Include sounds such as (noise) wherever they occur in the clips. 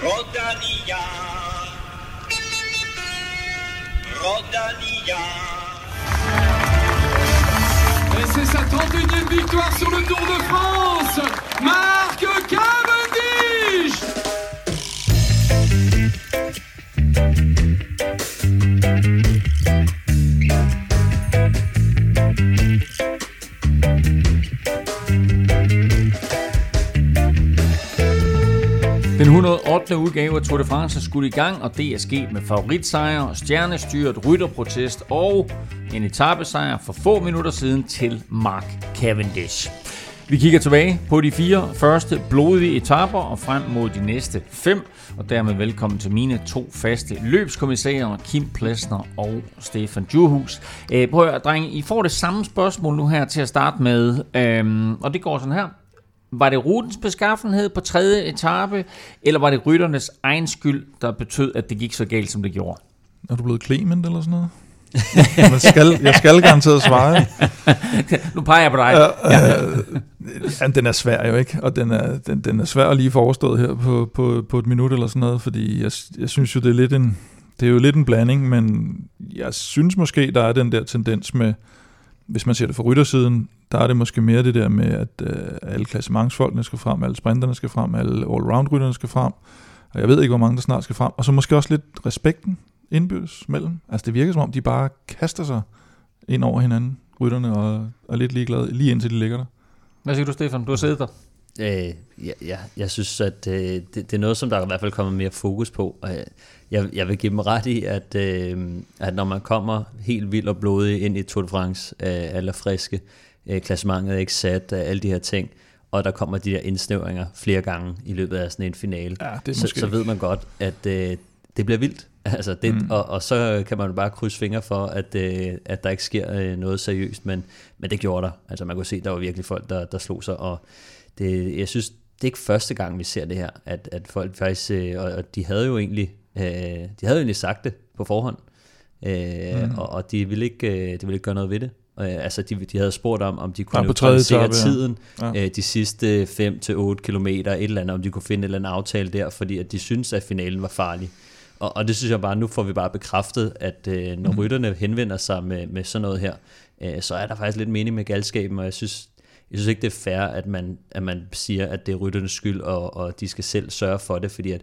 Rodalia. Rodalia. Et c'est sa 31e victoire sur le Tour de France. Marc 108. udgave af Tour de France er skudt i gang, og det er sket med favoritsejr, stjernestyret, rytterprotest og en etappesejr for få minutter siden til Mark Cavendish. Vi kigger tilbage på de fire første blodige etapper og frem mod de næste fem, og dermed velkommen til mine to faste løbskommissærer, Kim Plesner og Stefan Djurhus. Øh, prøv at høre, drenge, I får det samme spørgsmål nu her til at starte med, øhm, og det går sådan her. Var det rutens beskaffenhed på tredje etape, eller var det rytternes egen skyld, der betød, at det gik så galt, som det gjorde? Er du blevet Clement eller sådan noget? (laughs) jeg, skal, jeg skal garanteret svare. (laughs) nu peger jeg på dig. Ja, øh, ja, den er svær jo ikke, og den er, den, den er svær at lige forestået her på, på, på et minut eller sådan noget, fordi jeg, jeg synes jo, det er lidt en, det er jo lidt en blanding, men jeg synes måske, der er den der tendens med, hvis man ser det fra ryttersiden, der er det måske mere det der med, at øh, alle klassementsfolkene skal frem, alle sprinterne skal frem, alle all-round-rytterne skal frem, og jeg ved ikke, hvor mange der snart skal frem, og så måske også lidt respekten indbyrdes mellem. Altså det virker som om, de bare kaster sig ind over hinanden, rytterne, og er lidt ligeglade, lige indtil de ligger der. Hvad siger du, Stefan? Du har siddet der. Øh, ja, ja, jeg synes, at øh, det, det er noget, som der i hvert fald kommer mere fokus på. Og jeg, jeg vil give dem ret i, at, øh, at når man kommer helt vildt og blodig ind i Tour de France, øh, eller friske, øh, klassementet er ikke sat, øh, alle de her ting, og der kommer de der indsnævringer flere gange i løbet af sådan en finale, Ja, det er så, så ved man godt, at øh, det bliver vildt. (laughs) Altså det, mm. og, og så kan man bare krydse fingre for, at, øh, at der ikke sker øh, noget seriøst, men, men det gjorde der. Altså man kunne se, der var virkelig folk, der, der slog sig, og det, jeg synes, det er ikke første gang, vi ser det her, at, at folk faktisk, øh, og, og de havde jo egentlig, øh, de havde jo egentlig sagt det på forhånd, øh, mm. og, og de ville ikke, øh, de ville ikke gøre noget ved det. Øh, altså de, de havde spurgt om, om de kunne Ja, neutralisere etape, ja. tiden, Ja. øh, de sidste 5-8 kilometer, et eller andet, om de kunne finde en eller anden aftale der, fordi at de synes at finalen var farlig. Og, og det synes jeg bare, nu får vi bare bekræftet, at øh, når Mhm. rytterne henvender sig med, med sådan noget her, øh, så er der faktisk lidt mening med galskaben, og jeg synes, jeg synes ikke, det er fair, at man, at man siger, at det er rytternes skyld, og, og de skal selv sørge for det, fordi at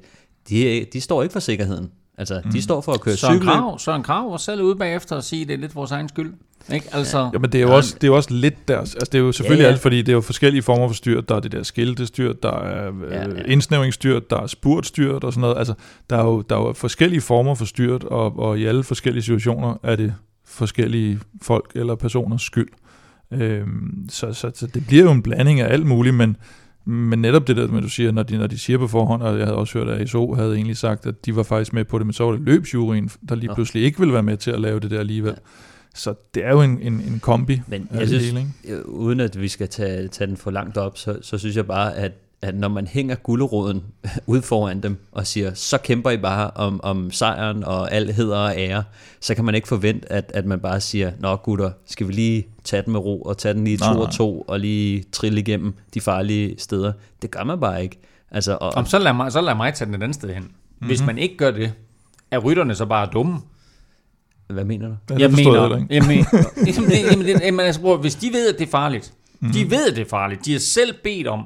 de, de står ikke for sikkerheden. Altså, Mhm. de står for at køre Søren cykelløb. Krav, Søren Krav var selv ude bagefter og sige, at det er lidt vores egen skyld. Ikke? Altså, Ja, men det er jo også, det er jo også lidt deres, altså det er jo selvfølgelig Ja, ja, alt, fordi det er jo forskellige former for styrt. Der er det der skiltestyrt, der er Ja, ja, ja. indsnævringsstyrt, der er spurtstyrt og sådan noget. Altså, der er jo, der er jo forskellige former for styrt, og, og i alle forskellige situationer er det forskellige folk eller personers skyld. Øhm, så, så, så det bliver jo en blanding af alt muligt, men, men netop det der, med du siger, når de, når de siger på forhånd, og jeg havde også hørt, at ASO havde egentlig sagt, at de var faktisk med på det, men så var det løbsjuryen, der lige pludselig ikke ville være med til at lave det der alligevel. Ja. Så det er jo en, en, en kombi Men jeg synes, hele, ikke? øh, uden at vi skal tage, tage den for langt op, så, så synes jeg bare, at, at når man hænger gulderåden (laughs) ud foran dem og siger, så kæmper I bare om, om sejren og al heder og ære, så kan man ikke forvente, at, at man bare siger, nå gutter, skal vi lige tage den med ro og tage den lige Nej, to og to og lige trille igennem de farlige steder. Det gør man bare ikke. Altså, og, Om, så, lad mig, så lad mig tage den et andet sted hen. Mm-hmm. Hvis man ikke gør det, er rytterne så bare dumme? hvad mener du? Ja, det jeg mener, heller ikke. jeg mener, (laughs) jamen, det- jamen, det- jamen, altså, bror, hvis de ved, at det er farligt, mm. de ved, at det er farligt, de har selv bedt om,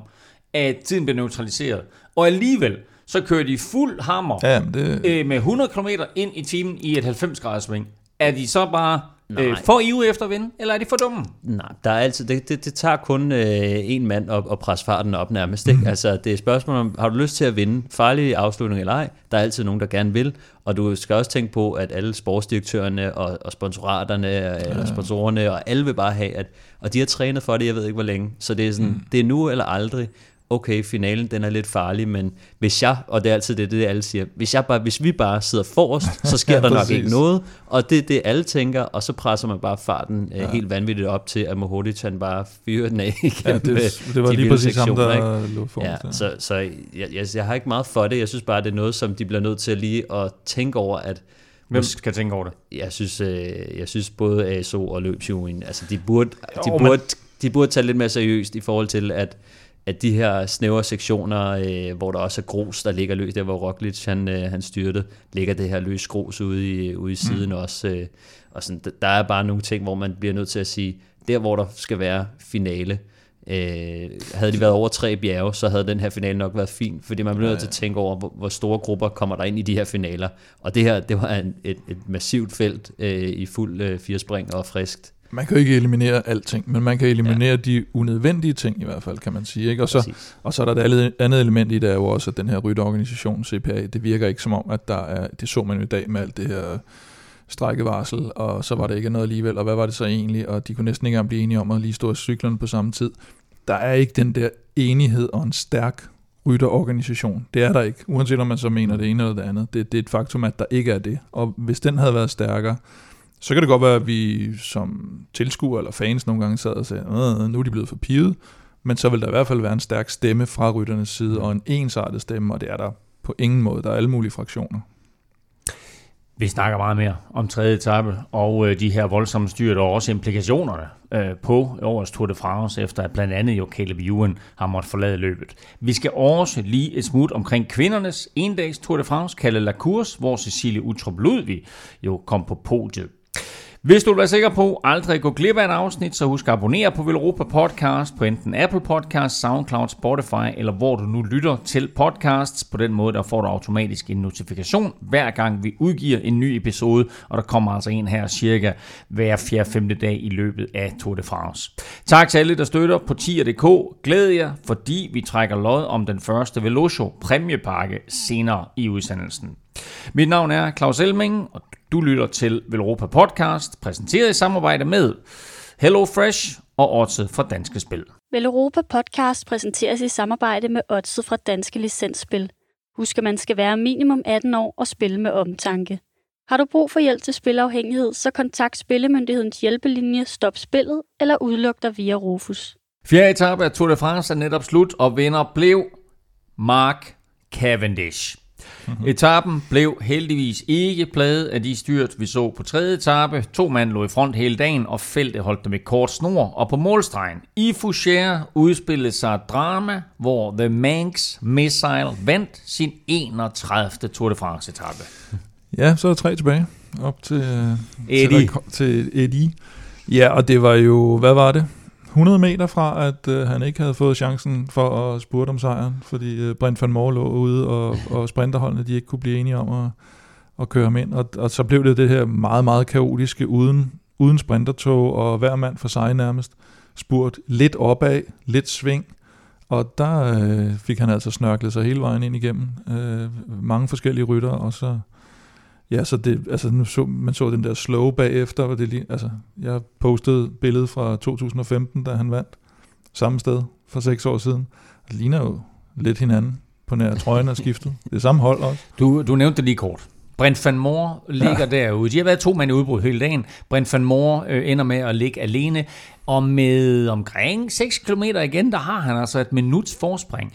at tiden bliver neutraliseret, og alligevel, så kører de fuld hammer Ja, det, øh, med 100 km ind i timen i et 90 graders sving. Er de så bare øh, Nej. for ivrige efter at vinde, eller er de for dumme? Nej, der er altid, det, det, det tager kun øh, en mand at, at presse farten op nærmest. Ikke? Altså, det er et spørgsmål om, har du lyst til at vinde farlig afslutning eller ej? Der er altid nogen, der gerne vil. Og du skal også tænke på, at alle sportsdirektørerne og, og sponsoraterne, ja. eller sponsorerne, og alle vil bare have, at, og de har trænet for det, jeg ved ikke hvor længe. Så det er sådan, mm. det er nu eller aldrig. Okay, finalen den er lidt farlig, men hvis jeg, og det er altid det, det alle siger, hvis, jeg bare, hvis vi bare sidder forrest, så (laughs) sker Ja, der nok ikke noget, og det er det, alle tænker, og så presser man bare farten ja. helt vanvittigt op til, at Mohodic han bare fyrer den af igen ja, det, med det var de lige præcis ham, der lå for Ja, så, så jeg, jeg, jeg har ikke meget for det. Jeg synes bare, det er noget, som de bliver nødt til lige at tænke over, at Hvem skal tænke over det? jeg synes, øh, jeg synes både ASO og løbsjuryen, altså de burde, de Jo, men- burde, de burde tage lidt mere seriøst i forhold til, at at de her snævre sektioner, øh, hvor der også er grus, der ligger løs, der hvor Roglic han, øh, han styrte, ligger det her løs grus ude i, ude i siden mm. også. Øh, og sådan, der er bare nogle ting, hvor man bliver nødt til at sige, der hvor der skal være finale, øh, havde de været over tre bjerge, så havde den her finale nok været fin, fordi man bliver nødt til at tænke over, hvor, hvor store grupper kommer der ind i de her finaler. Og det her, det var en, et, et massivt felt øh, i fuld øh, firespring og friskt. Man kan jo ikke eliminere alting, men man kan eliminere ja. de unødvendige ting i hvert fald, kan man sige. Ikke? Og, så, og så er der et andet element i det, er jo også, at den her rytteorganisation, CPA, det virker ikke som om, at der er, det så man jo i dag med alt det her strækkevarsel, og så var det ikke noget alligevel, og hvad var det så egentlig, og de kunne næsten ikke engang blive enige om at lige stå i cyklerne på samme tid. Der er ikke den der enighed og en stærk rytterorganisation. Det er der ikke, uanset om man så mener det ene eller det andet. Det, det er et faktum, at der ikke er det. Og hvis den havde været stærkere, så kan det godt være, at vi som tilskuere eller fans nogle gange sad og sagde, nu er de blevet for pivet, men så vil der i hvert fald være en stærk stemme fra rytternes side, og en ensartet stemme, og det er der på ingen måde. Der er alle mulige fraktioner. Vi snakker meget mere om tredje etape og øh, de her voldsomme styrt, og også implikationerne øh, på årets Tour de France, efter at blandt andet jo Caleb Ewan har måttet forlade løbet. Vi skal også lige et smut omkring kvindernes endags Tour de France, kaldet La Course, hvor Cecilie Utrup Ludvig jo kom på podiet. Hvis du vil være sikker på aldrig at gå glip af et afsnit, så husk at abonnere på Velropa Podcast på enten Apple Podcasts, SoundCloud, Spotify eller hvor du nu lytter til podcasts. På den måde der får du automatisk en notifikation hver gang vi udgiver en ny episode, og der kommer altså en her cirka hver 4. 5. dag i løbet af Tour de France. Tak til alle, der støtter på tier.dk. Glæd jer, fordi vi trækker lod om den første Velocio præmiepakke senere i udsendelsen. Mit navn er Claus Elming, og du lytter til Velropa Podcast, præsenteret i samarbejde med Hello Fresh og Odset fra Danske Spil. Velropa Podcast præsenteres i samarbejde med Odset fra Danske Licensspil. Husk, at man skal være minimum 18 år og spille med omtanke. Har du brug for hjælp til spilafhængighed, så kontakt Spillemyndighedens hjælpelinje Stop Spillet eller udluk dig via Rufus. Fjerde etape af Tour de France er netop slut, og vinder blev Mark Cavendish. Mm-hmm. Etappen blev heldigvis ikke pladet af de styrt, vi så på tredje etape. To mand lå i front hele dagen, og feltet holdt dem i kort snor. Og på målstregen i Foucher udspillede sig drama, hvor The Manx Missile vandt sin 31. Tour de France etape. Ja, så er der tre tilbage op til, Eddie. til, til Eddie. Ja, og det var jo, hvad var det? 100 meter fra, at øh, han ikke havde fået chancen for at spurte om sejren, fordi øh, Brent van Moor lå ude, og, og sprinterholdene de ikke kunne blive enige om at, at køre ham ind. Og, og så blev det det her meget, meget kaotiske, uden, uden sprintertog, og hver mand for sig nærmest spurt lidt opad, lidt sving, og der øh, fik han altså snørklet sig hele vejen ind igennem øh, mange forskellige rytter, og så Ja, så det, altså nu så, man så den der slow bagefter, og det lige, altså, jeg postede billedet fra 2015, da han vandt samme sted for seks år siden. Det ligner jo lidt hinanden på nær trøjen er skiftet. Det er samme hold også. Du, du nævnte det lige kort. Brent van Moor ligger ja. derude. De har været to mand i udbrud hele dagen. Brent van Moor øh, ender med at ligge alene, og med omkring 6 km igen, der har han altså et minuts forspring.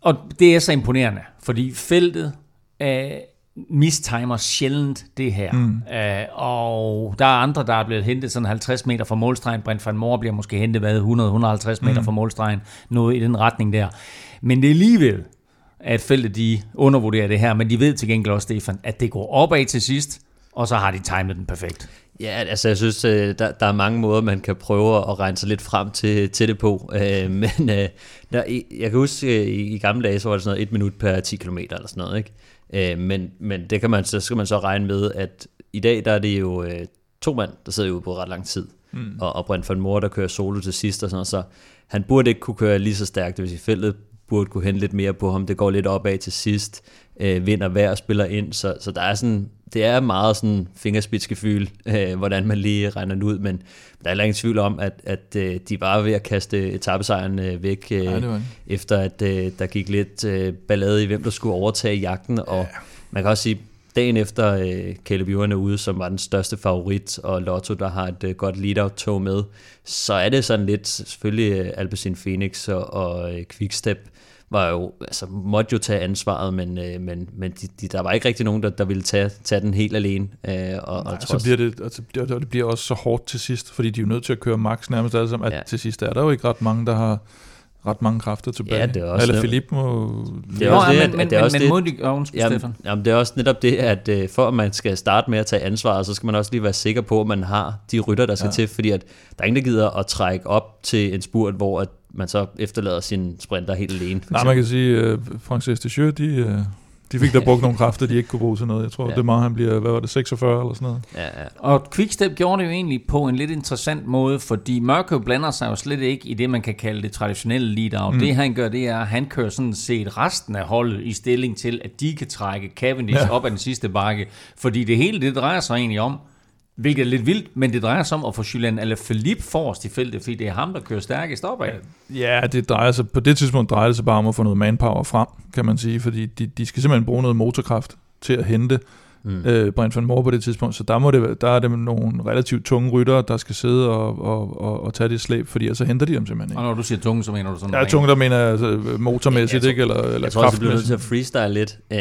Og det er så imponerende, fordi feltet øh, mistimer sjældent det her. Mm. Øh, og der er andre, der er blevet hentet sådan 50 meter fra målstregen. Brent van Moor bliver måske hentet 100-150 meter mm. fra målstregen. Noget i den retning der. Men det er alligevel, at feltet de undervurderer det her, men de ved til gengæld også, Stefan, at det går opad til sidst, og så har de timet den perfekt. Ja, altså jeg synes, øh, der, der er mange måder, man kan prøve at regne sig lidt frem til, til det på. Øh, (laughs) men øh, der, jeg kan huske, i, i gamle dage, så var det sådan noget et minut per 10 km eller sådan noget. Ikke? Øh, men, men det kan man, så skal man så regne med, at i dag der er det jo øh, to mand, der sidder jo på ret lang tid. Mm. Og, og Brent van Moor, der kører solo til sidst og sådan noget, så han burde ikke kunne køre lige så stærkt, vil sige feltet burde kunne hente lidt mere på ham. Det går lidt opad til sidst, øh, vinder hver spiller ind, så, så der er sådan, det er meget sådan fingerspidsgefyl, øh, hvordan man lige regner det ud, men der er heller ingen tvivl om, at, at øh, de var ved at kaste etappesejren øh, væk, øh, ja, efter at øh, der gik lidt øh, ballade i, hvem der skulle overtage jagten, og ja. man kan også sige, dagen efter øh, Caleb Ewan er ude, som var den største favorit, og Lotto, der har et øh, godt lead-out-tog med, så er det sådan lidt, selvfølgelig øh, Alpecin Phoenix og, og øh, Quickstep, var jo, altså, måtte jo tage ansvaret, men, øh, men, men de, de, der var ikke rigtig nogen, der, der ville tage, tage den helt alene. Øh, og, Nej, og trods... så bliver det, altså, det, det bliver også så hårdt til sidst, fordi de er jo nødt til at køre max nærmest alle sammen, at ja. til sidst er der jo ikke ret mange, der har ret mange kræfter tilbage. Ja, det er også Eller det. Philip må... Det er også det, men, at- men, at det er men, også men det- mod de... Oh, undskyld, Jamen, Stefan. jamen, det er også netop det, at øh, for at man skal starte med at tage ansvar, så skal man også lige være sikker på, at man har de rytter, der skal ja. til, fordi at der er ingen, der gider at trække op til en spurt, hvor at man så efterlader sin sprinter helt alene. Nej, man kan sige, uh, Francis Deschamps, de, uh, de fik da brugt nogle kræfter, de ikke kunne bruge til noget. Jeg tror, Ja. det er meget, han bliver, hvad var det, 46 eller sådan noget. Ja, ja. Og Quickstep gjorde det jo egentlig på en lidt interessant måde, fordi Mørkøv blander sig jo slet ikke i det, man kan kalde det traditionelle lead-out. Mm. Det han gør, det er, at han kører sådan set resten af holdet i stilling til, at de kan trække Cavendish. Ja. op ad den sidste bakke. Fordi det hele, det drejer sig egentlig om, hvilket er lidt vildt, men det drejer sig om at få Julian Alaphilippe forrest i feltet, fordi det er ham, der kører stærkest opad. Ja, det drejer sig, på det tidspunkt drejer det sig bare om at få noget manpower frem, kan man sige, fordi de, de skal simpelthen bruge noget motorkraft til at hente mm. øh, Brent van Moor på det tidspunkt, så der, må det, der er det nogle relativt tunge ryttere, der skal sidde og, og, og, og tage det slæb, fordi så henter de dem simpelthen ikke. Og når du siger tunge, så mener du sådan Ja, tunge, der mener altså, motormæssigt, Jeg ikke? Eller, eller Jeg tror også, det bliver nødt til at freestyle lidt øh,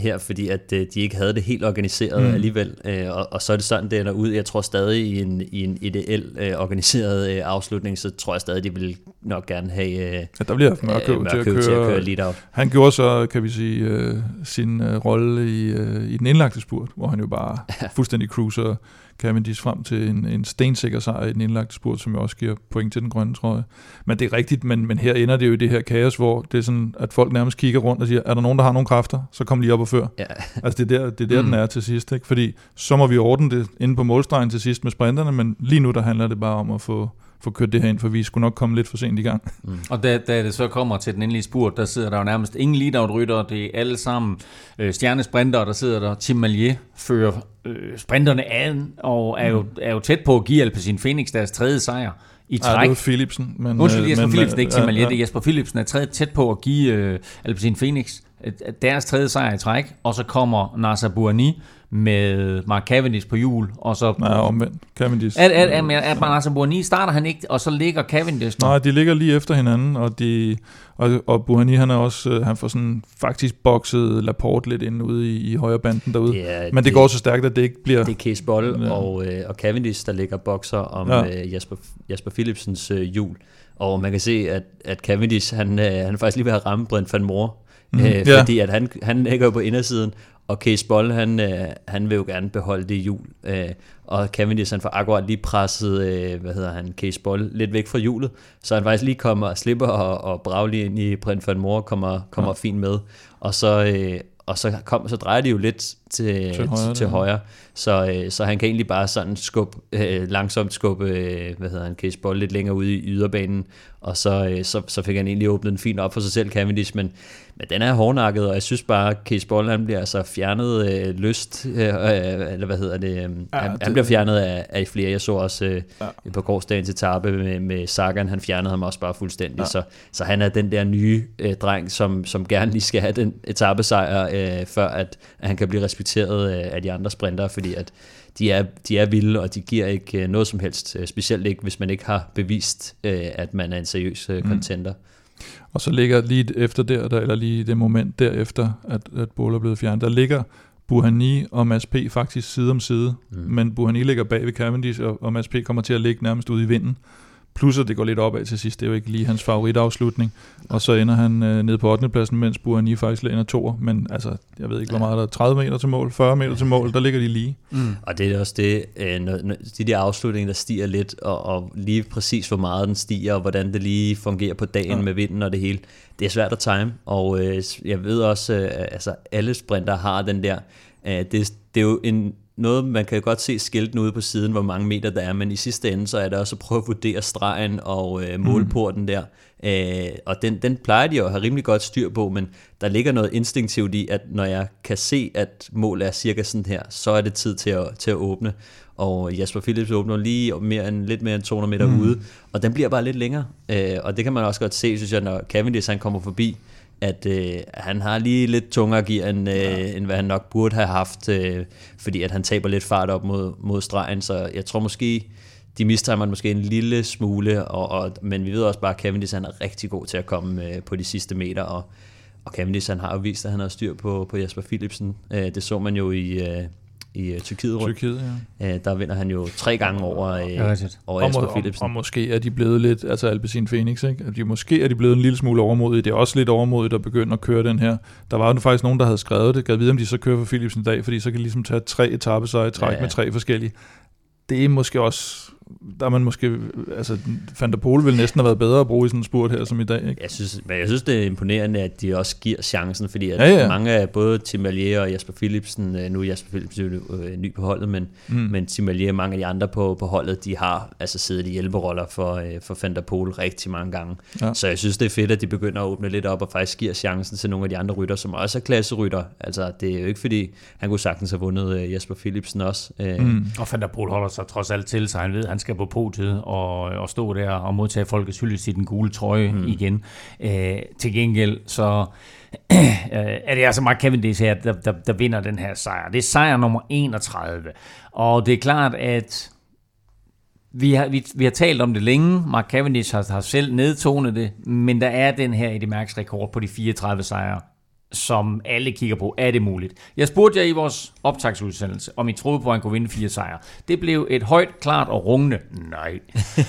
her, fordi at øh, de ikke havde det helt organiseret mm. Alligevel, øh, og, og så er det sådan, det ender ud. Jeg tror stadig i en, i en ideel øh, organiseret øh, afslutning, så tror jeg stadig, de vil nok gerne have øh, Ja, der bliver Mørkøv, øh, til, at Mørkøv køre, til at køre lead out. Han gjorde så, kan vi sige, øh, sin øh, rolle i, øh, i den indlagte spurt, hvor han jo bare (laughs) fuldstændig cruiser Cavendish frem til en, en stensikker sejr i den indlagte spurt, som jo også giver point til den grønne trøje. Men det er rigtigt, men, men her ender det jo i det her kaos, hvor det er sådan, at folk nærmest kigger rundt og siger, er der nogen, der har nogle kræfter? Så kom lige op og før. Ja. (laughs) Altså det er der, det er der Mm. den er til sidst, ikke? Fordi så må vi ordne det inde på målstregen til sidst med sprinterne, men lige nu der handler det bare om at få, få kørt det her ind, for vi skulle nok komme lidt for sent i gang. Og da, da det så kommer til den endelige spurt, der sidder der jo nærmest ingen lead-out-rytter. Det er alle sammen øh, stjernesprinter, der sidder der. Tim Malier fører øh, sprinterne an, og er jo, er jo tæt på at give Alpecin Phoenix deres tredje sejr i Ej, træk. det var Philipsen. Men, Undskyld, øh, Jesper men, Philipsen, ikke øh, Tim Malier, ja, det er Jesper Philipsen, er tredje, tæt på at give øh, Alpecin Phoenix øh, deres tredje sejr i træk, og så kommer Nasser Bouhanni med Mark Cavendish på hjul, og så... Nej, omvendt. Cavendish. At, at, at, at Nasser Bouhanni starter han ikke, og så ligger Cavendish der. Nej, de ligger lige efter hinanden, og, de, og, og Buhani, han er også, øh, han får sådan faktisk bokset Laporte lidt ind ude i, i højre banden derude. Det er, Men det går så stærkt, at det ikke bliver... Det er Case Boll Ja. og, øh, og Cavendish, der ligger bokser om Ja. ja. øh, Jasper, Jasper Philipsens øh, hjul. Og man kan se, at, at Cavendish, han, øh, han er faktisk lige ved at ramme Brent van Moor. Mhm. Øh, Ja. fordi at han, han ligger jo på indersiden, og Case Boll, han, øh, han vil jo gerne beholde det hjul. Øh, og Cavendish, han får akkurat lige presset, øh, hvad hedder han, Case Boll lidt væk fra hjulet, så han faktisk lige kommer og slipper og, og brager lige ind i Brent van Moor, kommer, kommer ja. fint med. Og så, øh, og så, kom, så drejer de jo lidt til, Til højre, til der. højre så, øh, så han kan egentlig bare sådan skubbe, øh, langsomt skubbe, øh, hvad hedder han, Case Boll lidt længere ude i yderbanen, og så, øh, så, så fik han egentlig åbnet den fint op for sig selv, Cavendish, men, men den er hårdnakket, og jeg synes bare, at Case Boll, han bliver altså fjernet øh, lyst, øh, øh, eller hvad hedder det, øh, ja, han, det- han bliver fjernet af, af flere, jeg så også øh, Ja. på gårdsdagens etape med, med Sagan, han fjernede ham også bare fuldstændig, ja. så, så han er den der nye øh, dreng, som, som gerne lige skal have den etappesejr, øh, før at, at han kan blive respekteret øh, af de andre sprintere, fordi at de er, de er vilde, og de giver ikke øh, noget som helst, øh, specielt ikke, hvis man ikke har bevist, at man er en seriøs øh, contender. Og så ligger lige efter der, der eller lige det moment derefter, at, at Boll er blevet fjernet, der ligger Buhani og Mads P. faktisk side om side, mm. men Buhani ligger bag ved Cavendish, og, og Mads P. kommer til at ligge nærmest ude i vinden. Plus at det går lidt opad til sidst, det er jo ikke lige hans favoritafslutning. Og så ender han øh, nede på 8. pladsen, mens Buhani faktisk ender toer. Men altså, jeg ved ikke, hvor meget der er. 30 meter til mål, 40 meter til mål, der ligger de lige. Mm. Og det er også det, øh, når, når, de der afslutninger, der stiger lidt, og, og lige præcis hvor meget den stiger, og hvordan det lige fungerer på dagen ja. med vinden og det hele. Det er svært at time, og øh, jeg ved også, øh, altså alle sprinter har den der, øh, det, det er jo en, noget, man kan godt se skilten ude på siden, hvor mange meter der er, men i sidste ende, så er det også at prøve at vurdere stregen og øh, målporten der. Øh, og den, den plejer de jo at have rimelig godt styr på, men der ligger noget instinktivt i, at når jeg kan se, at målet er cirka sådan her, så er det tid til at, til at åbne. Og Jasper Philips åbner lige mere end, lidt mere end 200 meter mm. ude, og den bliver bare lidt længere. Øh, og det kan man også godt se, synes jeg, når Cavendish han kommer forbi, at øh, han har lige lidt tungere gear, end, øh, ja. end hvad han nok burde have haft, øh, fordi at han taber lidt fart op mod, mod stregen, så jeg tror måske, de mistimer måske en lille smule, og, og, men vi ved også bare, at Cavendish han er rigtig god til at komme øh, på de sidste meter, og, og Cavendish han har jo vist, at han har styr på, på Jasper Philipsen. Øh, det så man jo i, øh, i uh, Tyrkiet rundt. Tyrkiet, ja. Uh, der vinder han jo tre gange over, uh, Ja, over Og, må, og, Philipsen. og måske er de blevet lidt, altså Alpecin Phoenix, ikke? At de, måske er de blevet en lille smule overmodige. Det er også lidt overmodigt at begynde at køre den her. Der var jo faktisk nogen, der havde skrevet det. Gad vide, om de så kører for Philipsen i dag, fordi så kan de ligesom tage tre etappesejre i træk ja, ja. med tre forskellige. Det er måske også, der er man måske, altså Van der Pol ville næsten have været bedre at bruge i sådan en spurt her som i dag, ikke? Jeg synes, men jeg synes, det er imponerende, at de også giver chancen, fordi at Ja, ja. mange af både Tim Allier og Jesper Philipsen, øh, nu er Jesper Philipsen jo øh, ny på holdet, men, mm. men Tim Allier og mange af de andre på, på holdet, de har altså siddet i hjælperoller for, øh, for Van der Pol rigtig mange gange. Ja. Så jeg synes, det er fedt, at de begynder at åbne lidt op og faktisk giver chancen til nogle af de andre rytter, som også er klasserytter. Altså, det er jo ikke fordi, han kunne sagtens have vundet øh, Jesper Philipsen også. Øh, mm. Og Van der Pol holder sig trods alt til, så han ved, at han skal på podiet og, og stå der og modtage folkets hyldest i den gule trøje mm. igen. Øh, til gengæld så (clears throat) øh, er det altså Mark Cavendish her, der, der, der vinder den her sejr. Det er sejr nummer 31. Og det er klart, at vi har, vi, vi har talt om det længe. Mark Cavendish har, har selv nedtonet det, men der er den her Eddie Merckx rekord på de 34 sejre, som alle kigger på. Er det muligt? Jeg spurgte jer i vores optagsudsendelse, om I troede på, at han kunne vinde fire sejre. Det blev et højt, klart og rungende nej.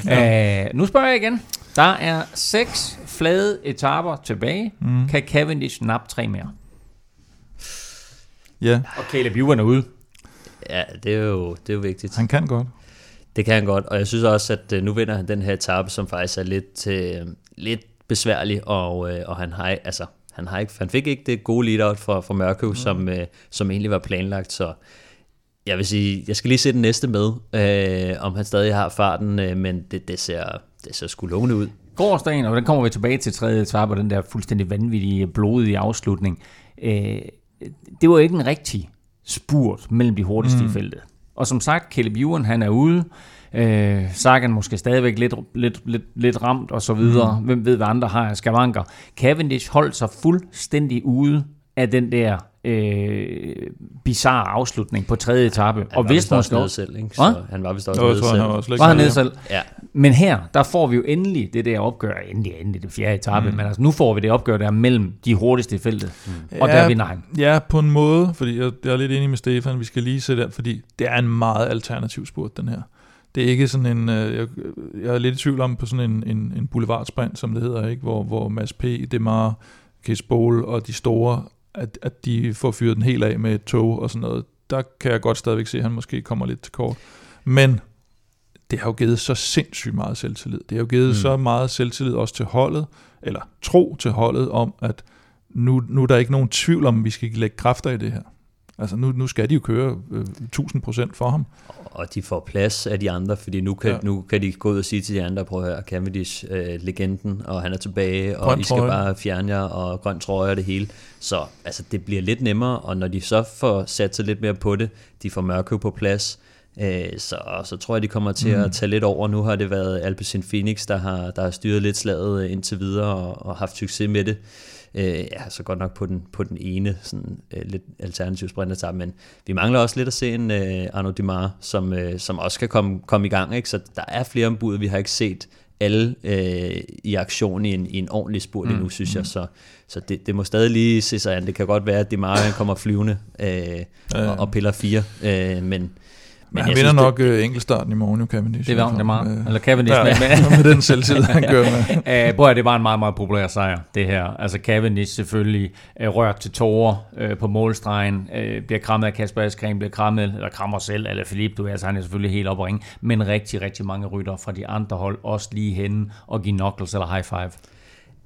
(laughs) Æh, nu spørger jeg igen. Der er seks flade etaper tilbage. Mm. Kan Cavendish nappe tre mere? Ja, Og Caleb Ewan er ude. Ja, det er, jo, det er jo vigtigt. han kan godt. Det kan han godt, og jeg synes også, at øh, nu vinder han den her etape, som faktisk er lidt, øh, lidt besværlig, og, øh, og han har altså, han, har ikke, han fik ikke det gode lead-out fra, fra Mørkøv, mm. som, øh, som egentlig var planlagt, så jeg vil sige, jeg skal lige se den næste med, øh, om han stadig har farten, øh, men det, det, ser, det ser sgu lovende ud. Gårdsdagen, og den kommer vi tilbage til tredje etape, og den der fuldstændig vanvittige, blodige afslutning. Øh, det var ikke en rigtig spurt mellem de hurtigste mm. i feltet. Og som sagt, Caleb Ewan, han er ude. Øh, Sagan måske stadigvæk lidt, lidt, lidt, lidt ramt og så videre. Mm. Hvem ved, hvad andre har af skavanker. Cavendish holdt sig fuldstændig ude af den der øh, bizarre afslutning på tredje etape. Han Og vist også måske nede selv, ikke? Så han var vist også nede selv. han var var han nede selv. Ja, Men her, der får vi jo endelig det der opgør, endelig, endelig det fjerde etape, mm. men altså nu får vi det opgør der mellem de hurtigste i feltet, mm. og der vinder han. Ja, på en måde, fordi jeg, jeg er lidt enig med Stefan, vi skal lige se der, fordi det er en meget alternativ spurt, den her. Det er ikke sådan en, øh, jeg, jeg er lidt i tvivl om på sådan en, en, en boulevardsprint, som det hedder, ikke? Hvor, hvor Mads P., Demar, Case Bowl og de store, at, at de får fyret den helt af med et tog og sådan noget. Der kan jeg godt stadigvæk se, at han måske kommer lidt til kort. Men det har jo givet så sindssygt meget selvtillid. Det har jo givet mm. så meget selvtillid også til holdet, eller tro til holdet om, at nu, nu er der ikke nogen tvivl om, at vi skal lægge kræfter i det her. Altså nu, nu skal de jo køre øh, 1000% for ham. og de får plads af de andre, fordi nu kan, ja. Nu kan de gå ud og sige til de andre, prøv at høre, Cavendish, øh, legenden, og han er tilbage, og Grøn I skal trøje. bare fjerne jer, og grøn trøje og det hele. Så altså, det bliver lidt nemmere, og når de så får sat sig lidt mere på det, de får Mørkøv på plads, øh, så, så tror jeg, de kommer til mm. at tage lidt over. Nu har det været Alpecin Phoenix, der har, der har styret lidt slaget øh, indtil videre, og, og haft succes med det. Øh, ja, så godt nok på den, på den ene sådan, øh, lidt alternativ sprintertab, men vi mangler også lidt at se en øh, Arnaud Dimar, som, øh, som også kan komme, komme i gang. Ikke? Så der er flere ombud, vi har ikke set alle øh, i aktion i en, i en ordentlig spurt mm. endnu, synes jeg. Så, så det, det må stadig lige se sig an. Det kan godt være, at Dimar han kommer flyvende øh, og, og piller fire, øh, men Men han vinder synes, nok øh, enkeltstarten i morgen, jo Cavendish. Det var det meget. Øh, Eller Cavendish ja, med, med, den selvtillid, han kører med. Uh, (laughs) prøv at det var en meget, meget populær sejr, det her. Altså Cavendish selvfølgelig uh, rørt til tårer uh, på målstregen, uh, bliver krammet af Kasper Askren, bliver krammet, eller krammer selv, eller Philippe, du ved, altså han er selvfølgelig helt op at ringe, men rigtig, rigtig mange rytter fra de andre hold, også lige henne og give knuckles eller high five.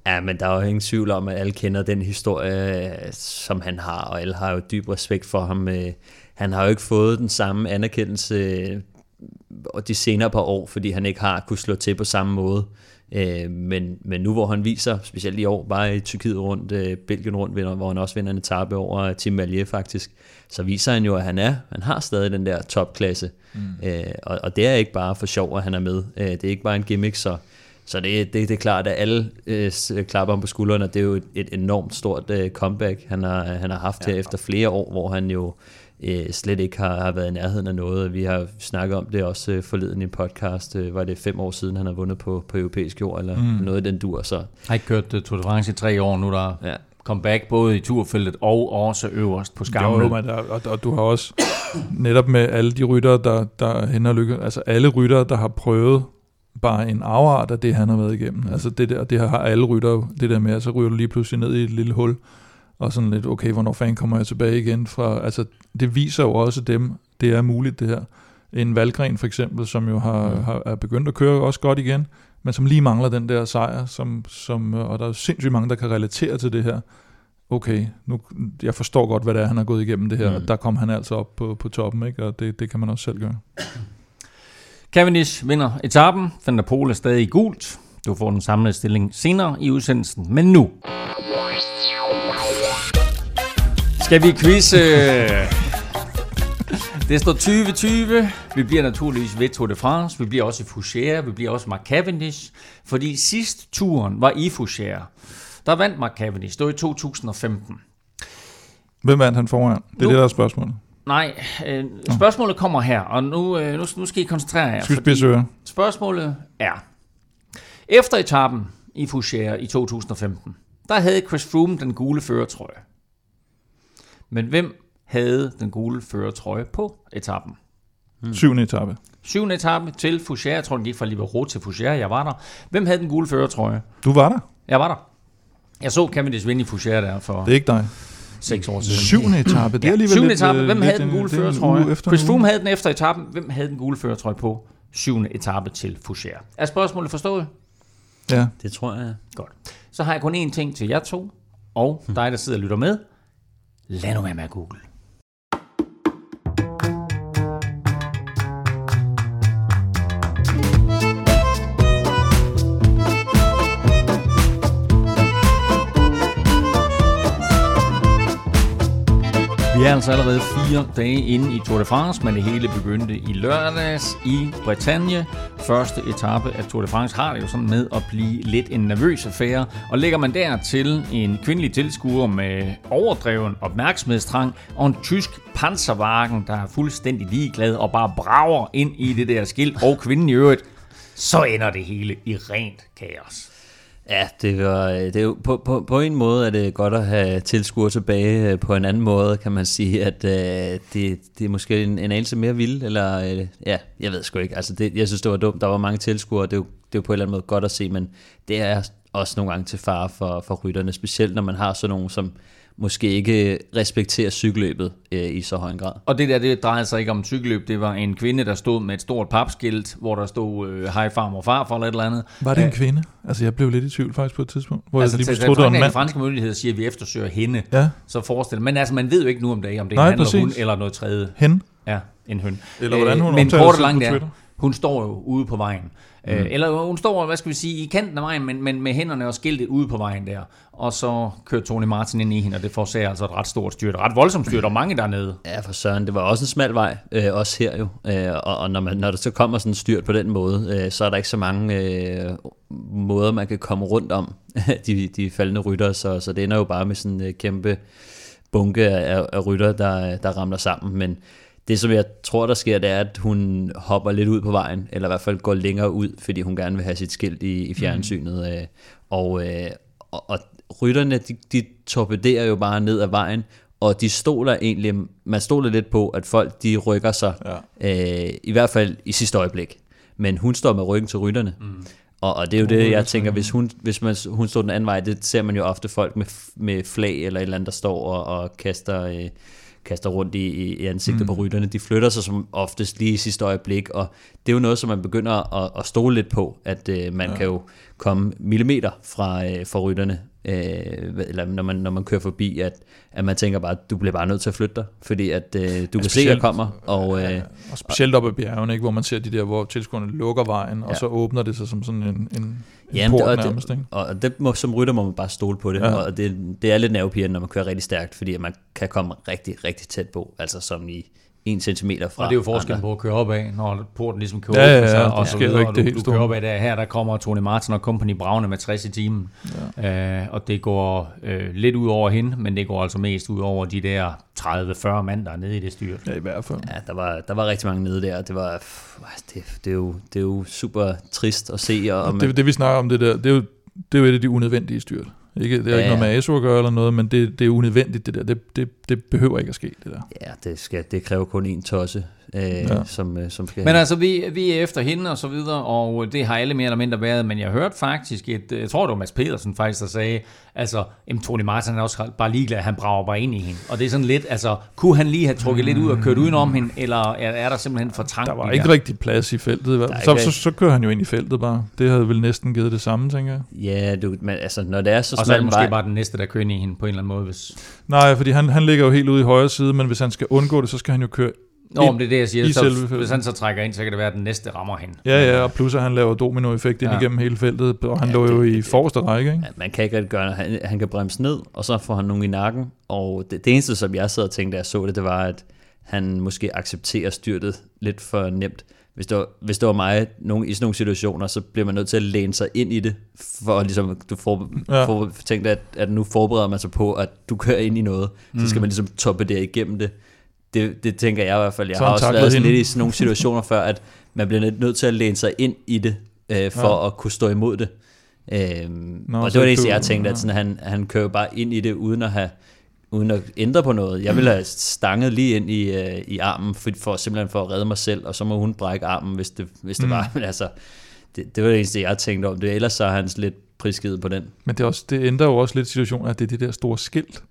Ja, men der er jo ingen tvivl om, at alle kender den historie, øh, som han har, og alle har jo dyb respekt for ham. Øh, Han har jo ikke fået den samme anerkendelse øh, de senere par år, fordi han ikke har kunne slå til på samme måde. Øh, Men, men nu hvor han viser, specielt i år, bare i Tyrkiet rundt, øh, Belgien rundt, hvor han også vinder en etape over Tim Malier faktisk, så viser han jo, at han er, han har stadig den der topklasse. Mm. Øh, og, og det er ikke bare for sjov, at han er med. Øh, det er ikke bare en gimmick, så så det, det, det er klart, at alle øh, klapper ham på skuldrene. Det er jo et, et enormt stort øh, comeback, han har, han har haft ja. her efter flere år, hvor han jo øh, slet ikke har, har været i nærheden af noget. Vi har snakket om det også øh, forleden i en podcast. Øh, var det fem år siden, han har vundet på, på europæisk jord, eller mm. noget af den dur. Så Jeg har ikke kørt uh, Tour de France i tre år nu, der ja, comeback, både i turfeltet og også øverst på skamlen. jo, men der, og, og, du har også (coughs) netop med alle de ryttere, der, der hænder lykke, altså alle ryttere, der har prøvet bare en afart af det, han har været igennem. Altså det der, det har alle ryttere, jo, det der med, at så ryger du lige pludselig ned i et lille hul, og sådan lidt, okay, hvornår fanden kommer jeg tilbage igen fra, altså det viser jo også dem, det er muligt det her. En Valgren for eksempel, som jo har, Mm. har er begyndt at køre også godt igen, men som lige mangler den der sejr, som, som, og der er sindssygt mange, der kan relatere til det her. Okay, nu, jeg forstår godt, hvad det er, han har gået igennem det her, Mm. og der kom han altså op på, på toppen, ikke? og det, det kan man også selv gøre. Cavendish vinder etappen. Van der Poel er stadig i gult. Du får den samlede stilling senere i udsendelsen. Men nu skal vi quizze. Det står 2020. Vi bliver naturligvis ved Tour de France. Vi bliver også i Fougère. Vi bliver også Mark Cavendish. Fordi sidst turen var i Fougère. Der vandt Mark Cavendish. Det var i 2015. Hvem vandt han foran? Det er Nu- det, der er spørgsmålet. Nej, øh, spørgsmålet kommer her, og nu, øh, nu, nu skal I koncentrere jer. Skal spidse? Spørgsmålet er, efter etappen i Fougère i 2015, der havde Chris Froome den gule førertrøje. Men hvem havde den gule førertrøje på etappen? Mm. Syvende etape. Syvende etape til Fougère. Jeg tror, den gik fra Libero til Fougère. Jeg var der. Hvem havde den gule førertrøje? Du var der. Jeg var der. Jeg så Cavendish vinde i Fougère der for Det er ikke dig. seks år siden. Syvende etape. Det er Ja, alligevel syvende lidt, etape. øh, Hvem lidt havde den en- gule er førertrøje? Chris. Froome havde den efter etappen. Hvem havde den gule førertrøje på? Syvende etape til Fougère. Er spørgsmålet forstået? Ja. Det tror jeg. Godt. Så har jeg kun én ting til jer to, og dig, der sidder og lytter med. Lad nu være med at google. Vi er altså allerede fire dage inde i Tour de France, men det hele begyndte i lørdags i Bretagne. Første etape af Tour de France har det jo sådan med at blive lidt en nervøs affære. Og lægger man der til en kvindelig tilskuer med overdreven opmærksomhedstrang og en tysk panservagen, der er fuldstændig ligeglad og bare brager ind i det der skilt, og kvinden i øvrigt, så ender det hele i rent kaos. Ja, det, var, øh, det er jo, på, på, på en måde er det godt at have tilskuere tilbage. Øh, på en anden måde kan man sige, at øh, det, det er måske en, en anelse mere vild. Eller, øh, ja, jeg ved sgu ikke. Altså det, jeg synes, det var dumt. Der var mange tilskuere. Det er, jo, det er jo på en eller anden måde godt at se, men det er også nogle gange til fare for, for rytterne. Specielt når man har sådan nogen, som måske ikke respekterer cykelløbet øh, i så høj en grad. Og det der, det drejede sig ikke om cykelløb. Det var en kvinde, der stod med et stort papskilt, hvor der stod øh, hej farmor og farfar eller et eller andet. Var det en kvinde? Altså, jeg blev lidt i tvivl faktisk på et tidspunkt, hvor Altså, jeg lige troede, det var en de mand. franske myndigheder siger, at vi eftersøger hende. Ja, Så forestil Men altså, man ved jo ikke nu om det, om det er Nej, en præcis. hun, eller noget tredje. hen. Ja, en høn. Eller hvordan hun Men omtaler kort og langt på er, Twitter. hun står jo ude på vejen. Mm. Øh, eller hun står, hvad skal vi sige, i kanten af vejen, men, men med hænderne og skiltet ude på vejen der. Og så kører Tony Martin ind i hende, og det forårsager altså et ret stort styrt. Ret voldsomt styrt, og (laughs) mange dernede. Ja, for søren, det var også en smal vej, øh, også her jo. Øh, og og når, man, når der så kommer sådan styrt på den måde, øh, så er der ikke så mange øh, måder, man kan komme rundt om (laughs) de, de faldende rytter, så, så det ender jo bare med sådan en øh, kæmpe bunke af, af rytter, der, der ramler sammen. Men det, som jeg tror, der sker, det er, at hun hopper lidt ud på vejen, eller i hvert fald går længere ud, fordi hun gerne vil have sit skilt i, i fjernsynet. Øh, og, øh, og, og rytterne, de, de torpederer jo bare ned ad vejen, og de stoler egentlig, man stoler lidt på, at folk de rykker sig, ja. øh, i hvert fald i sidste øjeblik. Men hun står med ryggen til rytterne. Mm. Og, og det er jo det, jeg tænker, hvis hun, hvis man, hun står den anden vej, det ser man jo ofte folk med, med flag eller et eller andet, der står og, og kaster, øh, kaster rundt i, i ansigtet mm. på rytterne. De flytter sig som oftest lige i sidste øjeblik, og det er jo noget, som man begynder at, at stole lidt på, at øh, man ja. kan jo komme millimeter fra, øh, fra rytterne, øh, eller når man, når man kører forbi, at, at man tænker bare, at du bliver bare nødt til at flytte dig, fordi at øh, du ja, kan se, at jeg kommer, og øh, Og specielt op ad bjergene, ikke, hvor man ser de der, hvor tilskuerne lukker vejen, ja. og så åbner det sig som sådan en, en, en Jamen, port det, og, nærmest. Ikke? det, og det må, som rytter må man bare stole på det, Ja. og det, det er lidt nervepirrende, når man kører rigtig stærkt, fordi at man kan komme rigtig, rigtig tæt på, altså som i en centimeter fra Og det er jo forskellen andre. på at køre opad, når porten ligesom kan Ja, ja, ja, sig, det og så videre, ikke og det du, helt du store. kører opad der. Her der kommer Tony Martin og company Bravne med 60 i timen, ja. øh, og det går øh, lidt ud over hende, men det går altså mest ud over de der 30-40 mand, der er nede i det styrt. Ja, i hvert fald. Ja, der var, der var rigtig mange nede der, og det var, pff, det, det, er jo, det er jo super trist at se, og, og Det, det vi snakker om, det der, det er jo, det er jo et af de unødvendige styrt. Ikke, det er ja, Ja, ikke noget ja. med ASO at gøre eller noget, men det, det er unødvendigt det der. Det, det, det behøver ikke at ske, det der. Ja, det, skal, det kræver kun en tosse, øh, Ja. som, øh, som skal Men altså, vi, vi er efter hende og så videre, og det har alle mere eller mindre været, men jeg hørte faktisk et, jeg tror det var Mads Pedersen faktisk, der sagde, altså, jamen, Tony Martin er også bare ligeglad, han brager bare ind i hende. Og det er sådan lidt, altså, kunne han lige have trukket lidt ud og kørt udenom hende, eller er, er der simpelthen for trangt? Der var ikke der? rigtig plads i feltet. Så, ikke så, så kører han jo ind i feltet bare. Det havde vel næsten givet det samme, tænker jeg. Ja, du, men altså, når det er så Og så er det måske vej, bare den næste, der kører ind i hende på en eller anden måde. Hvis... Nej, fordi han, han ligger jo helt ude i højre side, men hvis han skal undgå det, så skal han jo køre... Nå, men det er det, jeg siger. i selve Så, feltet. hvis han så trækker ind, så kan det være, at den næste rammer hende. Ja, ja, og plus at han laver dominoeffekt ind Ja. igennem hele feltet, og han Ja, lå jo det- i forreste række, ikke? Ja, man kan ikke rigtig gøre. Han, han kan bremse ned, og så får han nogen i nakken. Og det, det eneste, som jeg sad og tænkte, da jeg så det, det var, at han måske accepterer styrtet lidt for nemt. Hvis det var, hvis det var mig nogen, i sådan nogle situationer, så bliver man nødt til at læne sig ind i det, for at ligesom, du får, Ja. får tænkt, at, at nu forbereder man sig på, at du kører ind i noget. Mm. Så skal man ligesom toppe det igennem det. det. Det tænker jeg i hvert fald. Jeg Så har også været sådan lidt i sådan nogle situationer før, at man bliver nødt- til at læne sig ind i det, øh, for Ja. at kunne stå imod det. Øhm, Nå, og det var det jeg tænkte, ja. at sådan, han, han kører bare ind i det, uden at have uden at ændre på noget. Jeg ville have stanget lige ind i, øh, i armen, for, for simpelthen for at redde mig selv, og så må hun brække armen, hvis det, hvis det Mm. var. Men (laughs) altså, det, det var det eneste, jeg tænkte om det. Ellers så er han lidt prisgivet på den. Men det, er også, det ændrer jo også lidt situationen, at det er det der store skilt.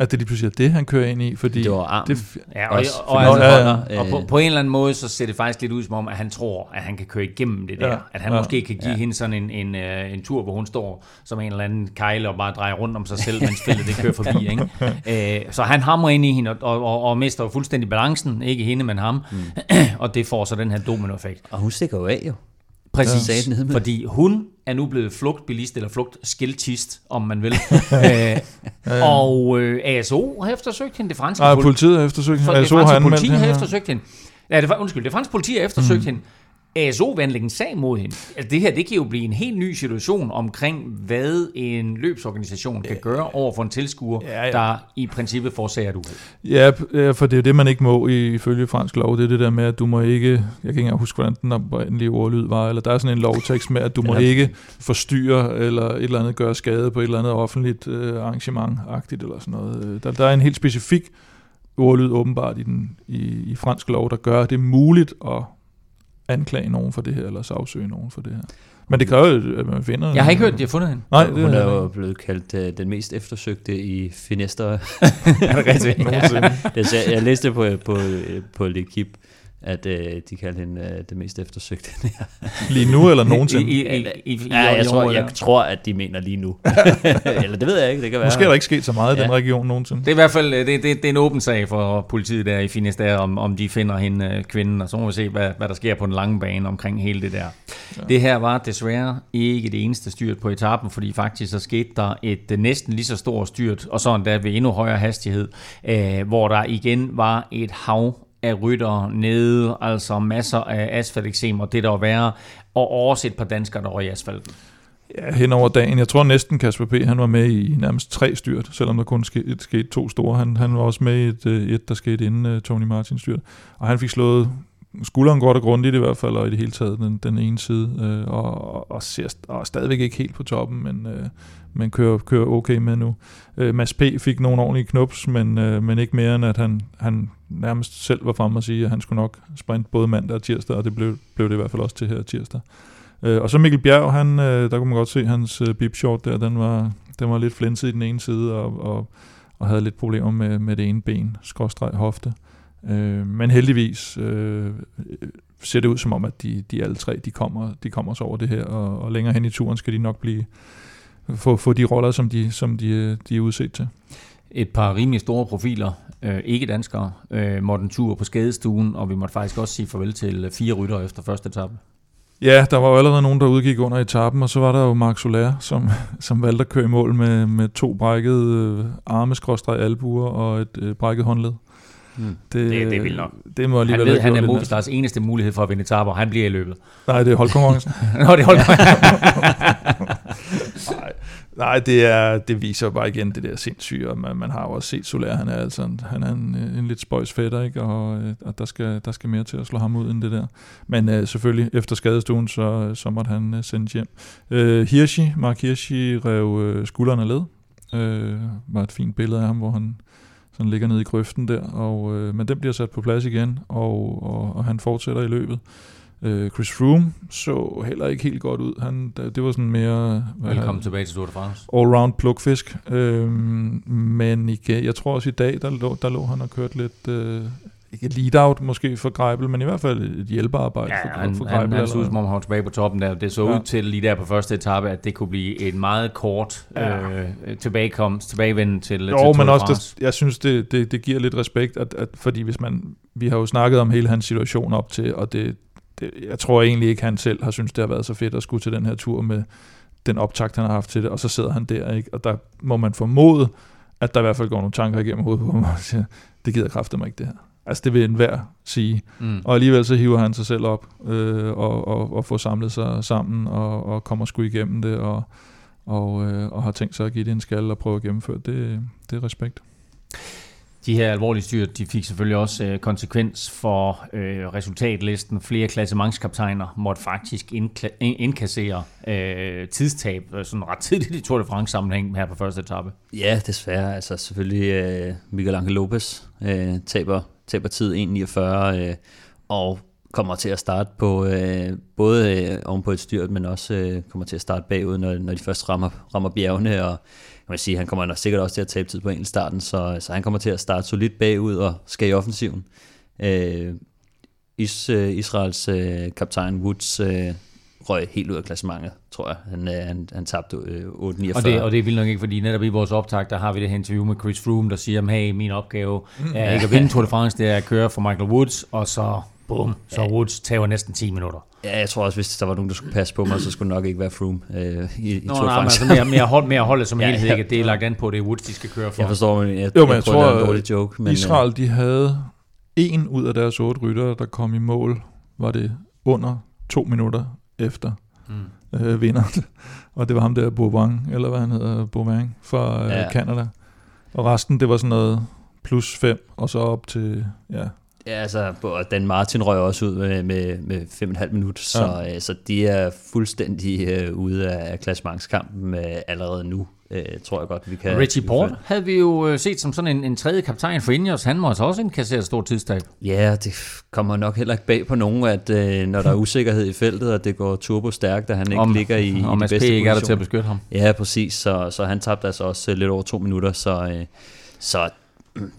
At det lige pludselig er det, han kører ind i, fordi... Det var armen. det, Ja, og, Også, og, og, altså, og, holder, og på, øh, på en eller anden måde, så ser det faktisk lidt ud som om, at han tror, at han kan køre igennem det der. Ja, At han ja. måske kan give hende sådan en, en, øh, en tur, hvor hun står som en eller anden kejle og bare drejer rundt om sig selv, mens feltet det kører forbi. Ikke? (laughs) Øh, så han hamrer ind i hende og, og, og, og mister fuldstændig balancen. Ikke hende, men ham. Mm. (clears throat) og det får så den her dominoeffekt. Og hun stikker jo af jo. Præcis, Ja. Med. fordi hun er nu blevet flugtbilist, eller flugtskiltist, om man vil. (laughs) øh, og øh, ASO har eftersøgt hende, det franske Nej, politi- politiet har eftersøgt hende. det ASO har anmeldt politi hende. har ja. eftersøgt hende. Ja, det var, undskyld, det franske politi har eftersøgt mm. hende. ASO vil anlægge en sag mod hende. Altså det her, det kan jo blive en helt ny situation omkring, hvad en løbsorganisation kan gøre over for en tilskuer, Ja, ja. der i princippet forårsager et uheld. Ja, for det er jo det, man ikke må ifølge fransk lov. Det er det der med, at du må ikke... Jeg kan ikke engang huske, hvordan den oprindelige ordlyd var. Eller der er sådan en lovtekst med, at du (laughs) må Ja. ikke forstyrre eller et eller andet gøre skade på et eller andet offentligt øh, arrangement-agtigt eller sådan noget. Øh, Der, der er en helt specifik ordlyd åbenbart i, den, i, i fransk lov, der gør det muligt at anklage nogen for det her, eller sagsøge nogen for det her. Men det kræver jo, at man finder... Jeg har ikke hørt, at de har fundet hende. Nej, det hun er er jo blevet kaldt uh, den mest eftersøgte i Finester. (laughs) Er det rigtigt? Det, jeg, jeg læste på, på, på L'Equipe, at uh, de kaldte hende uh, det mest eftersøgte. Lige nu eller nogensinde. i, i, i, i, ja, jeg, tror, området jeg der. tror, at de mener lige nu. Eller det ved jeg ikke, det kan være. Måske er der ikke sket så meget i den Ja. region nogensinde. Det er i hvert fald det, det, det er en åben sag for politiet der i Finisterre, om, om de finder hende øh, kvinden, og så må vi se, hvad, hvad der sker på den lange bane omkring hele det der. Ja. Det her var desværre ikke det eneste styrt på etappen, fordi faktisk så skete der et øh, næsten lige så stort styrt, og så endda ved endnu højere hastighed, øh, hvor der igen var et hav af rytter nede, altså masser af asfalteksem, og det der var værre, og også et par danskere, der røg i asfalten. Ja, hen over dagen. Jeg tror næsten Kasper P. han var med i nærmest tre styrt, selvom der kun skete, skete to store. Han, han var også med i et, øh, et der skete inden uh, Tony Martin styrt. Og han fik slået skulderen godt og grundigt i hvert fald, og i det hele taget den, den ene side, øh, og, og, og, ser, st- og er stadigvæk ikke helt på toppen, men, øh, men kører, kører okay med nu. Øh, Mads P. fik nogle ordentlige knups, men, øh, men ikke mere end at han, han nærmest selv var fremme og sige, at han skulle nok sprinte både mandag og tirsdag, og det blev, blev det i hvert fald også til her tirsdag. Øh, og så Mikkel Bjerg, han, øh, der kunne man godt se hans øh, bip short der, den var, den var lidt flænset i den ene side, og, og, og havde lidt problemer med, med det ene ben, skråstreg hofte. Øh, men heldigvis øh, ser det ud som om, at de, de alle tre, de kommer, de kommer sig over det her, og, og længere hen i turen skal de nok blive få, få de roller, som de, som de, øh, de er udset til. et par rimelig store profiler, øh, ikke danskere, øh, måtte en tur på skadestuen, og vi måtte faktisk også sige farvel til øh, fire rytter efter første etape. Ja, der var jo allerede nogen, der udgik under etappen, og så var der jo Mark Soler, som, (laughs) som valgte at køre i mål med, med to brækkede øh, arme, albuer og et øh, brækket håndled. Hmm. Det, Det- det er vildt nok. Det må Han alligevel ved, have han er Movistars eneste mulighed for at vinde etaper, og han bliver i løbet. Nej, det er holdkonkurrencen. (laughs) Nå, det holder nej, (laughs) Nej, det, er, det viser bare igen det der sindssyge, og man, man har jo også set Soler, han er altså en, han er en, en lidt spøjs fætter, ikke? Og, øh, og der, skal, der skal mere til at slå ham ud end det der. Men uh, selvfølgelig, efter skadestuen, så, så måtte han uh, sendes hjem. Uh, Hirschi, Mark Hirschi rev uh, skuldrene led. Uh, var et fint billede af ham, hvor han sådan ligger nede i grøften der, og, uh, men den bliver sat på plads igen, og, og, og han fortsætter i løbet. Øh, Chris Froome så heller ikke helt godt ud. Han, det var sådan mere... Velkommen tilbage til Tour de France. All-round plukfisk. Øh, men igen, jeg tror også i dag, der lå, der lå han og kørte lidt... Øh, ikke et lead-out måske for Greibel, men i hvert fald et hjælpearbejde ja, for, han, for Greibel. Han, han så ud som om han var tilbage på toppen der. Det så ja. ud til lige der på første etape, at det kunne blive en meget kort ja. øh, tilbagekomst, tilbagevenden til, jo, til men også det, jeg synes, det, det, det giver lidt respekt, at, at, fordi hvis man, vi har jo snakket om hele hans situation op til, og det, det, jeg tror egentlig ikke, han selv har synes det har været så fedt at skulle til den her tur med den optakt, han har haft til det, og så sidder han der, ikke? og der må man formode, at der i hvert fald går nogle tanker igennem hovedet på ham, og siger, det gider kræfte mig ikke det her. Altså det vil enhver sige. Mm. Og alligevel så hiver han sig selv op øh, og, og, og får samlet sig sammen og, og kommer sgu igennem det og, og, øh, og har tænkt sig at give det en skal og prøve at gennemføre det. Det er respekt. De her alvorlige styr, de fik selvfølgelig også øh, konsekvens for øh, resultatlisten. Flere klassementskaptajner måtte faktisk indkla- indkassere øh, tidstab øh, sådan ret tidligt i Tour de France sammenhæng her på første etape. Ja, desværre. Altså selvfølgelig øh, Miguel Angel Lopez øh, taber, taber tid 1.49 øh, og kommer til at starte på øh, både øh, oven på et styrt, men også øh, kommer til at starte bagud, når, når de først rammer, rammer bjergene, og man sige, han kommer nok sikkert også til at tabe tid på starten, så, så han kommer til at starte solidt bagud og skal i offensiven. Øh, Is, øh, Israels øh, kaptajn Woods øh, røg helt ud af klassementet, tror jeg. Han, øh, han, han tabte øh, 8-49. Og det, og det er vildt nok ikke, fordi netop i vores optag, der har vi det her interview med Chris Froome, der siger, hey, min opgave er ikke at vinde Tour de France, det er at køre for Michael Woods, og så bum, så Woods tager næsten 10 minutter. Ja, jeg tror også, hvis der var nogen, der skulle passe på mig, så skulle det nok ikke være Froome øh, i, i Nå, Tour de nej, altså mere, mere, hold, mere holdet som Ja, helhed, ja. ikke? det er lagt an på, det er Woods, de skal køre for. Jeg forstår, men jeg, Jo, men jeg, prøver at lave tror, en dårlig joke. Men, Israel, de havde en ud af deres otte ryttere, der kom i mål, var det under to minutter efter Mm. øh, vinderen. (laughs) Og det var ham der, Bovang, eller hvad han hedder, Bovang, fra øh, Ja. Canada. Og resten, det var sådan noget plus fem, og så op til, ja, Ja, altså, og Dan Martin røg også ud med, med, med fem og en halv minut, så, ja. så de er fuldstændig øh, ude af klassementskampen øh, allerede nu, øh, tror jeg godt, vi kan... Richie Port havde vi jo øh, set som sådan en, en tredje kaptajn for Ineos. Han må altså også indkassere et stort tidstab. Ja, det kommer nok heller ikke bag på nogen, at øh, når der er usikkerhed i feltet, og det går turbo stærkt, at han ikke om, ligger i, om i de bedste ikke er der til at beskytte ham. Ja, præcis. Så, så han tabte altså også øh, lidt over to minutter. Så, øh, så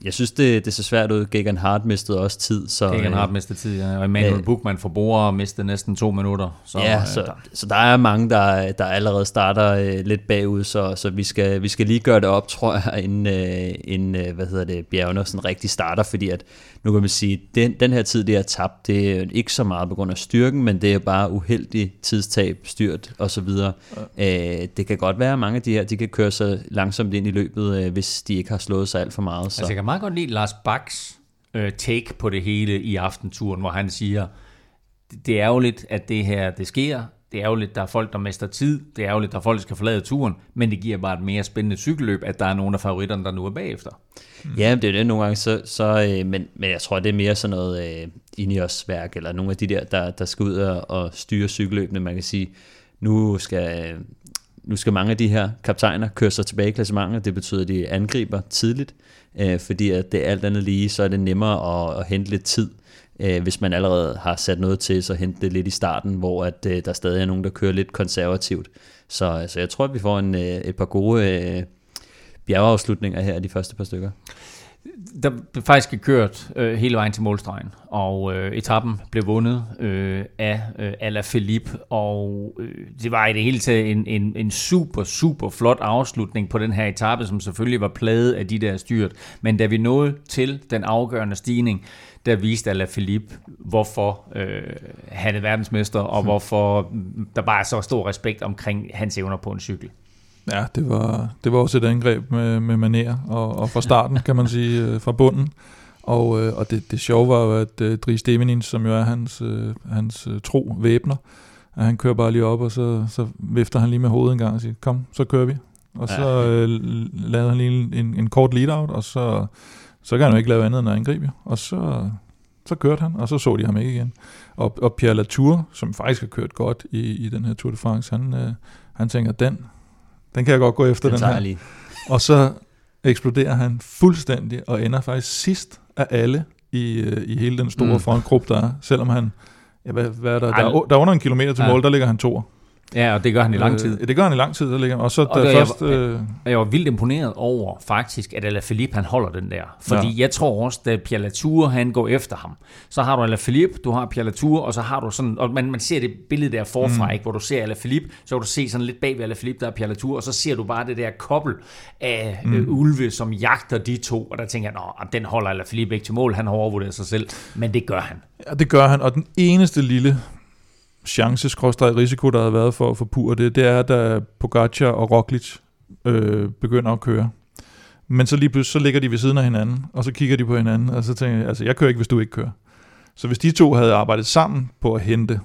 jeg synes, det, det ser svært ud. Gegan Hart mistede også tid. Så, Ikke han øh, mistet tid, ja. og Emmanuel øh, Buchmann for Bora mistede næsten to minutter. Så, ja, øh, så, der- så der er mange, der, der allerede starter øh, lidt bagud, så, så vi, skal, vi skal lige gøre det op, tror jeg, (laughs) inden, øh, inden øh, hvad hedder det, bjergene sådan rigtig starter, fordi at nu kan man sige, den, den her tid, det er tabt, det er ikke så meget på grund af styrken, men det er bare uheldig tidstab, styrt og så videre. Øh, det kan godt være, at mange af de her, de kan køre sig langsomt ind i løbet, øh, hvis de ikke har slået sig alt for meget. Så. Altså, jeg kan meget godt lide Lars Baks øh, take på det hele i aftenturen, hvor han siger, det er ærgerligt, at det her det sker. Det er ærgerligt, at der er folk, der mister tid. Det er ærgerligt, at der er folk, der skal forlade turen. Men det giver bare et mere spændende cykelløb, at der er nogle af favoritterne, der nu er bagefter. Mm. Ja, det er det nogle gange, så, så, øh, men, men jeg tror, det er mere sådan noget øh, Ineos-værk, eller nogle af de der, der, der skal ud og, og styre cykelløbene. Man kan sige, nu skal, øh, nu skal mange af de her kaptajner køre sig tilbage i klassementet. Det betyder, at de angriber tidligt, øh, fordi at det er alt andet lige, så er det nemmere at, at hente lidt tid, øh, hvis man allerede har sat noget til, så hente det lidt i starten, hvor at, øh, der stadig er nogen, der kører lidt konservativt. Så, så jeg tror, at vi får en, øh, et par gode øh, bjergeafslutninger her de første par stykker. Der blev faktisk kørt øh, hele vejen til målstregen, og øh, etappen blev vundet øh, af øh, Alaphilippe, og øh, det var i det hele taget en, en, en super, super flot afslutning på den her etape, som selvfølgelig var plaget af de der styrt. Men da vi nåede til den afgørende stigning, der viste Alaphilippe, hvorfor øh, han er verdensmester, og hvorfor mm, der bare er så stor respekt omkring hans evner på en cykel. Ja, det var, det var også et angreb med, med maner, og, og fra starten, kan man sige, øh, fra bunden. Og, øh, og det, det sjove var jo, at øh, Dries Devenin, som jo er hans, øh, hans øh, tro væbner, at han kører bare lige op, og så, så vifter han lige med hovedet en gang og siger, kom, så kører vi. Og så øh, lavede han lige en, en kort lead-out, og så, så kan han jo ikke lave andet end at angribe. Og så, så kørte han, og så så de ham ikke igen. Og, og Pierre Latour, som faktisk har kørt godt i, i den her Tour de France, han, øh, han tænker, den, den kan jeg godt gå efter, Den den, her. lige. Og så eksploderer han fuldstændig, og ender faktisk sidst af alle i, øh, i hele den store Mm. frontgruppe, der er. Selvom han, ja, hvad, hvad er der, der, er, der er under en kilometer til Ja. mål, der ligger han to. Ja, og det gør han i lang tid. Øh, det gør han i lang tid, der ligger. Og så Og da det er- først... Øh, jeg var vildt imponeret over faktisk, at Alaphilippe han holder den der. Fordi ja. Jeg tror også, da Pierre Latour han går efter ham, så har du Alaphilippe, du har Pierre Latour, og så har du sådan, og man, man ser det billede der forfra, mm. ikke, hvor du ser Alaphilippe, så kan du se sådan lidt bag ved Alaphilippe, der er Pierre Latour, og så ser du bare det der kobbel af mm. øh, ulve, som jagter de to, og der tænker jeg, nå, den holder Alaphilippe ikke til mål, han har overvurderet sig selv, men det gør han. ja, det gør han. Og den eneste lille chance-risiko, der havde været for at forpure det, det er, da Pogacar og Roglic øh, begynder at køre. Men så lige pludselig, så ligger de ved siden af hinanden, og så kigger de på hinanden, og så tænker jeg, altså jeg kører ikke, hvis du ikke kører. Så hvis de to havde arbejdet sammen på at hente,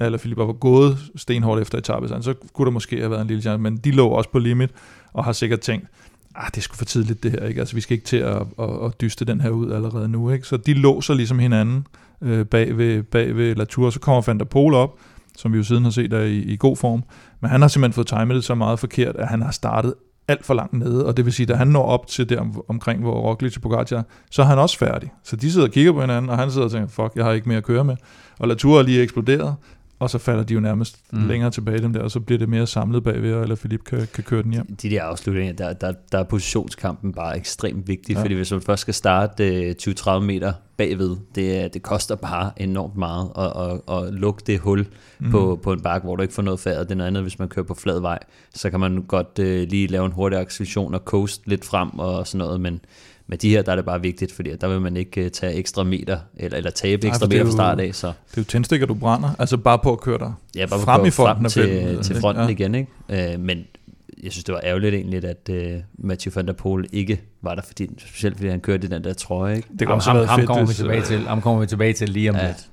eller Philip var gået stenhårdt efter etappesejren, så kunne der måske have været en lille chance, men de lå også på limit, og har sikkert tænkt, ah, det er sgu for tidligt det her, ikke? Altså vi skal ikke til at, at, at dyste den her ud allerede nu, ikke? Så de låser ligesom hinanden øh, bag, ved, bag ved Latour, så kommer Van der Pol op, som vi jo siden har set er i, i god form, men han har simpelthen fået timet det så meget forkert, at han har startet alt for langt nede, og det vil sige, da han når op til der om, omkring, hvor Roglic og Pogacar, så er han også færdig. Så de sidder og kigger på hinanden, og han sidder og tænker, fuck, jeg har ikke mere at køre med. Og Latour er lige eksploderet, og så falder de jo nærmest Mm. længere tilbage dem der, og så bliver det mere samlet bagved, eller Philip kan, kan køre den hjem. de der afslutninger, der, der, der er positionskampen bare ekstremt vigtig, ja. Ja. fordi hvis man først skal starte øh, 20-30 meter bagved, det, det koster bare enormt meget at, at, at lukke det hul mm. på, på en bakke, hvor du ikke får noget færd. Det er noget andet, hvis man kører på flad vej, så kan man godt øh, lige lave en hurtig acceleration og coast lidt frem og sådan noget, men med de her, der er det bare vigtigt, fordi der vil man ikke øh, tage ekstra meter, eller, eller tabe ekstra er meter fra start af, så Det er jo tændstikker, du brænder, altså bare på at køre dig. Ja, bare frem i fronten frem til, til fronten. Ja. igen, ikke? Øh, men jeg synes, det var ærgerligt egentlig, at øh, Mathieu van der Poel ikke var der, fordi, specielt fordi han kørte i den der trøje, ikke? Det kan ham, også ham, fedt, kommer vi tilbage øh, til. Ham kommer vi tilbage til lige om Ja. lidt.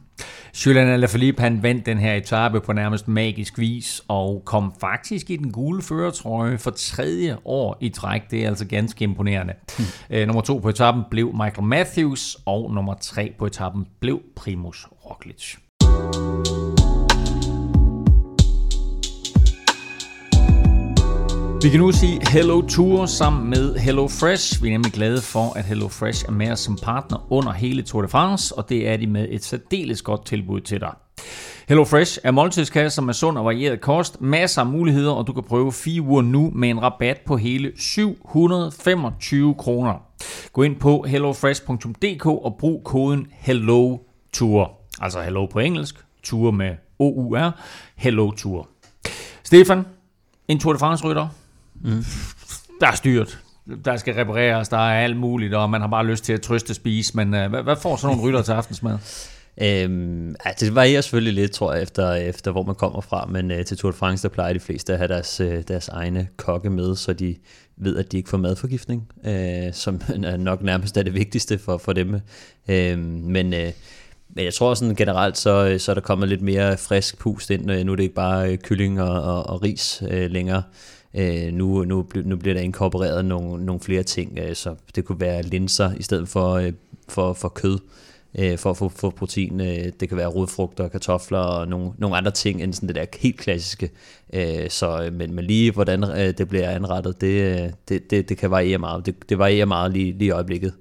Julian Alaphilippe, han vandt den her etape på nærmest magisk vis, og kom faktisk i den gule førertrøje for tredje år i træk. Det er altså ganske imponerende. Hmm. Øh, nummer to på etappen blev Michael Matthews, og nummer tre på etappen blev Primus Roglic. Vi kan nu sige Hello Tour sammen med Hello Fresh. Vi er nemlig glade for, at Hello Fresh er med os som partner under hele Tour de France, og det er de med et særdeles godt tilbud til dig. Hello Fresh er måltidskasser med sund og varieret kost, masser af muligheder, og du kan prøve fire uger nu med en rabat på hele 725 kroner. Gå ind på hellofresh.dk og brug koden HELLOTOUR. Altså hello på engelsk, tour med O-U-R, Hello Tour. Stefan, en Tour de France-rytter, Mm. der er styrt. Der skal repareres, der er alt muligt, og man har bare lyst til at trøste spise. Men uh, hvad, hvad får sådan nogle rytter til aftensmad? Øhm, ja, det varierer selvfølgelig lidt, tror jeg, efter, efter hvor man kommer fra, men øh, til Tour de France, der plejer de fleste at have deres, øh, deres egne kokke med, så de ved, at de ikke får madforgiftning, øh, som (laughs) er nok nærmest er det vigtigste for, for dem. Øh, men, øh, men jeg tror sådan generelt, så, øh, så er der kommet lidt mere frisk pust ind. Øh, nu er det ikke bare kylling og, og, og ris øh, længere. Øh, nu, nu, nu bliver der inkorporeret nogle, nogle flere ting, øh, så det kunne være linser i stedet for, øh, for, for kød øh, for at få, få protein. Øh, det kan være rodfrugter, kartofler og nogle, nogle andre ting end sådan det der helt klassiske. Øh, så, øh, men, men lige hvordan øh, det bliver anrettet, det, øh, det, det, det kan variere meget. Det, det varierer meget lige, lige i øjeblikket.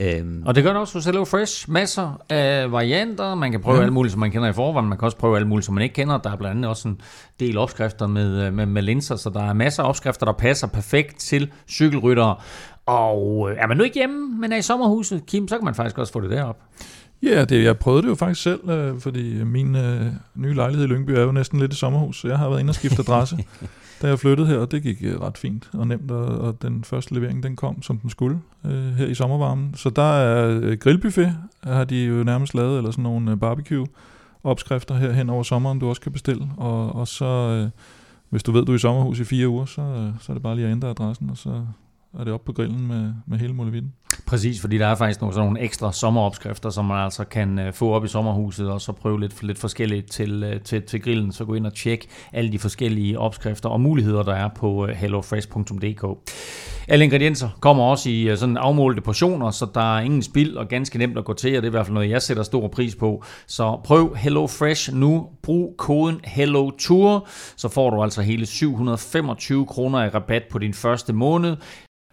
Øhm, Og det gør det også hos Hello Fresh. Masser af varianter. Man kan prøve ja. alt muligt, som man kender i forvejen. Man kan også prøve alt muligt, som man ikke kender. Der er blandt andet også en del opskrifter med, øh, med, med linser, så der er masser af opskrifter, der passer perfekt til cykelryttere. Og øh, er man nu ikke hjemme, men er i sommerhuset, Kim, så kan man faktisk også få det derop. Ja, det, jeg prøvede det jo faktisk selv, øh, fordi min øh, nye lejlighed i Lyngby er jo næsten lidt et sommerhus, så jeg har været inde og skifte (laughs) adresse, da jeg flyttede her, og det gik øh, ret fint og nemt, og, og den første levering, den kom, som den skulle øh, her i sommervarmen. Så der er øh, grillbuffet, har de jo nærmest lavet, eller sådan nogle øh, barbecue opskrifter her hen over sommeren, du også kan bestille, og, og så, øh, hvis du ved, du er i sommerhus i fire uger, så, øh, så er det bare lige at ændre adressen, og så, er det op på grillen med, med hele muligheden. Præcis, fordi der er faktisk nogle, sådan nogle ekstra sommeropskrifter, som man altså kan øh, få op i sommerhuset, og så prøve lidt, lidt forskelligt til, øh, til, til grillen. Så gå ind og tjek alle de forskellige opskrifter og muligheder, der er på øh, hellofresh.dk. Alle ingredienser kommer også i sådan afmålte portioner, så der er ingen spild og ganske nemt at gå til, og det er i hvert fald noget, jeg sætter stor pris på. Så prøv HelloFresh nu. Brug koden HelloTour, så får du altså hele 725 kroner i rabat på din første måned.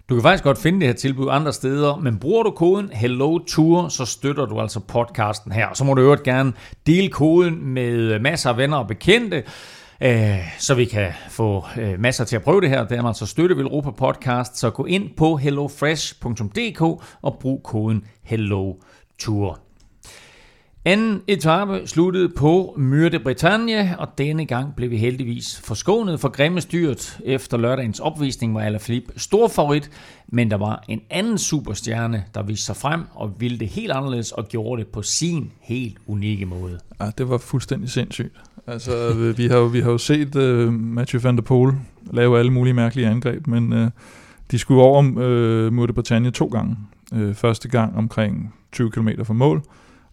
Du kan faktisk godt finde det her tilbud andre steder, men bruger du koden HelloTour, så støtter du altså podcasten her. Så må du øvrigt gerne dele koden med masser af venner og bekendte, øh, så vi kan få øh, masser til at prøve det her. Det er altså støtte Europa Podcast, så gå ind på hellofresh.dk og brug koden HelloTour. Anden etape sluttede på Myrde Bretagne, og denne gang blev vi heldigvis forskånet for grimme styrt. Efter lørdagens opvisning var Alaphilippe stor favorit, men der var en anden superstjerne, der viste sig frem og ville det helt anderledes og gjorde det på sin helt unikke måde. Ja, det var fuldstændig sindssygt. Altså, vi har jo, vi har jo set uh, Mathieu van der Poel lave alle mulige mærkelige angreb, men uh, de skulle over øh, uh, Mur Bretagne to gange. Uh, første gang omkring 20 km fra mål,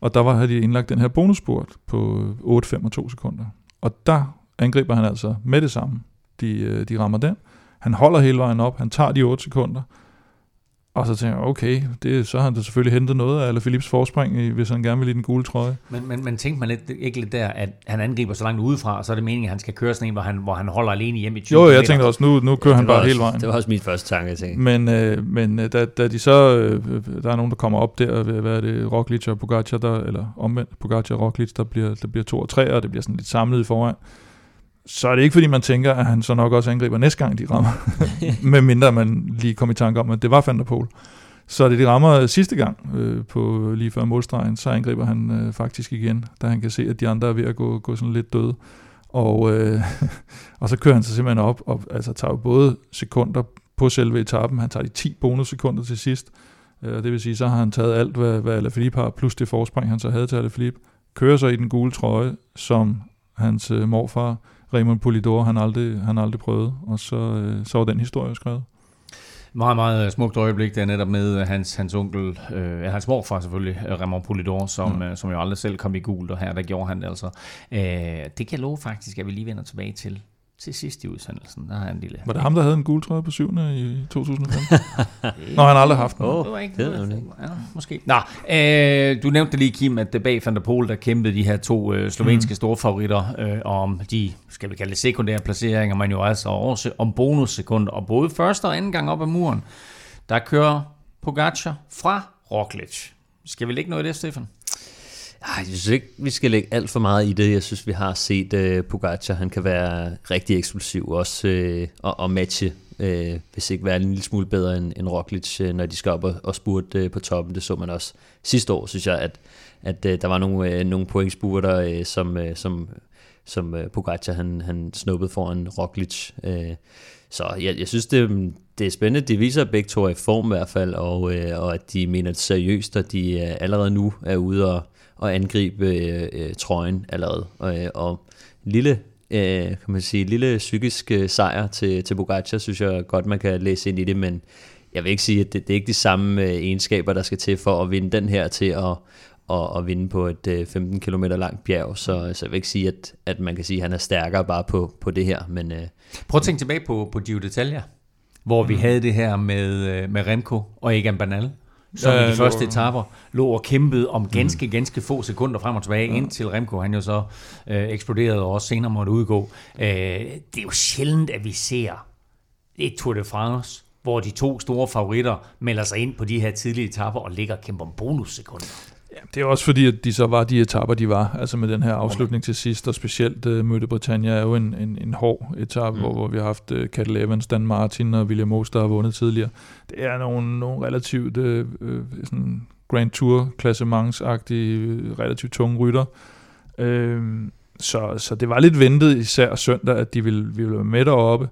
og der var, havde de indlagt den her bonusspurt på øh, 8,25 sekunder. Og der angriber han altså med det samme. De, øh, de rammer den. Han holder hele vejen op. Han tager de 8 sekunder. Og så tænker jeg, okay, det, så har han da selvfølgelig hentet noget af Philips forspring, hvis han gerne vil i den gule trøje. Men, men, men tænkte man lidt, ikke lidt der, at han angriber så langt udefra, og så er det meningen, at han skal køre sådan en, hvor han, hvor han holder alene hjem i 20 Jo, jeg tænkte også, nu, nu kører ja, han bare også, hele vejen. Det var også min første tanke, jeg tænkte. Men, øh, men øh, da, da de så, øh, der er nogen, der kommer op der, hvad er det, Roglic og Pogacar, der, eller omvendt, Pogacar og Roglic, der bliver, der bliver to og tre, og det bliver sådan lidt samlet i foran så er det ikke fordi, man tænker, at han så nok også angriber næste gang, de rammer. (laughs) Med mindre man lige kommer i tanke om, at det var Van der Pol. Så det de rammer sidste gang øh, på lige før målstregen, så angriber han øh, faktisk igen, da han kan se, at de andre er ved at gå, gå sådan lidt døde. Og, øh, (laughs) og så kører han sig simpelthen op, og altså tager jo både sekunder på selve etappen, han tager de 10 bonussekunder til sidst, øh, det vil sige, så har han taget alt, hvad, hvad Alaphilippe har, plus det forspring, han så havde til Alaphilippe, kører så i den gule trøje, som hans øh, morfar, Raymond Polidor, han aldrig, han aldrig prøvede, og så, øh, så var den historie skrevet. Meget, meget smukt øjeblik, der netop med hans, hans onkel, øh, hans morfar selvfølgelig, Raymond Polidor, som, øh, som jo aldrig selv kom i gult, og her der gjorde han det altså. Øh, det kan jeg love faktisk, at vi lige vender tilbage til til sidst i udsendelsen. Der har en lille... Var det ham, der havde en gul trøje på syvende i 2005? (laughs) Nå, han har aldrig haft den. Oh, det var ikke det. Var ikke. Ja, måske. Nå, øh, du nævnte lige, Kim, at bag Van der Pol, der kæmpede de her to øh, slovenske mm. store favoritter øh, om de, skal vi kalde det sekundære placeringer, men jo altså også om bonussekunder. Og både første og anden gang op ad muren, der kører Pogacar fra Roglic. Skal vi lægge noget i det, Stefan? Ej, jeg synes ikke, vi skal lægge alt for meget i det. Jeg synes, vi har set uh, Pogacar. Han kan være rigtig eksplosiv også uh, og, og matche, uh, hvis ikke være en lille smule bedre end, end Roglic, uh, når de skal op og, og spurte uh, på toppen. Det så man også sidste år, synes jeg, at, at uh, der var nogle, uh, nogle pointspurter, uh, som, uh, som, som uh, Pogacar han, han snuppede foran Roglic. Uh, så jeg, jeg synes, det, det er spændende. De viser, at begge to er i form i hvert fald, og, øh, og at de mener det seriøst, og de øh, allerede nu er ude og, at angribe øh, øh, trøjen allerede. Og, øh, og lille, øh, kan man sige, lille psykisk øh, sejr til, til Bogacar, synes jeg godt, man kan læse ind i det, men jeg vil ikke sige, at det, det er ikke de samme øh, egenskaber, der skal til for at vinde den her til at, og, og vinde på et øh, 15 km langt bjerg, så, så jeg vil ikke sige, at, at man kan sige, at han er stærkere bare på, på det her. Men, øh, Prøv at tænke tilbage på, på Gio d'Italia, hvor mm. vi havde det her med, øh, med Remco og Egan Bernal, som ja, i de første etaper lå og kæmpede om ganske, ganske få sekunder frem og tilbage, ja. indtil Remco han jo så øh, eksploderede og også senere måtte udgå. Øh, det er jo sjældent, at vi ser et Tour de France, hvor de to store favoritter melder sig ind på de her tidlige etapper og ligger og kæmper om bonussekunder. Ja, det er også fordi, at de så var de etapper, de var, altså med den her afslutning til sidst, og specielt uh, Møde Britannia er jo en, en, en hård etape, mm. hvor, hvor vi har haft uh, Cattle Evans, Dan Martin og William Moos, der har vundet tidligere. Det er nogle, nogle relativt uh, sådan Grand Tour klassementsagtige, relativt tunge rytter. Uh, så, så det var lidt ventet, især søndag, at de ville, ville være med deroppe.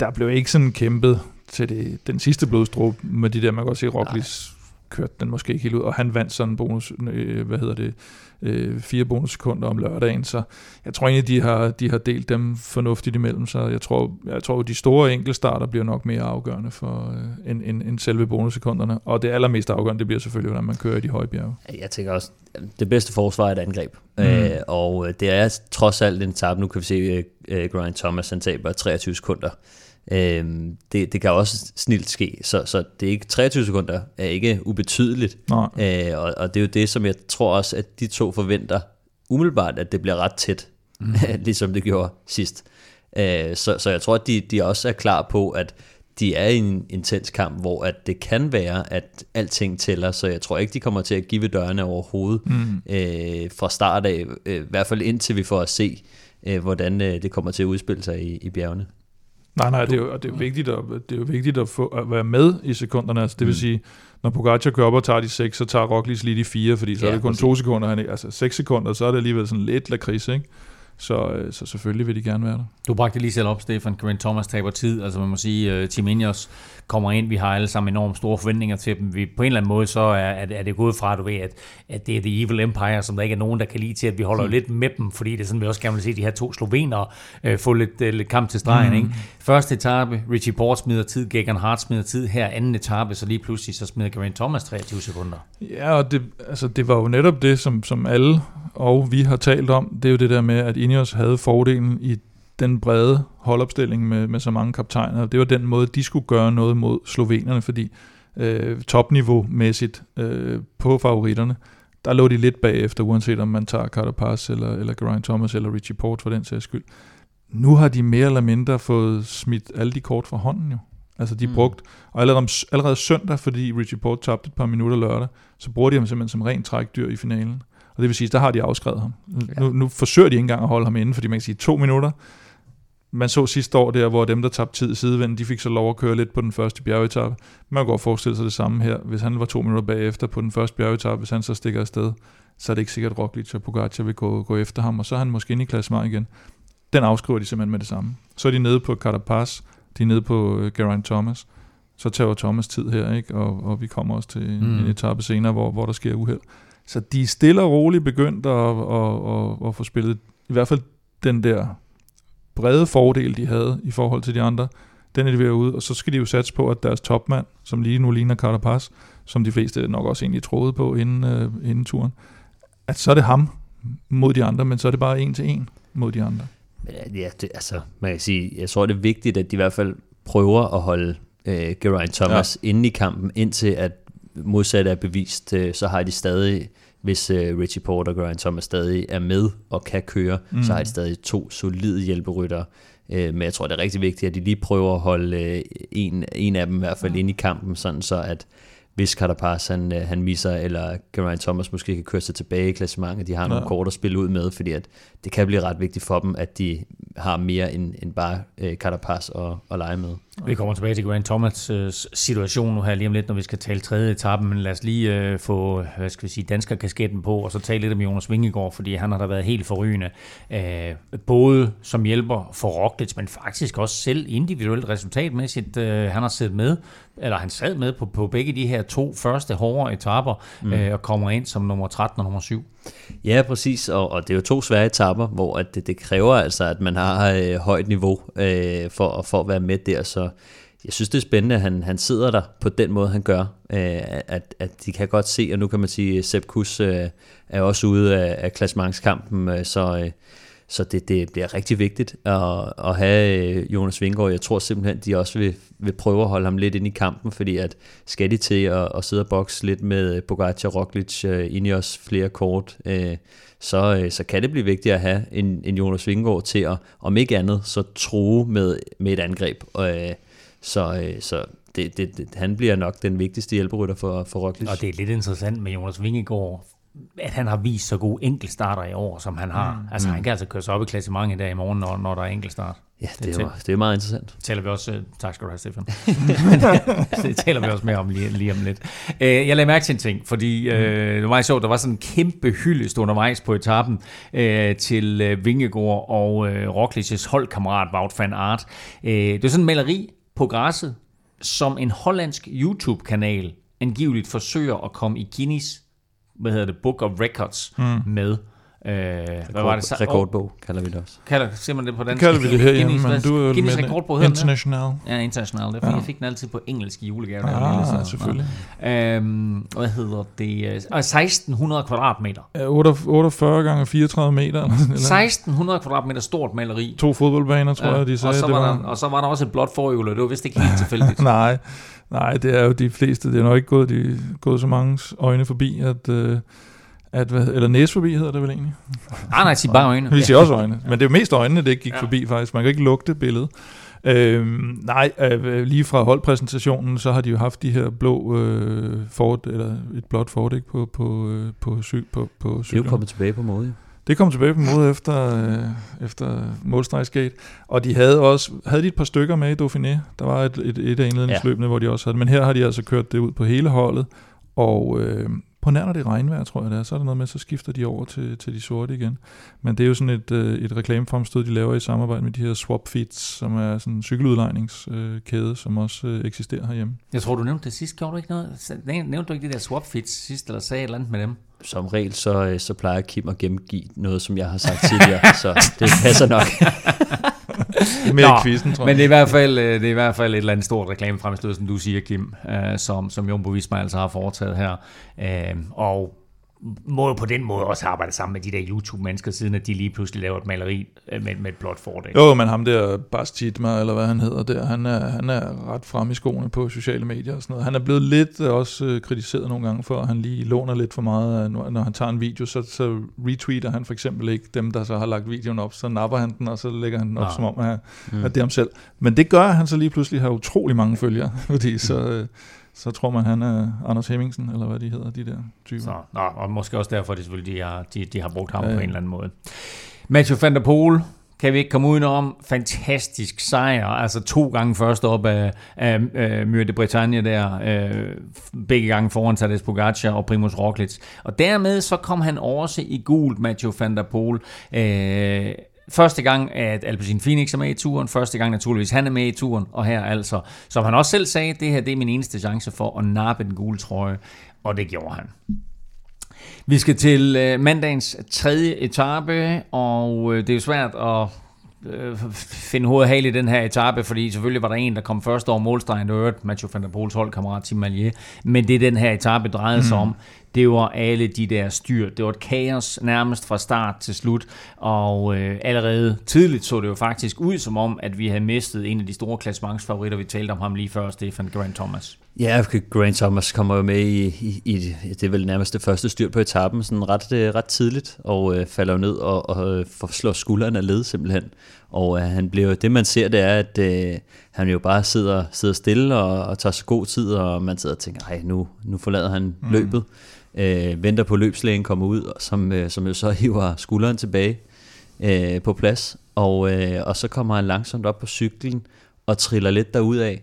Der blev ikke sådan kæmpet til det, den sidste blodstrup med de der, man kan godt se, Roglic kørte den måske ikke helt ud, og han vandt sådan en bonus, øh, hvad hedder det, øh, fire bonussekunder om lørdagen, så jeg tror egentlig, de har, de har delt dem fornuftigt imellem så Jeg tror, jeg tror de store enkeltstarter bliver nok mere afgørende for, øh, end, end, end selve bonussekunderne, og det allermest afgørende, det bliver selvfølgelig, hvordan man kører i de høje bjerge. Jeg tænker også, det bedste forsvar er et angreb, mm. øh, og det er trods alt en tab. Nu kan vi se, uh, Grind Thomas han taber 23 sekunder Øh, det, det kan også snilt ske, så, så det er ikke 23 sekunder er ikke ubetydeligt. Øh, og, og det er jo det, som jeg tror også, at de to forventer umiddelbart, at det bliver ret tæt, mm. (laughs) ligesom det gjorde sidst. Øh, så, så jeg tror, at de, de også er klar på, at de er i en intens kamp, hvor at det kan være, at alting tæller, så jeg tror ikke, de kommer til at give dørene overhovedet mm. øh, fra start af, øh, i hvert fald indtil vi får at se, øh, hvordan øh, det kommer til at udspille sig i, i bjergene. Nej, nej, det er jo, det er jo vigtigt, at, det er jo vigtigt at, få, at være med i sekunderne. Altså, det vil mm. sige, når Pogacar kører op og tager de 6, så tager Roglic lige de 4, fordi så ja, er det kun 2 sekunder. Han, altså 6 sekunder, så er det alligevel sådan lidt lakrids, ikke? Så, øh, så selvfølgelig vil de gerne være der. Du bragte lige selv op, Stefan. Grant Thomas taber tid. Altså man må sige, uh, Team Ineos kommer ind. Vi har alle sammen enormt store forventninger til dem. Vi, på en eller anden måde så er, er det gået fra, du ved, at, at det er The Evil Empire, som der ikke er nogen, der kan lide til, at vi holder mm. lidt med dem, fordi det er sådan, vi også gerne vil se de her to slovenere uh, få lidt, uh, lidt kamp til stregen. Mm. Ikke? Første etape, Richie Port smider tid, Gegan Hart smider tid. Her anden etape, så lige pludselig så smider Grant Thomas 23 sekunder. Ja, og det, altså, det var jo netop det, som, som alle og vi har talt om, det er jo det der med, at Ineos havde fordelen i den brede holdopstilling med, med så mange kaptajner. Det var den måde, de skulle gøre noget mod slovenerne, fordi øh, topniveau-mæssigt øh, på favoritterne, der lå de lidt bagefter, uanset om man tager Carapaz eller, eller Geraint Thomas eller Richie Port for den sags skyld. Nu har de mere eller mindre fået smidt alle de kort fra hånden jo. Altså de mm. brugt, og allerede, allerede søndag, fordi Richie Port tabte et par minutter lørdag, så bruger de ham simpelthen som ren trækdyr i finalen. Og det vil sige, der har de afskrevet ham. Ja. Nu, nu forsøger de ikke engang at holde ham inde, fordi man kan sige to minutter. Man så sidste år der, hvor dem, der tabte tid sidevinden, de fik så lov at køre lidt på den første bjergetappe. Man kan godt forestille sig det samme her. Hvis han var to minutter bagefter på den første bjergetappe, hvis han så stikker afsted, så er det ikke sikkert, at Roglic og Pogacar vil gå, gå efter ham, og så er han måske inde i klassement igen. Den afskriver de simpelthen med det samme. Så er de nede på Carapaz, de er nede på uh, Geraint Thomas. Så tager Thomas tid her, ikke? Og, og vi kommer også til mm. en etape senere, hvor, hvor der sker uheld. Så de er stille og roligt begyndt at, at, at, at få spillet i hvert fald den der brede fordel, de havde i forhold til de andre, den er de ved ud, og så skal de jo satse på, at deres topmand, som lige nu ligner Carapaz, som de fleste nok også egentlig troede på inden, uh, inden turen, at så er det ham mod de andre, men så er det bare en til en mod de andre. Ja, det, altså, man kan sige, jeg tror, det er vigtigt, at de i hvert fald prøver at holde uh, Geraint Thomas ja. inde i kampen, indtil at modsat er bevist, uh, så har de stadig hvis uh, Richie Porter og Grant Thomas stadig er med og kan køre, mm. så har de stadig to solide hjælperytter. Uh, men jeg tror, det er rigtig vigtigt, at de lige prøver at holde uh, en, en af dem i hvert fald mm. ind i kampen, sådan så at hvis Carapaz han, han misser, eller Geraint Thomas måske kan køre sig tilbage i klassementet, de har nogle ja. kort at spille ud med, fordi at det kan blive ret vigtigt for dem, at de har mere end, end bare uh, Carapaz at, at lege med. Vi kommer tilbage til Grant Thomas' øh, situation nu her lige om lidt, når vi skal tale tredje etape, men lad os lige øh, få, hvad skal vi sige, dansker-kasketten på, og så tale lidt om Jonas Vingegaard, fordi han har da været helt forrygende. Øh, både som hjælper for Roglic, men faktisk også selv individuelt resultatmæssigt. Øh, han har siddet med, eller han sad med på, på begge de her to første hårde etaper, mm. øh, og kommer ind som nummer 13 og nummer 7. Ja, præcis, og, og det er jo to svære etapper, hvor at det, det kræver altså, at man har øh, højt niveau øh, for, for at være med der, så jeg synes, det er spændende, at han, han sidder der på den måde, han gør, øh, at, at de kan godt se, og nu kan man sige, at Sepp Kuss øh, er også ude af, af klassementskampen, øh, så, øh, så det, det bliver rigtig vigtigt at, at have øh, Jonas Vingård. Jeg tror simpelthen, de også vil, vil prøve at holde ham lidt ind i kampen, fordi at skal de til at, at sidde og bokse lidt med øh, Bogacar, Roglic, i Ineos flere kort, så, så kan det blive vigtigt at have en, en Jonas Vingård til at, om ikke andet, så true med, med et angreb. Så, så det, det, det, han bliver nok den vigtigste hjælperytter for, for Roglic. Og det er lidt interessant med Jonas Vingegaard, at han har vist så gode enkeltstarter i år, som han har. Mm. Altså, han mm. kan altså køre sig op i klassementet i dag i morgen, når, når der er enkeltstart. Ja, det, det, er, det er meget interessant. Det taler vi også, uh, tak skal du have, Stefan. (laughs) (laughs) det taler vi også mere om lige, lige om lidt. Uh, jeg lagde mærke til en ting, fordi uh, det var sjovt, der var sådan en kæmpe hyldest undervejs på etappen uh, til uh, Vingegaard og uh, Rocklici's holdkammerat Wout van Aert. Uh, det var sådan en maleri på græsset, som en hollandsk YouTube-kanal angiveligt forsøger at komme i Guinness, hvad hedder det, Book of Records mm. med. Øh, hvad var det? så- Rekordbog kalder vi det også. Kalder simpelthen det på dansk? Det kalder vi det her hjemme, Guinness, men du er Guinness med rekordbog det? international. Ja, international. Det er, Ja. ja. jeg fik den altid på engelsk i julegave. lille, Ah, så- selvfølgelig. Øhm, hvad hedder det? Øh, 1600 kvadratmeter. Ja, 48 gange 34 meter. Eller sådan noget. 1600 kvadratmeter stort maleri. To fodboldbaner, tror jeg, de sagde. og, så det var var. der, og så var der også et blåt forhjul, og det var vist ikke helt (laughs) tilfældigt. Nej, nej, det er jo de fleste. Det er nok ikke gået, de, gået så mange øjne forbi, at, øh, at hvad, eller næse forbi hedder det vel egentlig. Nej, nej, sig bare øjne. Vi siger også øjne, men det er jo mest øjnene, det ikke gik Ja. forbi faktisk. Man kan ikke lugte billedet. Øhm, nej, øh, lige fra holdpræsentationen, så har de jo haft de her blå øh, Ford, eller et blåt Ford, ikke, på, på, øh, på, cy, på, på Det er jo cyklen. kommet tilbage på mode. Det kom tilbage på mode efter, øh, efter målstregsgate. Og de havde også havde de et par stykker med i Dauphiné. Der var et, et, et af indledningsløbene, ja. hvor de også havde det. Men her har de altså kørt det ud på hele holdet. Og øh, på nær når det er regnvejr, tror jeg det er, så er der noget med, så skifter de over til, til de sorte igen. Men det er jo sådan et, øh, et reklamefremstød, de laver i samarbejde med de her Swap Fits, som er sådan en cykeludlejningskæde, som også øh, eksisterer herhjemme. Jeg tror, du nævnte det sidst. Gjorde du ikke noget? Nævnte du ikke de der swap fits sidst, eller sagde et eller andet med dem? Som regel, så, øh, så plejer Kim at gengive noget, som jeg har sagt tidligere, (laughs) så det passer nok. (laughs) (laughs) Mere Nå, quizzen, tror Men jeg. det er, i hvert fald, øh, det er i hvert fald et eller andet stort reklamefremstød, som du siger, Kim, øh, som, som Jumbo Visma altså har foretaget her. Øh, og må jo på den måde også arbejde sammen med de der YouTube-mennesker, siden at de lige pludselig laver et maleri øh, med, med et blåt fordæk. Jo, men ham der, Bas Titma, eller hvad han hedder der, han er, han er ret frem i skoene på sociale medier og sådan noget. Han er blevet lidt øh, også øh, kritiseret nogle gange for, at han lige låner lidt for meget. Når, han tager en video, så, så retweeter han for eksempel ikke dem, der så har lagt videoen op. Så napper han den, og så lægger han den op, Nå. som om, at, mm. at det er ham selv. Men det gør, at han så lige pludselig har utrolig mange følgere, (laughs) fordi så, så tror man, han er Anders Hemmingsen, eller hvad de hedder, de der typer. Så, nå, og måske også derfor, at de selvfølgelig de har, de, de har brugt ham Ja, på en eller anden måde. Matthew van der Poel, kan vi ikke komme udenom. Fantastisk sejr. Altså to gange først op af, af, af de Bretagne der. Øh, begge gange foran Tadej Pogacar og Primoz Roglic. Og dermed så kom han også i gult, Matthew van der Poel. Øh, Første gang, at Alpecin Phoenix er med i turen. Første gang naturligvis, han er med i turen. Og her altså, som han også selv sagde, det her det er min eneste chance for at nappe den gule trøje. Og det gjorde han. Vi skal til øh, mandagens tredje etape, og øh, det er jo svært at øh, finde hovedet hale i den her etape, fordi selvfølgelig var der en, der kom først over målstregen, det var Mathieu van der Poels holdkammerat Tim Malier, men det den her etape drejede sig om, det var alle de der styr. Det var et kaos nærmest fra start til slut, og øh, allerede tidligt så det jo faktisk ud som om, at vi havde mistet en af de store klassementsfavoritter, vi talte om ham lige før, Stefan Grant Thomas. Ja, Grant Thomas kommer jo med i, i, i det er vel nærmest det første styr på etappen, sådan ret, øh, ret tidligt, og øh, falder jo ned og, og øh, forslår skulderen af led simpelthen. Og øh, han bliver, det man ser, det er, at øh, han jo bare sidder, sidder stille og, og tager så god tid, og man sidder og tænker, ej, nu, nu forlader han mm. løbet. Øh, venter på løbslægen kommer ud, som, øh, som jo så (laughs) hiver skulderen tilbage øh, på plads, og, øh, og så kommer han langsomt op på cyklen og triller lidt derudad.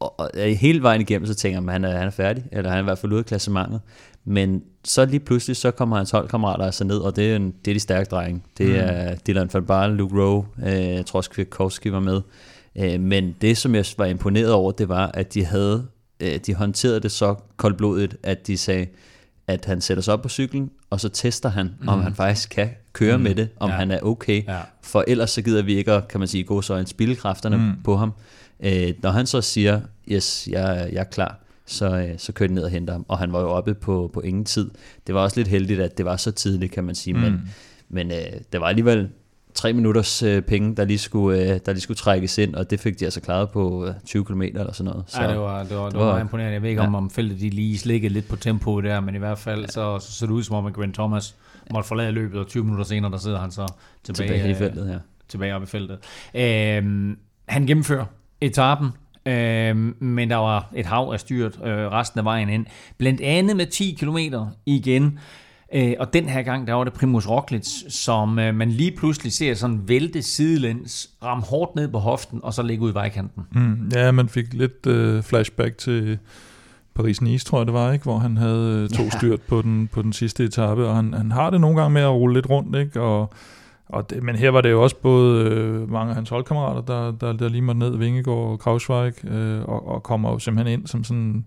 Og, og hele vejen igennem, så tænker man, at han er, han er færdig, eller han er i hvert fald ude af klassementet. Men så lige pludselig, så kommer hans holdkammerater altså ned, og det er, en, det er de stærke drenge. Det er Dylan van Baarle, Luke Rowe, øh, jeg tror også Kwiatkowski var med. Øh, men det, som jeg var imponeret over, det var, at de havde, øh, de håndterede det så koldblodigt, at de sagde, at han sætter sig op på cyklen, og så tester han, mm. om han faktisk kan køre mm. med det, om Ja. han er okay. Ja. For ellers så gider vi ikke at, kan man sige, gå så en spildekræfterne mm. på ham. Øh, når han så siger, yes, jeg, jeg er klar, så, øh, så kører de ned og henter ham. Og han var jo oppe på, på ingen tid. Det var også lidt heldigt, at det var så tidligt, kan man sige. Mm. Men, men øh, det var alligevel tre minutters øh, penge, der lige, skulle, øh, der lige skulle trækkes ind, og det fik de altså klaret på øh, 20 km eller sådan noget. Så, ja, det var, det var, det var, var- meget imponerende. Jeg ved ikke, ja. om, om feltet de lige slikkede lidt på tempoet der, men i hvert fald ja. så, så så det ud som om, at Grant Thomas måtte forlade løbet, og 20 minutter senere, der sidder han så tilbage, tilbage i øh, feltet her. tilbage op i feltet. Øhm, han gennemfører etappen, øhm, men der var et hav af styrt øh, resten af vejen ind. Blandt andet med 10 km igen. Øh, og den her gang, der var det Primus Roglic, som øh, man lige pludselig ser sådan vælte sidelæns, ramme hårdt ned på hoften, og så ligge ud i vejkanten. Mm, ja, man fik lidt øh, flashback til Paris-Nice, tror jeg det var, ikke? hvor han havde øh, to Ja. styrt på den, på den sidste etape, og han, han har det nogle gange med at rulle lidt rundt, ikke? Og, og det, men her var det jo også både øh, mange af hans holdkammerater, der, der, der lige måtte ned, Vingegaard og Krausweig, øh, og, og kommer jo simpelthen ind som sådan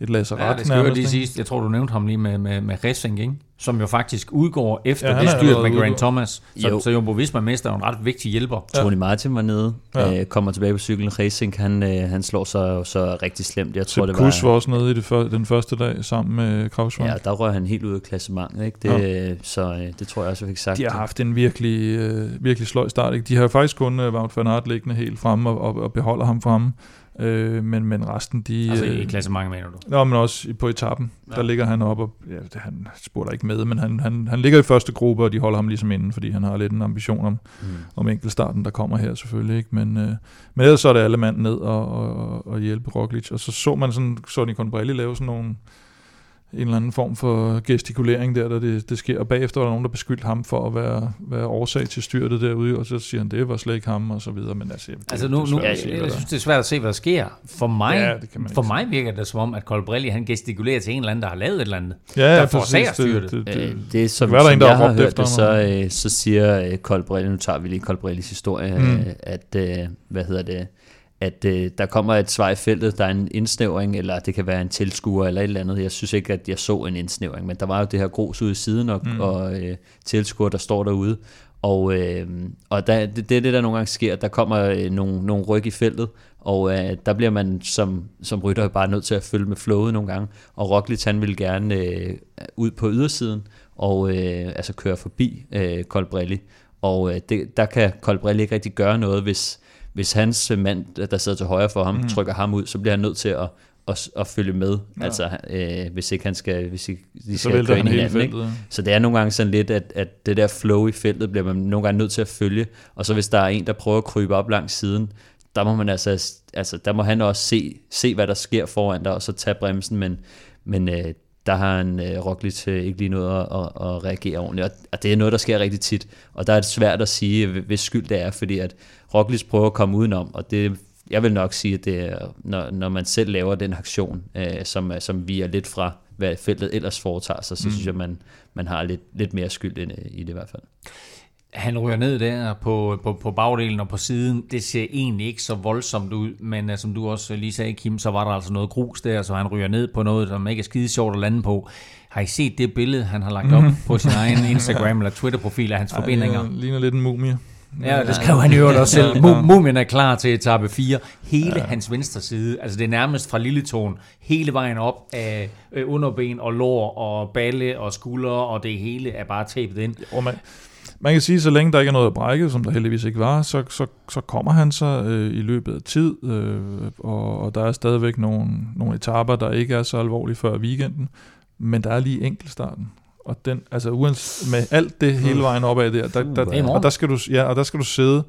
et lasseret Ja, det skal jo nærmest, lige sidst. Jeg tror, du nævnte ham lige med, med, med Racing, ikke? som jo faktisk udgår efter Ja, ja, det er styrt med Grant. Thomas. Så, Jo. så Jumbo Visma mister jo en ret vigtig hjælper. Tony Martin var nede, Ja. ja. øh, kommer tilbage på cyklen. Racing, han, øh, han slår sig så rigtig slemt. Jeg tror, Sepp det var... Kuss var også nede i det før, den første dag sammen med Krauswald. Ja, der røg han helt ud af klassementet, ikke? Det, ja. Så øh, det tror jeg også, jeg fik sagt. De har haft en virkelig, øh, virkelig sløj start. Ikke? De har jo faktisk kun øh, Wout van Aert liggende helt fremme og, og, og beholder ham fremme. Øh, men, men resten, de... Altså i øh, klassementet, mener du? Nå, men også på etappen, ja. Der ligger han op, og ja, det, han spurgte ikke med, men han, han, han ligger i første gruppe, og de holder ham ligesom inden, fordi han har lidt en ambition om, Mm. om enkeltstarten, der kommer her selvfølgelig. Ikke? Men, øh, men ellers så er det alle mand ned og, og, og hjælpe Roglic. Og så så man sådan, Sonny Colbrelli lave sådan nogle, en eller anden form for gestikulering der, der det, det sker. Og bagefter var der nogen, der beskyldte ham for at være, være årsag til styrtet derude, og så siger han, det var slet ikke ham, og så videre. Men altså, det, Altså det nu, er nu jeg, hvad jeg synes, det er svært at se, hvad der sker. For mig, Ja, ja, det kan man for mig virker det som om, at Colbrelli han gestikulerer til en eller anden, der har lavet et eller andet. ja, der ja, forårsager præcis, det, styrtet. det, Øh, det, det er som, er som en, der jeg har hørt det, så, øh, så siger øh, Colbrelli, nu tager vi lige Colbrellis historie, Mm. mm. at, øh, hvad hedder det, at øh, der kommer et svar i feltet, der er en indsnævring, eller det kan være en tilskuer eller et eller andet. Jeg synes ikke, at jeg så en indsnævring, men der var jo det her grus ude i siden, og, Mm. og øh, tilskuer, der står derude. Og, øh, og der, det, det er det, der nogle gange sker. Der kommer øh, nogle, nogle ryg i feltet, og øh, der bliver man som, som rytter bare nødt til at følge med flowet nogle gange. Og Roglic, han vil gerne øh, ud på ydersiden, og øh, altså køre forbi øh, Colbrelli. Og øh, det, der kan Colbrelli ikke rigtig gøre noget, hvis, hvis hans mand, der sidder til højre for ham, mm. trykker ham ud, så bliver han nødt til at, at, at følge med. Ja. Altså, øh, hvis ikke han skal, hvis ikke, de så skal vælter køre ind i hinanden. Ikke? Så det er nogle gange sådan lidt, at, at det der flow i feltet bliver man nogle gange nødt til at følge. Og så hvis der er en, der prøver at krybe op langs siden, der må man altså, altså der må han også se, se hvad der sker foran dig, og så tage bremsen, men, men øh, der har han øh, Roglic øh, ikke lige noget at, at, at reagere ordentligt, og, og det er noget, der sker rigtig tit, og der er det svært at sige, hvis skyld det er, fordi at Roglic prøver at komme udenom, og det jeg vil nok sige, at det er, når, når man selv laver den aktion, øh, som, som vi er lidt fra, hvad feltet ellers foretager sig, så mm. synes jeg, man, man har lidt, lidt mere skyld ind i det i hvert fald. Han ryger ned der på, på, på bagdelen og på siden. Det ser egentlig ikke så voldsomt ud, men uh, som du også lige sagde, Kim, så var der altså noget grus der, så han ryger ned på noget, som ikke er skide sjovt at lande på. Har I set det billede, han har lagt op på sin egen Instagram eller Twitter-profil af hans (laughs) Ej, forbindinger? det ligner lidt en mumie. Ja, det skrev han øvrigt også selv. Mumien er klar til etape 4. Hele ja. hans venstre side, altså det er nærmest fra lilletåen, hele vejen op af øh, underben og lår og balle og skuldre, og det hele er bare tapet ind. Og man, man kan sige, så længe der ikke er noget at brække, som der heldigvis ikke var, så, så, så kommer han så øh, i løbet af tid, øh, og, og der er stadigvæk nogle, nogle etaper, der ikke er så alvorlige før weekenden, men der er lige enkeltstarten. Og den, altså uans, med alt det hele vejen opad der, der, der, er morgen. og der skal du, ja, og der skal du sidde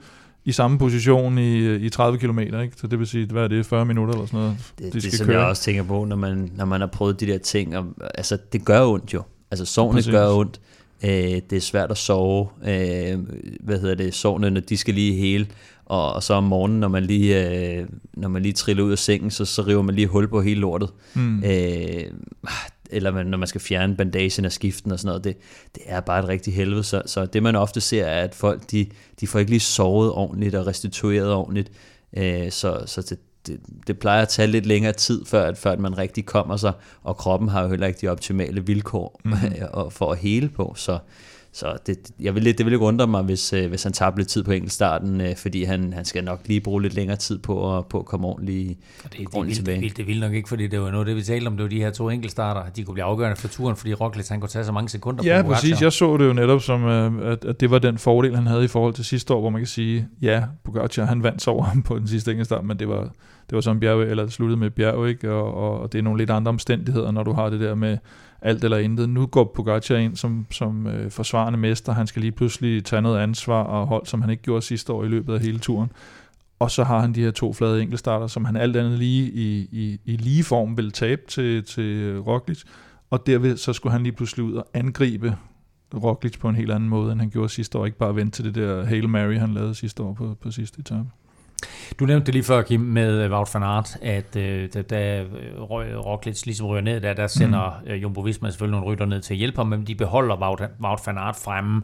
i samme position i, i 30 km, ikke? Så det vil sige, hvad er det, 40 minutter eller sådan noget, Det, de det skal som køre. jeg også tænker på, når man, når man har prøvet de der ting, og, altså det gør ondt jo. Altså sovene gør ondt. Øh, det er svært at sove. Øh, hvad hedder det? Sovene, når de skal lige hele. Og, og så om morgenen, når man lige, øh, når man lige triller ud af sengen, så, så river man lige hul på hele lortet. Mm. Øh, eller når man skal fjerne bandagen af skiften og sådan noget, det, det er bare et rigtig helvede. Så, så det man ofte ser er, at folk de, de får ikke lige sovet ordentligt og restitueret ordentligt. Øh, så så det, det, det plejer at tage lidt længere tid, før, at, før at man rigtig kommer sig, og kroppen har jo heller ikke de optimale vilkår (laughs) mm. for at hele på. Så, så det, jeg vil, lidt- det ville ikke undre mig, hvis, øh, hvis han tager lidt tid på enkeltstarten, øh, fordi han, han skal nok lige bruge lidt længere tid på at, på at komme ordentligt, Og det, det, ordentligt vil, tilbage. det, vil, det vil nok ikke, fordi det var noget, det vi talte om. Det var de her to enkeltstarter. De kunne blive afgørende for turen, fordi Roglic han kunne tage så mange sekunder Ja, på Pogacar. præcis. Jeg så det jo netop som, øh, at, at det var den fordel, han havde i forhold til sidste år, hvor man kan sige, ja, Pogacar, han vandt over ham på den sidste enkeltstart, men det var, det var som bjerg, eller det sluttede med bjerg, ikke? Og, og, og, det er nogle lidt andre omstændigheder, når du har det der med alt eller intet. Nu går Pogacar ind som, som øh, forsvarende mester. Han skal lige pludselig tage noget ansvar og hold, som han ikke gjorde sidste år i løbet af hele turen. Og så har han de her to flade enkeltstarter, som han alt andet lige i, i, i lige form vil tabe til, til Roglic. Og derved så skulle han lige pludselig ud og angribe Roglic på en helt anden måde, end han gjorde sidste år. Ikke bare vente til det der Hail Mary, han lavede sidste år på, på sidste etape. Du nævnte det lige før, Kim, med øh, Wout van Aert, at øh, da, da øh, Ro- Roglic ligesom ryger ned, der, der sender mm. øh, Jumbo Visma selvfølgelig nogle rytter ned til at hjælpe ham, men de beholder Wout, Wout van Aert fremme.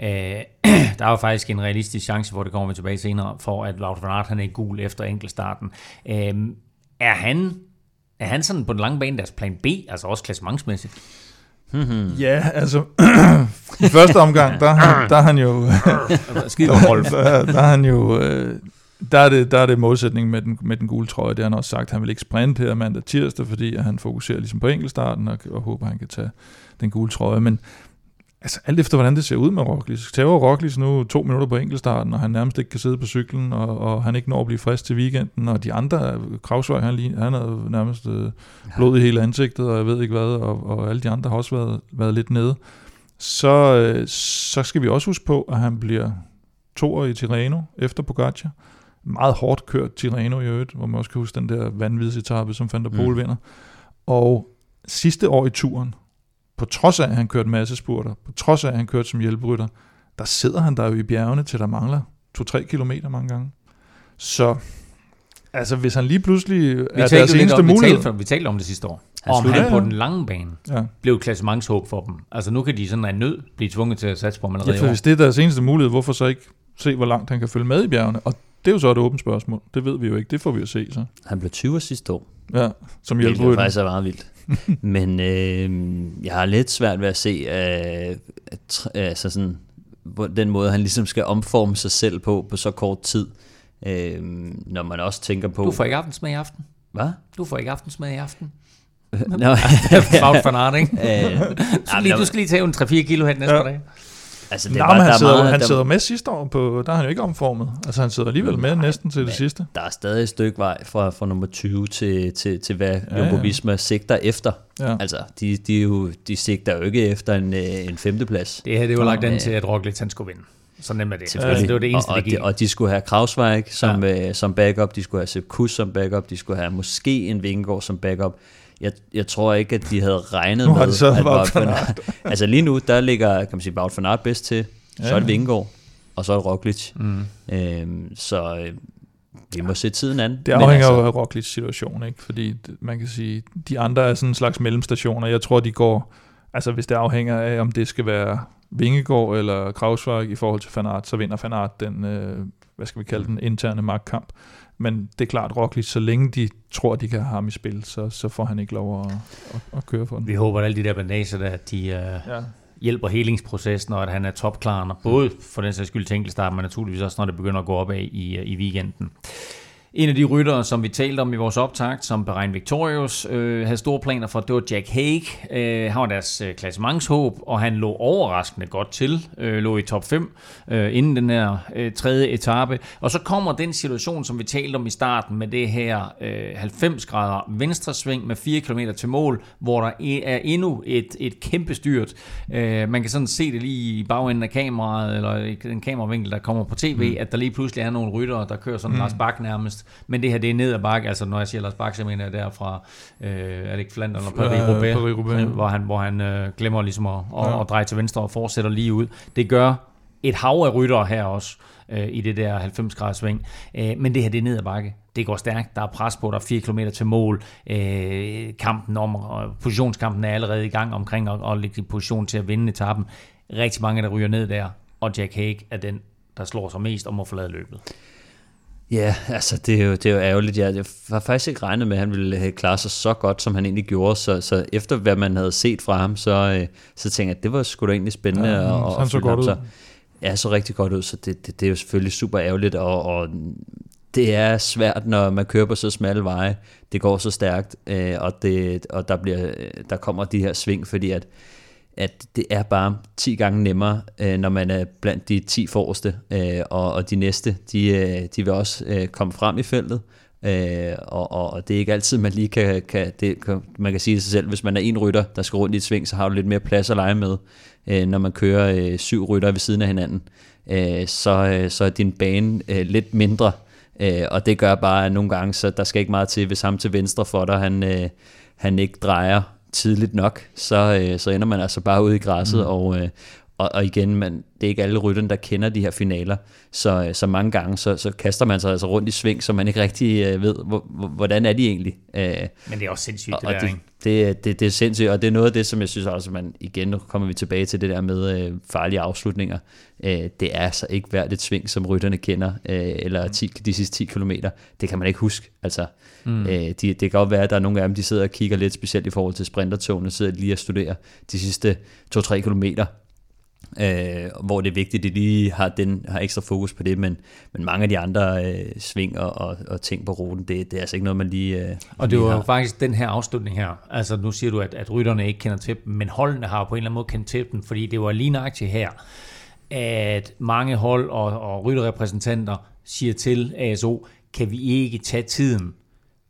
Øh, (clears throat) der er jo faktisk en realistisk chance, hvor det kommer vi tilbage senere, for at Wout van Aert han er i gul efter enkeltstarten. Øh, er han Er han sådan på den lange bane deres plan B, altså også klassementsmæssigt? Ja, altså, (clears throat) i første omgang, (clears throat) der, er han- der er han jo, Skide godt, Rolf. (laughs) der, der er han jo, øh, der er det, der er det målsætning med den, med den gule trøje, det har han også sagt, han vil ikke sprinte her mandag tirsdag, fordi han fokuserer ligesom på enkeltstarten, og, og håber, han kan tage den gule trøje, men altså alt efter, hvordan det ser ud med Roglic. Tager Roglic nu to minutter på enkeltstarten, og han nærmest ikke kan sidde på cyklen, og, og han ikke når at blive frisk til weekenden, og de andre, Kravsvej, han, han havde nærmest øh, blod i hele ansigtet, og jeg ved ikke hvad, og, og alle de andre har også været, været lidt nede. Så, øh, så skal vi også huske på, at han bliver toer i Tirreno efter Pogacar. Meget hårdt kørt Tirreno i øvrigt, hvor man også kan huske den der vanvidsetappe, som Van der Pol Mm. vinder. Og sidste år i turen, på trods af, at han kørte masse spurter, på trods af, at han kørte som hjælperytter, der sidder han der jo i bjergene, til der mangler 2-3 kilometer mange gange. Så altså, hvis han lige pludselig Vi er deres eneste om, vi, mulighed... talte, vi talte om det sidste år. Han om han på Ja, ja. den lange bane Ja. blev et klassementshåb for dem. Altså nu kan de sådan af nød blive tvunget til at satse på ham Ja, allerede for i år. hvis det er deres eneste mulighed, hvorfor så ikke se, hvor langt han kan følge med i bjergene? Og det er jo så et åbent spørgsmål. Det ved vi jo ikke. Det får vi jo se så. Han blev 20 sidste år. Ja, som Hvilket jo hjælperytter. faktisk er meget vildt. (laughs) Men øh, jeg har lidt svært ved at se, øh, at, altså sådan, hvor- den måde, han ligesom skal omforme sig selv på, på så kort tid. Øh, når man også tænker på... Du får ikke aftensmad i aften. Hvad? Du får ikke aftensmad i aften. (laughs) Nå, Aert, ikke? øh, (laughs) Så nej, lige, du skal lige tage en 3-4 kilo her næste Ja. dage. Altså, det Nå, bare, men han, der, sidder, er meget, han der, sidder med sidste år, på, der er han jo ikke omformet. Altså han sidder alligevel med næsten til det sidste. der er stadig et stykke vej fra, fra nummer 20 til, til, til hvad Ja, ja, Jumbo ja. Visma sigter efter. Ja. Altså, de, de, jo, de sigter jo ikke efter en, øh, en femteplads. Det her, det var lagt an Ja. til, at Roglic han skulle vinde. Så nemt er det. Selvfølgelig. Altså, det var det eneste, og, og, de, og de skulle have Krausweig som, ja. øh, som backup, de skulle have Sepp Kuss som backup, de skulle have måske en Vingegaard som backup. Jeg, jeg tror ikke, at de havde regnet Nu med, at Wout van Aert... altså lige nu, der ligger, kan man sige, Wout van Aert bedst til, så Ja. er det Vingegaard, og så er det Roglic. Mm. Øhm, så øh, vi må se tiden an. Det afhænger altså, jo af Roglics situation, ikke? Fordi man kan sige, de andre er sådan en slags mellemstationer. Jeg tror, de går, altså hvis det afhænger af, om det skal være Vingegaard eller Krausværk i forhold til Fanart, så vinder Fanart den, øh, hvad skal vi kalde den, interne magtkamp. Men det er klart, Roglic, så længe de tror, de kan have ham i spil, så, så får han ikke lov at, at, at køre for den. Vi håber, at alle de der bandager, der, at de uh, Ja. hjælper helingsprocessen, og at han er topklar, både for den sags skyld til enkeltstart, men naturligvis også, når det begynder at gå opad i, øh, i weekenden. En af de ryttere, som vi talte om i vores optakt, som Bahrain Victorious øh, havde store planer for, det var Jack Haig. Øh, han var deres øh, klassementshåb, og han lå overraskende godt til. Øh, lå i top 5 øh, inden den her øh, tredje etape. Og så kommer den situation, som vi talte om i starten, med det her øh, 90 grader venstre sving med 4 km til mål, hvor der e- er endnu et, et kæmpe styrt. Øh, man kan sådan se det lige i bagenden af kameraet, eller den kameravinkel, der kommer på tv, mm. at der lige pludselig er nogle ryttere, der kører sådan mm. Lars Bak nærmest. Men det her, det er ned ad bakke. Altså når jeg siger Lars Bak, så mener jeg derfra, øh, er det ikke Flandern Ja, Paris-Roubaix, Paris-Roubaix. hvor han, hvor han øh, glemmer ligesom at, at, Ja. at dreje til venstre og fortsætter lige ud. Det gør et hav af ryttere her også øh, i det der 90 graders sving. Øh, men det her, det er ned ad bakke. Det går stærkt. Der er pres på. Der er 4 km til mål. Øh, kampen om, og positionskampen er allerede i gang omkring at, at ligge i position til at vinde etappen. Rigtig mange, der ryger ned der. Og Jack Haig er den, der slår sig mest og må forlade løbet. Ja, altså det er, jo, det er jo ærgerligt. Jeg, jeg har faktisk ikke regnet med, at han ville have klaret sig så godt, som han egentlig gjorde. Så, så efter hvad man havde set fra ham, så, øh, så tænkte jeg, at det var sgu da egentlig spændende. Ja, at- han så godt ud. Så, ja, så rigtig godt ud, så det, det, det er jo selvfølgelig super ærgerligt, og, og det er svært, når man kører på så smalle veje. Det går så stærkt, øh, og, det, og der, bliver, der kommer de her sving, fordi at at det er bare 10 gange nemmere, øh, når man er blandt de 10 forreste, øh, og, og de næste, de, øh, de vil også øh, komme frem i feltet, øh, og, og, og det er ikke altid, man lige kan, kan, det, kan, man kan sige det sig selv, hvis man er en rytter, der skal rundt i et sving, så har du lidt mere plads at lege med, øh, når man kører øh, syv rytter ved siden af hinanden, øh, så, øh, så er din bane øh, lidt mindre, øh, og det gør bare, at nogle gange, så der skal ikke meget til, hvis ham til venstre for dig, han, øh, han ikke drejer tidligt nok, så, øh, så ender man altså bare ude i græsset, mm. og, øh, og, og igen, man, det er ikke alle rytterne, der kender de her finaler, så, så mange gange, så, så kaster man sig altså rundt i sving, så man ikke rigtig øh, ved, hvor, hvor, hvordan er de egentlig. Øh, Men det er også sindssygt, og, det og der, det, ikke? det, det, det er sindssygt, og det er noget af det, som jeg synes også, man igen, nu kommer vi tilbage til det der med øh, farlige afslutninger. Øh, det er altså ikke hvert et sving, som rytterne kender, øh, eller 10, de sidste 10 km. Det kan man ikke huske. Altså, mm. øh, de, det kan godt være, at der er nogle af dem, de sidder og kigger lidt, specielt i forhold til sprintertogene, sidder lige og studerer de sidste 2-3 kilometer, øh, hvor det er vigtigt, at de lige har, den, har ekstra fokus på det, men, men mange af de andre øh, sving og, og, og ting på ruten, det, det er altså ikke noget, man lige øh, Og det var jo har. faktisk den her afslutning her. Altså nu siger du, at, at rytterne ikke kender til dem, men holdene har på en eller anden måde kendt til dem, fordi det var lige nøjagtigt her, at mange hold og, og rytterrepræsentanter siger til ASO, kan vi ikke tage tiden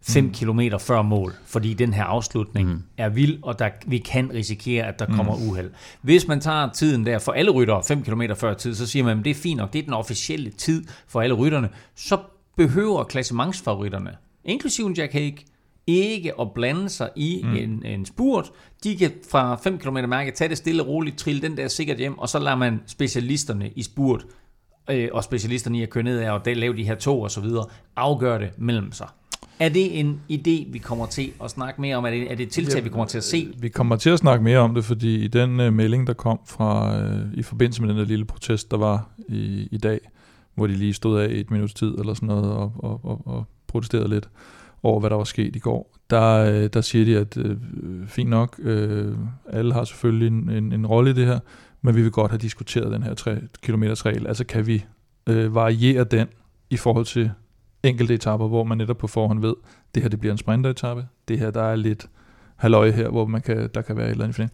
5 mm. km før mål, fordi den her afslutning mm. er vild, og der, vi kan risikere, at der mm. kommer uheld. Hvis man tager tiden der for alle ryttere 5 km før tid, så siger man, at det er fint nok, det er den officielle tid for alle rytterne, så behøver klassementsfavoritterne, inklusive Jack Hague, ikke at blande sig i mm. en, en spurt. De kan fra 5 km mærke tage det stille og roligt, trille den der sikkert hjem, og så lader man specialisterne i spurt, øh, og specialisterne i at køre ned af og lave de her tog og så videre, afgøre det mellem sig. Er det en idé, vi kommer til at snakke mere om? Er det, er det et tiltag, vi kommer til at se? Vi kommer til at snakke mere om det, fordi i den uh, melding, der kom fra uh, i forbindelse med den der lille protest, der var i, i dag, hvor de lige stod af et minuts tid eller sådan noget og, og, og, og protesterede lidt over, hvad der var sket i går, der, der siger de, at uh, fint nok, uh, alle har selvfølgelig en, en, en rolle i det her, men vi vil godt have diskuteret den her 3 km regel. Altså kan vi uh, variere den i forhold til enkelte etapper, hvor man netop på forhånd ved, det her det bliver en sprinteretappe, det her der er lidt halløj her, hvor man kan, der kan være et eller andet final.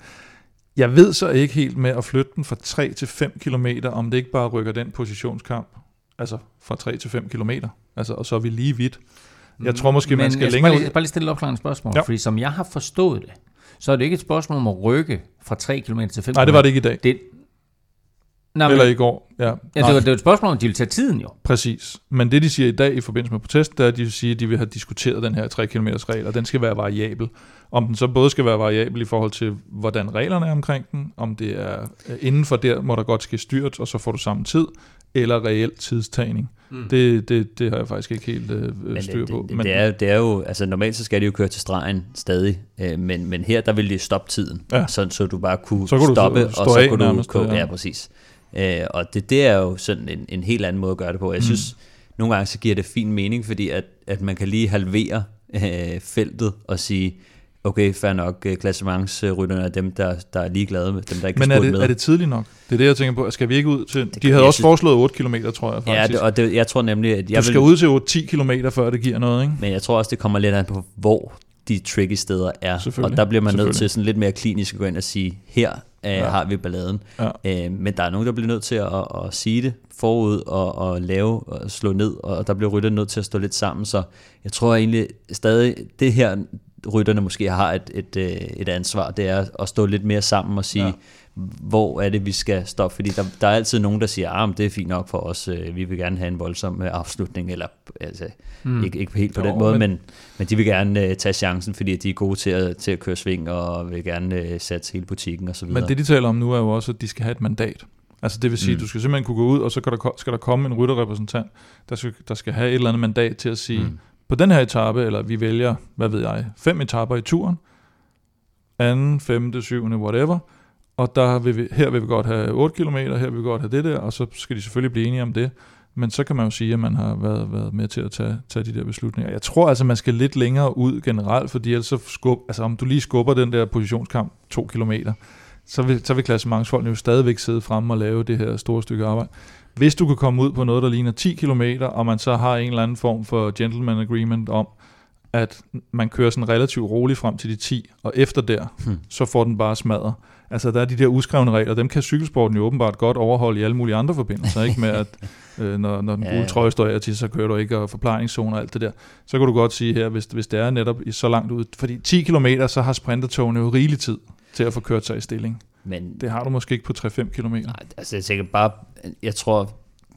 Jeg ved så ikke helt med at flytte den fra 3 til 5 km, om det ikke bare rykker den positionskamp, altså fra 3 til 5 km, altså, og så er vi lige vidt. Jeg tror måske, Men man skal jeg længere bare ud. bare lige stille et opklarende spørgsmål, Ja. fordi som jeg har forstået det, så er det ikke et spørgsmål om at rykke fra 3 km til 5 Nej, det var det ikke i dag. Det, Nej, Eller men, i går. Ja, ja, det, var, det var et spørgsmål om, at de vil tage tiden jo. præcis. Men det, de siger i dag i forbindelse med protest, det er, at de vil sige, at de vil have diskuteret den her 3 km regel, og den skal være variabel. Om den så både skal være variabel i forhold til, hvordan reglerne er omkring den, om det er øh, inden for der, må der godt ske styrt, og så får du samme tid, eller reel tidstagning. Mm. Det, det, det har jeg faktisk ikke helt øh, Men styr på. det, det, er, jo- det er jo, altså normalt så skal de jo køre til stregen stadig, øh, men, men her der vil de stoppe tiden, Ja. så, så du bare kunne, Så kunne du stoppe, stå og så af kunne du nærmest, gå, ja. ja. præcis. Øh, og det, det er jo sådan en, en helt anden måde at gøre det på. Jeg synes, nogle gange så giver det fin mening, fordi at, at man kan lige halvere øh, feltet og sige, okay, fair nok, øh, klassementsrytterne er dem, der, der er ligeglade med dem, der ikke Men er det, med. er det tidligt nok? Det er det, jeg tænker på. Skal vi ikke ud til... De kan- havde også synes- foreslået 8 km, tror jeg Ja, faktisk. det, og det, jeg tror nemlig, at jeg du skal vil, ud til 8-10 km, før det giver noget, ikke? Men jeg tror også, det kommer lidt an på, hvor de tricky steder er. Og der bliver man nødt til sådan lidt mere klinisk at gå ind og sige, her øh, ja. har vi balladen. Ja. Øh, men der er nogen, der bliver nødt til at, at, at sige det forud og, og lave og slå ned, og der bliver rytterne nødt til at stå lidt sammen. Så jeg tror egentlig stadig, det her rytterne måske har et, et, øh, et ansvar, det er at stå lidt mere sammen og sige, Ja. Hvor er det, vi skal stoppe? Fordi der, der er altid nogen, der siger, ah, men det er fint nok for os, øh, vi vil gerne have en voldsom øh, afslutning, eller altså, mm. ikke, ikke helt på Jo, den måde, men- men, men de vil gerne øh, tage chancen, fordi de er gode til at, til at køre sving, og vil gerne øh, satse hele butikken osv. Men det, de taler om nu, er jo også, at de skal have et mandat. Altså det vil sige, mm. Du skal simpelthen kunne gå ud, og så kan der, skal der komme en rytterrepræsentant, der skal, der skal have et eller andet mandat til at sige, mm. På den her etape, eller vi vælger, hvad ved jeg, fem etapper i turen, anden, femte, syvende, whatever, og der vil vi, her vil vi godt have 8 km, her vil vi godt have det der, og så skal de selvfølgelig blive enige om det. Men så kan man jo sige, at man har været, været med til at tage, tage de der beslutninger. Jeg tror altså, man skal lidt længere ud generelt, fordi ellers så skub, altså om du lige skubber den der positionskamp to kilometer, så vil, så vil klassementsfolkene jo stadigvæk sidde fremme og lave det her store stykke arbejde. Hvis du kan komme ud på noget, der ligner 10 km, og man så har en eller anden form for gentleman agreement om, at man kører sådan relativt roligt frem til de 10, og efter der, Hmm. så får den bare smadret. Altså, der er de der uskrevne regler, dem kan cykelsporten jo åbenbart godt overholde i alle mulige andre forbindelser, ikke med at, (laughs) øh, når, når den gule ja. trøje står af til, så kører du ikke, og forplejningszone og alt det der. Så kan du godt sige her, hvis, hvis det er netop i så langt ud, fordi 10 km, så har sprintertogene jo rigelig tid til at få kørt sig i stilling. Men Det har du måske ikke på 3-5 km. Nej, altså jeg tænker bare, jeg tror,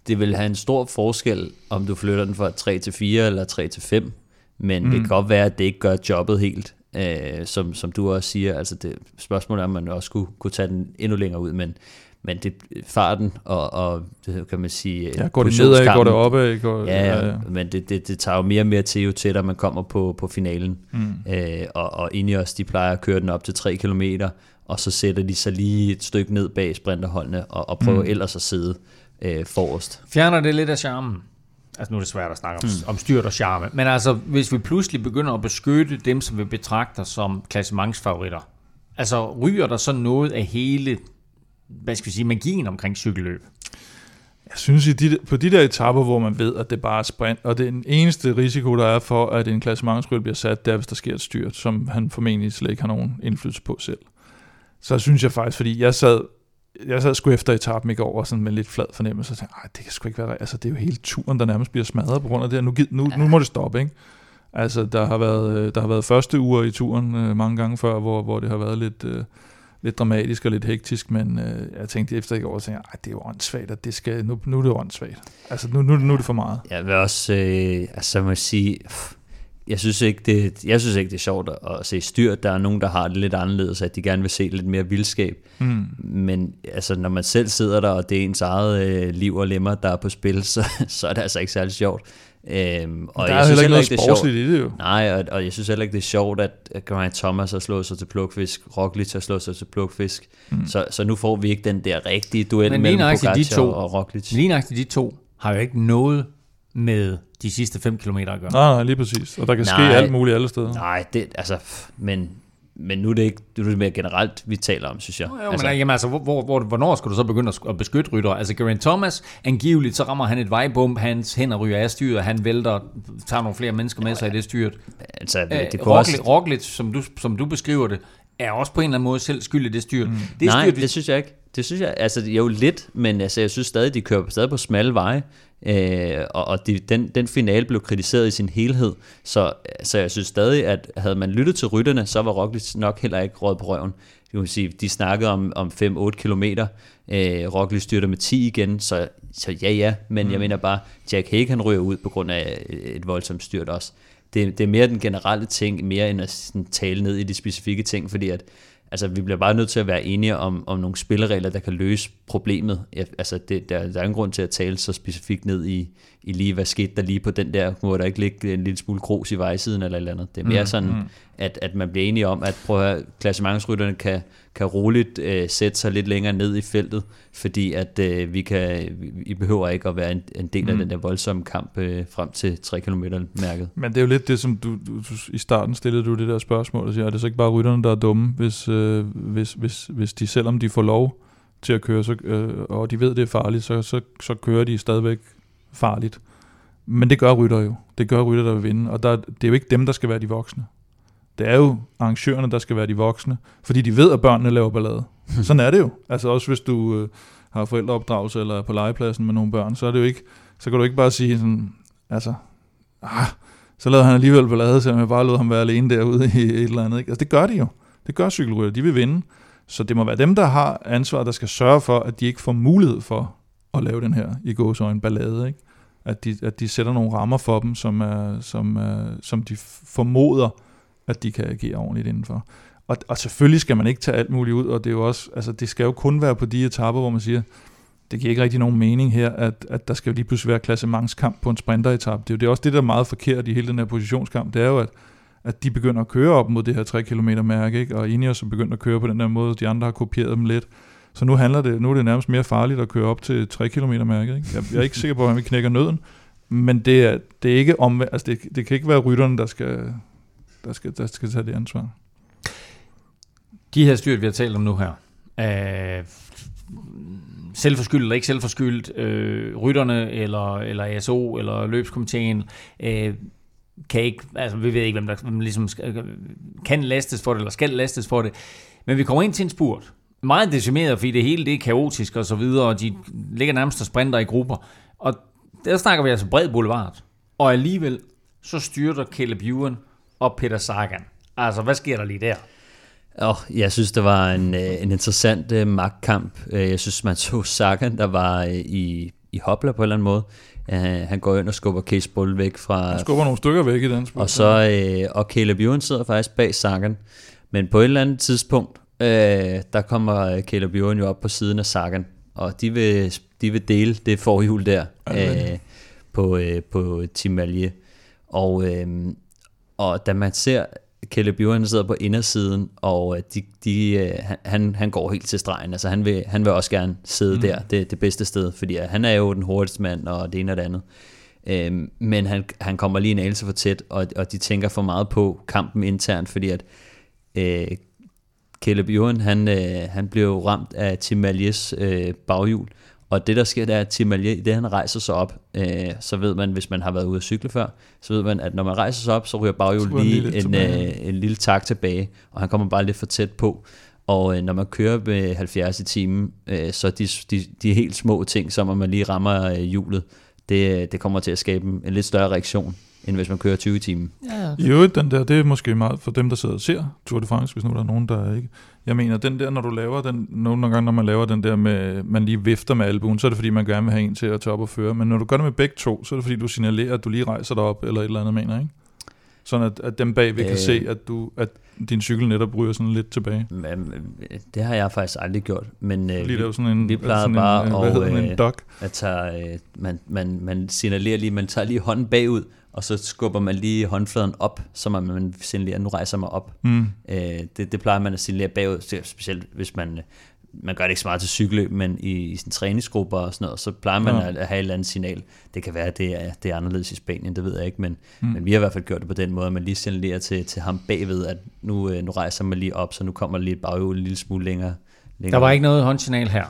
det vil have en stor forskel, om du flytter den fra 3 til 4 eller 3 til 5, men mm. det kan godt være, at det ikke gør jobbet helt, øh, som, som du også siger. Altså det spørgsmålet er, om man også kunne, kunne tage den endnu længere ud, men, men det, farten og, og det kan man sige... Ja, går det nedad, går det opad? Går, ja, ja, ja, men det, det, det tager jo mere og mere til, jo tættere man kommer på, på finalen. Mm. Øh, og, og os, de plejer at køre den op til 3 km, og så sætter de sig lige et stykke ned bag sprinterholdene, og, og prøver mm. ellers at sidde øh, forrest. Fjerner det lidt af charmen? Altså nu er det svært at snakke om, mm. om styrt og charme, men altså hvis vi pludselig begynder at beskytte dem, som vi betragter som klassementsfavoritter, altså ryger der så noget af hele, hvad skal vi sige, magien omkring cykelløb? Jeg synes, i de, på de der etapper, hvor man ved, at det bare er sprint, og det er den eneste risiko, der er for, at en klassementsrytter bliver sat, det er, hvis der sker et styrt, som han formentlig slet ikke har nogen indflydelse på selv. Så synes jeg faktisk, fordi jeg sad jeg sad sgu efter etappen i går, og sådan med lidt flad fornemmelse, og tænkte, det kan sgu ikke være, altså det er jo hele turen, der nærmest bliver smadret på grund af det her. Nu, nu, nu må det stoppe, ikke? Altså, der har været, øh, der har været første uger i turen øh, mange gange før, hvor, hvor det har været lidt, øh, lidt dramatisk og lidt hektisk, men øh, jeg tænkte efter i går, tænkte, det er jo åndssvagt, at det skal, nu, nu er det åndssvagt. Altså, nu, nu, nu er det for meget. Jeg vil også, øh, altså må jeg sige, pff, jeg synes ikke, det, jeg synes ikke, det er sjovt at se styr. Der er nogen, der har det lidt anderledes, at de gerne vil se lidt mere vildskab. Mm. Men altså, når man selv sidder der, og det er ens eget øh, liv og lemmer, der er på spil, (laughs) så, så er det altså ikke særlig sjovt. Øhm, og der er jeg synes heller ikke noget sportsligt i det jo. Nej, og, og jeg synes heller ikke, det er sjovt, at Geraint Thomas har slået sig til plukfisk, Roglic har slået sig til plukfisk. Mm. Så, så nu får vi ikke den der rigtige duel Men mellem Pogacar de to, og Roglic. Lige nøjagtigt de to har jo ikke noget med de sidste 5 km at gøre. Nej, nej, lige præcis. Og der kan nej, ske alt muligt alle steder. Nej, det, altså, men, men nu er det ikke nu er det mere generelt, vi taler om, synes jeg. Jo, jo altså, men jamen, altså, hvor, hvor, hvornår skal du så begynde at beskytte rytter? Altså, Geraint Thomas, angiveligt, så rammer han et vejbump, hans hænder ryger af styret, han vælter, tager nogle flere mennesker med sig i det styret. Altså, det øh, kunne Roglic, også... Roglic, som du, som du beskriver det, er også på en eller anden måde selv skyld i det styrt. Mm. Det Nej, styrt, det synes jeg ikke. Det synes jeg, altså jo lidt, men altså, jeg synes stadig, de kører stadig på smalle veje. Øh, og og de, den, den finale blev kritiseret i sin helhed, så, så jeg synes stadig, at havde man lyttet til rytterne, så var Roglic nok heller ikke råd på røven. Jeg kan sige, de snakkede om, om 5-8 kilometer, øh, Roglic styrter med 10 igen, så, så ja ja, men mm. jeg mener bare, Jack Hague han ryger ud på grund af et voldsomt styrt også. Det, det er mere den generelle ting, mere end at sådan, tale ned i de specifikke ting, fordi at altså, vi bliver bare nødt til at være enige om, om nogle spilleregler, der kan løse problemet. Altså, det, der, der er ingen grund til at tale så specifikt ned i, i lige, hvad skete der lige på den der, hvor der ikke ligge en lille smule grus i vejsiden eller eller andet. Det er mere mm, sådan, mm. At, at man bliver enige om, at prøv at klassementsrytterne kan, kan roligt øh, sætte sig lidt længere ned i feltet, fordi at øh, vi kan, vi behøver ikke at være en, en del af mm. den der voldsomme kamp øh, frem til 3 km mærket. Men det er jo lidt det, som du, du, du i starten stillede du det der spørgsmål, og siger, er det så ikke bare rytterne, der er dumme, hvis, øh, hvis, hvis, hvis de, selvom de får lov til at køre, så, øh, og de ved, det er farligt, så, så, så kører de stadigvæk farligt. Men det gør rytter jo. Det gør rytter, der vil vinde. Og der, det er jo ikke dem, der skal være de voksne. Det er jo arrangørerne, der skal være de voksne, fordi de ved, at børnene laver ballade. (laughs) Sådan er det jo. Altså også hvis du øh, har forældreopdragelse eller er på legepladsen med nogle børn, så er det jo ikke, så kan du ikke bare sige sådan, altså, ah, så lavede han alligevel ballade, selvom jeg bare lod ham være alene derude i et eller andet. Ikke? Altså det gør de jo. Det gør cykelrytter. De vil vinde. Så det må være dem, der har ansvar, der skal sørge for, at de ikke får mulighed for at lave den her i gåsøjne ballade. Ikke? At, de, at de sætter nogle rammer for dem, som, er, som, er, som de formoder, at de kan agere ordentligt indenfor. Og, og selvfølgelig skal man ikke tage alt muligt ud, og det er jo også, altså det skal jo kun være på de etapper, hvor man siger, det giver ikke rigtig nogen mening her, at, at der skal jo lige pludselig være klassementskamp på en sprinteretap. Det er jo det er også det, der er meget forkert i hele den her positionskamp, det er jo, at, at de begynder at køre op mod det her 3 km mærke, ikke? og Ineos er begyndt at køre på den der måde, de andre har kopieret dem lidt. Så nu handler det, nu er det nærmest mere farligt at køre op til 3 km mærket. Ikke? Jeg, jeg er ikke sikker på, hvordan vi knækker nøden, men det er, det er ikke om, altså det, det kan ikke være rytterne, der skal, der skal, der skal tage det ansvar. De her styrt, vi har talt om nu her, øh, selvforskyldt eller ikke selvforskyldt, øh, rytterne eller, eller ASO eller løbskomiteen, øh, kan ikke, altså vi ved ikke, hvem der hvem ligesom skal, kan lastes for det, eller skal lastes for det. Men vi kommer ind til en spurt. Meget decimeret, fordi det hele det er kaotisk og så videre, og de ligger nærmest og sprinter i grupper. Og der snakker vi altså bred boulevard. Og alligevel, så styrter Caleb Ewan og Peter Sagan. Altså, hvad sker der lige der? Oh, jeg synes, det var en, øh, en interessant uh, magtkamp. Øh, jeg synes, man så Sagan, der var uh, i, i hopla på en eller anden måde. Uh, han går ind og skubber Case Bull væk fra... Han skubber nogle stykker væk i den spil. Og, så, uh, og Caleb Ewan sidder faktisk bag Sagan. Men på et eller andet tidspunkt, øh, der kommer Caleb Ewan jo op på siden af Sagan, og de vil, de vil dele det forhjul der øh, på, øh, på Team Malje. Og, øh, og da man ser Caleb Ewan sidder på indersiden, og øh, de, de, øh, han, han går helt til stregen. Altså han vil, han vil også gerne sidde mm. der, det, det bedste sted, fordi han er jo den hurtigste mand, og det ene og det andet. Øhm, men han, han kommer lige en anelse for tæt, og, og de tænker for meget på kampen internt, fordi at øh, Caleb Ewan, han, øh, han blev ramt af Tim Malies øh, baghjul, og det der sker, det er, at Tim Malier, det han rejser sig op, øh, så ved man, hvis man har været ude at cykle før, så ved man, at når man rejser sig op, så ryger baghjulet lige en, øh, en lille tak tilbage, og han kommer bare lidt for tæt på. Og øh, når man kører med 70 i timen, øh, så de, de, de helt små ting, som at man lige rammer øh, hjulet, det, det kommer til at skabe en lidt større reaktion, end hvis man kører 20 i timen. Ja, okay. Jo, den der, det er måske meget for dem, der sidder og ser Tour de France, hvis nu der er nogen, der ikke... Jeg mener, den der, når du laver den, nogle gange, når man laver den der med, man lige vifter med albuen, så er det fordi, man gerne vil have en til at tage op og føre. Men når du gør det med begge to, så er det fordi, du signalerer, at du lige rejser dig op, eller et eller andet, mener, ikke? Sådan at, at dem bagved øh, kan se, at, du, at din cykel netop ryger sådan lidt tilbage. Men, det har jeg faktisk aldrig gjort. Men øh, vi, sådan en, vi plejede sådan bare en, at, øh, en dog? at tage, øh, man, man, man signalerer lige, man tager lige hånden bagud, og så skubber man lige håndfladen op, så man, man signalerer, nu rejser mig op. Mm. Øh, det, det plejer man at signalere bagud, specielt hvis man man gør det ikke så meget til cykelløb, men i, i sin træningsgrupper og sådan noget, så plejer man ja. at, at have et eller andet signal. Det kan være, at det er, det er anderledes i Spanien, det ved jeg ikke, men, mm. men vi har i hvert fald gjort det på den måde, at man lige signalerer til, til ham bagved, at nu, øh, nu rejser man lige op, så nu kommer lige et baghjul en lille smule længere. Længere. Der var ikke noget håndsignal her.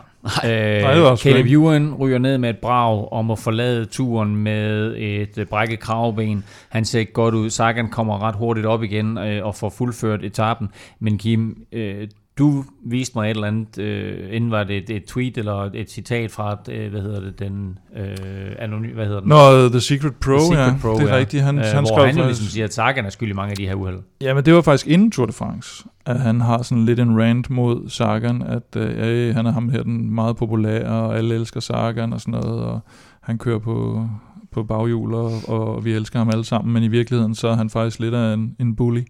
Nej, øh, Caleb Ewan ryger ned med et brag om at forlade turen med et øh, brækket kravben. Han ser ikke godt ud. Sagan kommer ret hurtigt op igen øh, og får fuldført etappen. Men Kim, øh, du viste mig et eller andet, øh, inden var det et, et tweet eller et citat fra, øh, hvad hedder det, den øh, anonym, hvad hedder den? Nå, The Secret Pro, The Secret ja, Pro, det er ja. rigtigt. Han, øh, han hvor han jo ligesom siger, at Sagan er skyld i mange af de her uheld. Ja, men det var faktisk inden Tour de France, at han har sådan lidt en rant mod Sagan, at øh, han er ham her den meget populære, og alle elsker Sagan og sådan noget, og han kører på, på baghjul, og, og vi elsker ham alle sammen, men i virkeligheden så er han faktisk lidt af en, en bully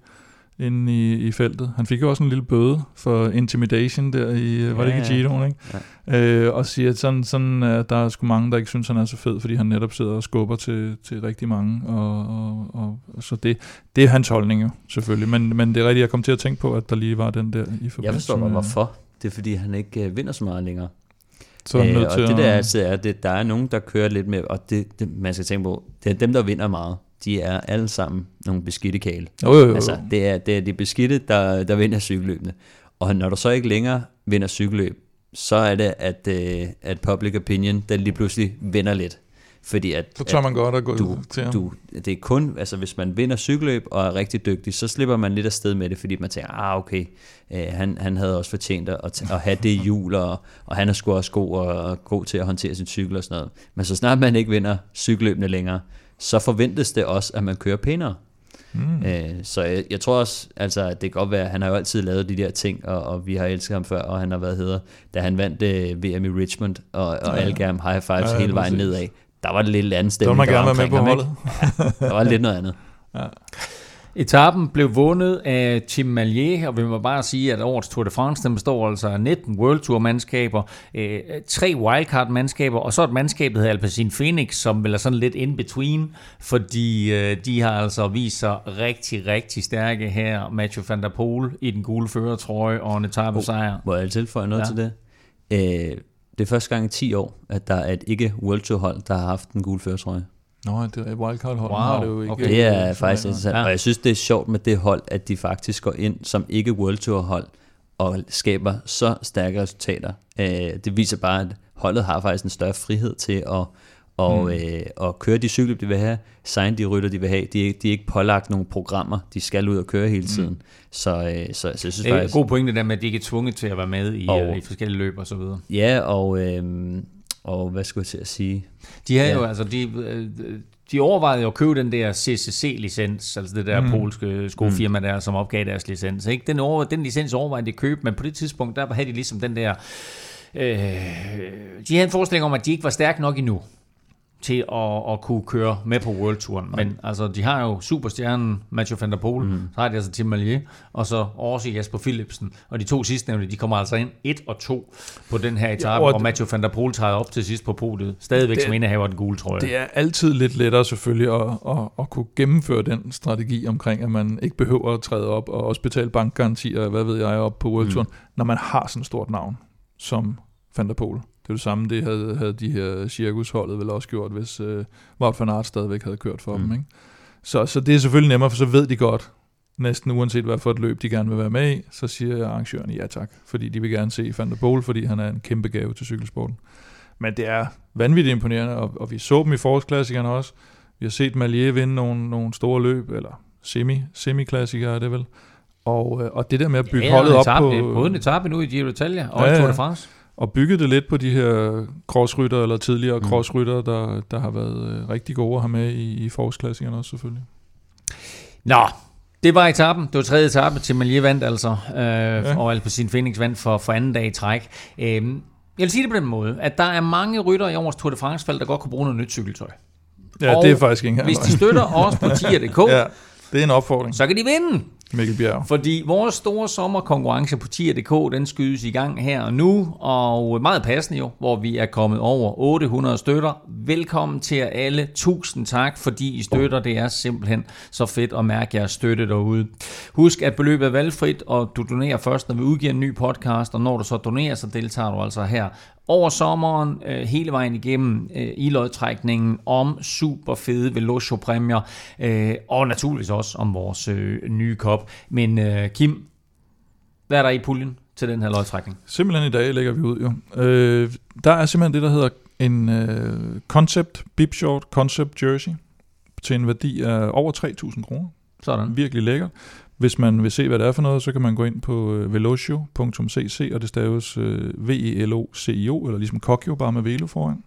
inde i, i feltet. Han fik jo også en lille bøde for intimidation der i, ja, var det ikke i Giroen, ikke? Ja. Øh, og siger, at sådan, sådan, at der er sgu mange, der ikke synes, han er så fed, fordi han netop sidder og skubber til, til rigtig mange. Og, og, og, så det, det er hans holdning jo, selvfølgelig. Men, men det er rigtigt, jeg kom til at tænke på, at der lige var den der i forbindelse Jeg forstår med, hvorfor. Det er, fordi han ikke øh, vinder så meget længere. Så er øh, og det der altså er, det, der er nogen, der kører lidt med, og det, det, man skal tænke på, det er dem, der vinder meget de er alle sammen nogle beskidte kale. Jo, jo, jo. Altså, det er, det er de beskidte, der, der vinder cykelløbene. Og når du så ikke længere vinder cykelløb, så er det, at, uh, at public opinion, den lige pludselig vinder lidt. Fordi at, så tør man godt at gå du, til ham. Du, det er kun, altså hvis man vinder cykelløb og er rigtig dygtig, så slipper man lidt afsted med det, fordi man tænker, ah okay, uh, han, han havde også fortjent at, at have det hjul, og, og han er sgu også god, og, og god til at håndtere sin cykel og sådan noget. Men så snart man ikke vinder cykelløbene længere, så forventes det også, at man kører pænere. Mm. Øh, så jeg, jeg tror også, altså, det kan godt være, at han har jo altid lavet de der ting, og, og vi har elsket ham før, og han har været hedder, da han vandt uh, VM i Richmond, og, og ja, alle gav ham high fives ja, hele vejen nedad. Der var det lidt andet stemning, der var man gerne med på holdet. Ja, der var lidt noget andet. Ja. Etappen blev vundet af Tim Malier, og vi må bare sige, at årets Tour de France, den består altså af 19 World Tour mandskaber, øh, tre wildcard mandskaber, og så et mandskab, der hedder Alpecin Phoenix, som vel er sådan lidt in between, fordi øh, de har altså vist sig rigtig, rigtig stærke her. Mathieu van der Poel i den gule førertrøje og en etape sejr. Oh, må jeg tilføje noget ja. til det? Øh, det er første gang i 10 år, at der er et ikke World Tour hold, der har haft en gule førertrøje. Nå, det er wildcard hold. Wow, det, jo ikke, okay. det er faktisk interessant. Ja. Og jeg synes, det er sjovt med det hold, at de faktisk går ind som ikke World Tour hold og skaber så stærke resultater. Øh, det viser bare, at holdet har faktisk en større frihed til at og, mm. øh, og køre de cykler, de vil have, sign de rytter, de vil have. De, de er ikke pålagt nogle programmer, de skal ud og køre hele mm. tiden. Mm. Så, øh, så, så jeg synes det er faktisk... God pointe der med, at de ikke er tvunget til at være med i, og, øh, i forskellige løb og så videre. Ja, og, øh, og hvad skulle jeg til at sige? De havde ja. jo, altså, de, øh, de overvejede jo at købe den der CCC-licens, altså det der mm. polske skofirma der, som opgav deres licens. Ikke? Den, over, den licens overvejede de at købe, men på det tidspunkt, der havde de ligesom den der... Øh, de havde en forestilling om, at de ikke var stærke nok endnu. Til at, at kunne køre med på World Touren. Men altså, de har jo superstjernen Mathieu van der Poel, mm. så har de altså Tim Malier, og så også Jasper Philipsen. Og de to sidstnævnte, de kommer altså ind 1 og 2 på den her etape, ja, og, og Mathieu van der Poel tager op til sidst på podiet. Stadigvæk det, som indehaver den gule trøje. Det er altid lidt lettere selvfølgelig at, at, at kunne gennemføre den strategi omkring, at man ikke behøver at træde op og også betale bankgarantier, hvad ved jeg, op på World Touren, mm. når man har sådan et stort navn som Van der Poel. Det er det samme, det havde, havde de her cirkusholdet vel også gjort, hvis uh, Wout van Aert stadigvæk havde kørt for mm. dem. Ikke? Så, så det er selvfølgelig nemmere, for så ved de godt, næsten uanset hvad for et løb de gerne vil være med i, så siger arrangøren ja tak, fordi de vil gerne se Van der Poel, fordi han er en kæmpe gave til cykelsporten. Men det er vanvittigt imponerende, og, og vi så dem i forårsklassikerne også. Vi har set Malier vinde nogle, nogle store løb, eller semi, semi-klassikere er det vel. Og, øh, og det der med at bygge ja, holdet op på... Både en etape nu i Giro d'Italia og ja, i Tour de France og bygget det lidt på de her crossrytter, eller tidligere mm. crossrytter, der, der har været øh, rigtig gode at have med i, i forårsklassingerne også selvfølgelig. Nå, det var etappen. Det var tredje etape til Malier vandt altså, øh, ja. og Alpecin Phoenix vandt for, for anden dag i træk. Øh, jeg vil sige det på den måde, at der er mange rytter i årets Tour de France-fald, der godt kunne bruge noget nyt cykeltøj. Ja, og det er faktisk ikke Hvis de støtter os på (laughs) tier.dk, ja, det er en opfordring. Så kan de vinde. Mikkel Bjerg. Fordi vores store sommerkonkurrence på tier.dk, den skydes i gang her og nu, og meget passende jo, hvor vi er kommet over 800 støtter. Velkommen til jer alle. Tusind tak, fordi I støtter. Det er simpelthen så fedt at mærke jeres støtte derude. Husk, at beløbet er valgfrit, og du donerer først, når vi udgiver en ny podcast, og når du så donerer, så deltager du altså her over sommeren, øh, hele vejen igennem øh, i lodtrækningen om super fede Velocio præmier, øh, og naturligvis også om vores øh, nye kop. Men øh, Kim, hvad er der i puljen til den her lodtrækning? Simpelthen i dag lægger vi ud jo. Øh, der er simpelthen det, der hedder en øh, Concept Bib Short Concept Jersey til en værdi af over 3.000 kroner. Sådan. Virkelig lækkert. Hvis man vil se, hvad det er for noget, så kan man gå ind på øh, velocio.cc, og det staves øh, V-E-L-O-C-I-O, eller ligesom Kokio, bare med Velo foran.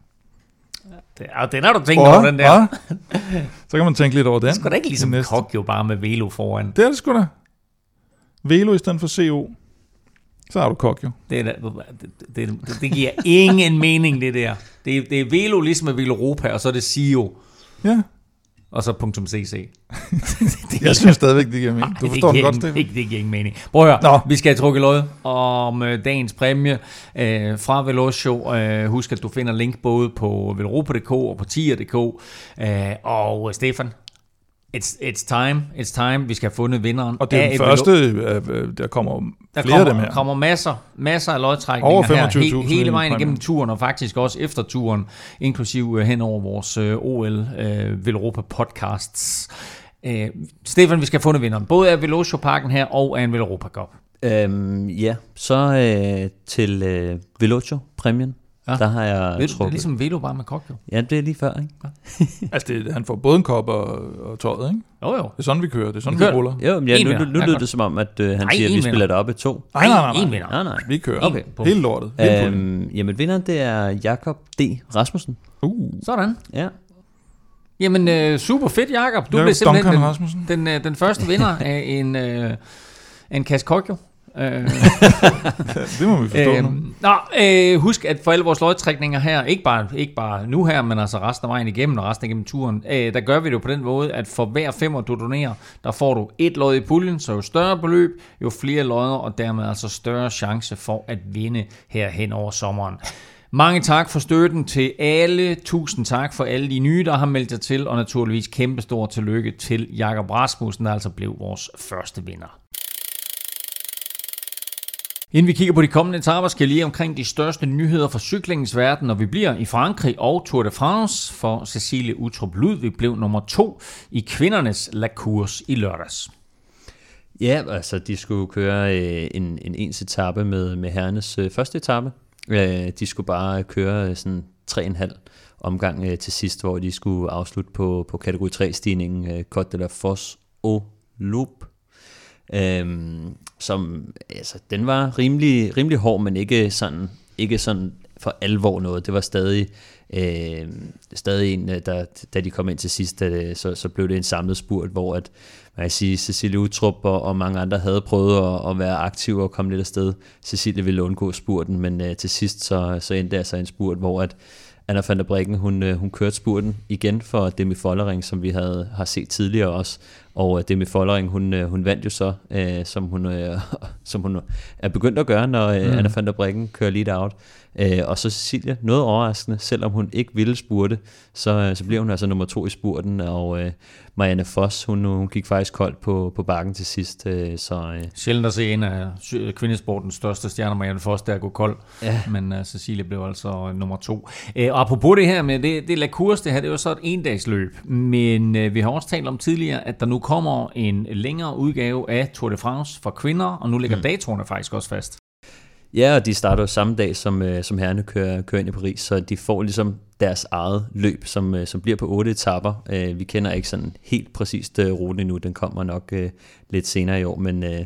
Det, og den har du tænkt oh, over, den der. Ja. (laughs) Så kan man tænke lidt over den. Det er da ikke ligesom Kokio, bare med Velo foran. Det er det sgu da. Velo i stedet for CO. Så har du Kokio. Det, det, det, det, det giver ingen mening, det der. Det, det er Velo ligesom med Europa, og så er det CEO. Ja og så .cc. (laughs) jeg synes stadigvæk, det giver mening. Du forstår det, godt, det. Ikke, det giver ingen mening. Prøv at høre, Nå. vi skal have trukket lod om øh, dagens præmie øh, fra Velocio. Øh, husk, at du finder link både på velropa.dk og på tier.dk. Øh, og Stefan, It's, it's time, it's time. Vi skal have fundet vinderen. Og det er den første, øh, der kommer der flere kommer, af dem her. Der kommer masser, masser af lodtrækninger Over 25 her, he, hele vejen igennem turen, og faktisk også efter turen, inklusiv uh, hen over vores uh, OL uh, Velropa podcasts. Uh, Stefan, vi skal have fundet vinderen, både af Velocio Parken her og af en Velropa Cup. Øhm, ja, så uh, til uh, Velocio præmien Ja. Der har jeg Ved, trukket. Det er ligesom Velo bare med kok, jo. Ja, det er lige før, ikke? Ja. (laughs) altså, det, han får både en kop og, og tøjet, ikke? Jo, jo. Det er sådan, vi kører. Det er sådan, vi, vi ruller. Jo, men ja, nu, nu, nu lyder det som om, at uh, han nej, siger, at vi vinder. spiller det op i to. Nej, nej, nej. En vinder. Nej, nej. Vi kører. Okay. Hele lortet. Hele øhm, jamen, vinderen, det er Jakob D. Rasmussen. Uh. Sådan. Ja. Jamen, øh, super fedt, Jakob. Du blev simpelthen den, den, den, den første vinder af en, øh, en kasse kokjo. Øh, (laughs) det må vi forstå øh, nu. Nå, øh, husk, at for alle vores lodtrækninger her, ikke bare, ikke bare nu her, men altså resten af vejen igennem og resten igennem turen, øh, der gør vi det jo på den måde, at for hver femmer du donerer, der får du et lod i puljen, så jo større beløb, jo flere lodder, og dermed altså større chance for at vinde her hen over sommeren. Mange tak for støtten til alle. Tusind tak for alle de nye, der har meldt sig til, og naturligvis kæmpe stor tillykke til Jakob Rasmussen, der altså blev vores første vinder. Inden vi kigger på de kommende etaper, skal jeg lige omkring de største nyheder fra cyklingens verden, når vi bliver i Frankrig og Tour de France, for Cecilie Utrup Ludvig blev nummer to i kvindernes La Course i lørdags. Ja, altså de skulle køre øh, en, en ens etape med, med herrenes øh, første etape. Øh, de skulle bare køre øh, sådan tre en halv omgang øh, til sidst, hvor de skulle afslutte på, på kategori 3-stigningen øh, Côte de la Fosse au Loup. Øhm, som, altså, den var rimelig, rimelig hård, men ikke sådan, ikke sådan for alvor noget. Det var stadig, øh, stadig en, øh, der, da de kom ind til sidst, da, så, så blev det en samlet spurt, hvor at, man kan sige, Cecilie Utrup og, og mange andre havde prøvet at, at være aktive og komme lidt afsted. Cecilie ville undgå spurten, men øh, til sidst så, så endte det altså en spurt, hvor at, Anna van der Breggen, hun, øh, hun kørte spurten igen for Demi Follering, som vi havde har set tidligere også. Og øh, Demi Follering, hun, øh, hun vandt jo så, øh, som, hun, øh, (laughs) som hun er begyndt at gøre, når øh, mm. Anna van der Breggen kører lead out. Øh, og så Cecilia, noget overraskende, selvom hun ikke ville spurte, så, øh, så bliver hun altså nummer to i spurten, og øh, Marianne Foss, hun, hun gik faktisk koldt på, på bakken til sidst. Øh, så, øh. Sjældent at se en af kvindesportens største stjerner, Marianne Foss, der gå kold, ja. men uh, Cecilia blev altså nummer to. Uh, og apropos det her med, det, det La Cours, det her, det er jo så et endagsløb, men uh, vi har også talt om tidligere, at der nu kommer en længere udgave af Tour de France for kvinder, og nu ligger mm. datoerne faktisk også fast. Ja, og de starter jo samme dag, som, øh, som herrene kører, kører ind i Paris, så de får ligesom deres eget løb, som, øh, som bliver på otte etapper. Øh, vi kender ikke sådan helt præcist øh, ruten endnu, den kommer nok øh, lidt senere i år, men, øh,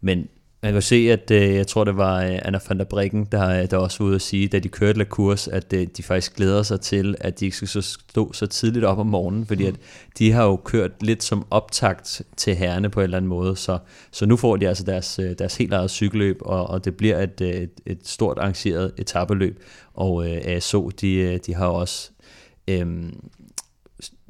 men man kan se, at øh, jeg tror, det var øh, Anna van der Breggen, der, der også var ude at sige, da de kørte La Course, at øh, de faktisk glæder sig til, at de ikke skal stå så tidligt op om morgenen, fordi mm. at de har jo kørt lidt som optakt til herrene på en eller anden måde, så, så nu får de altså deres, deres helt eget cykelløb, og, og det bliver et, et, et stort arrangeret etabeløb, og øh, ASO, de, de har også øh,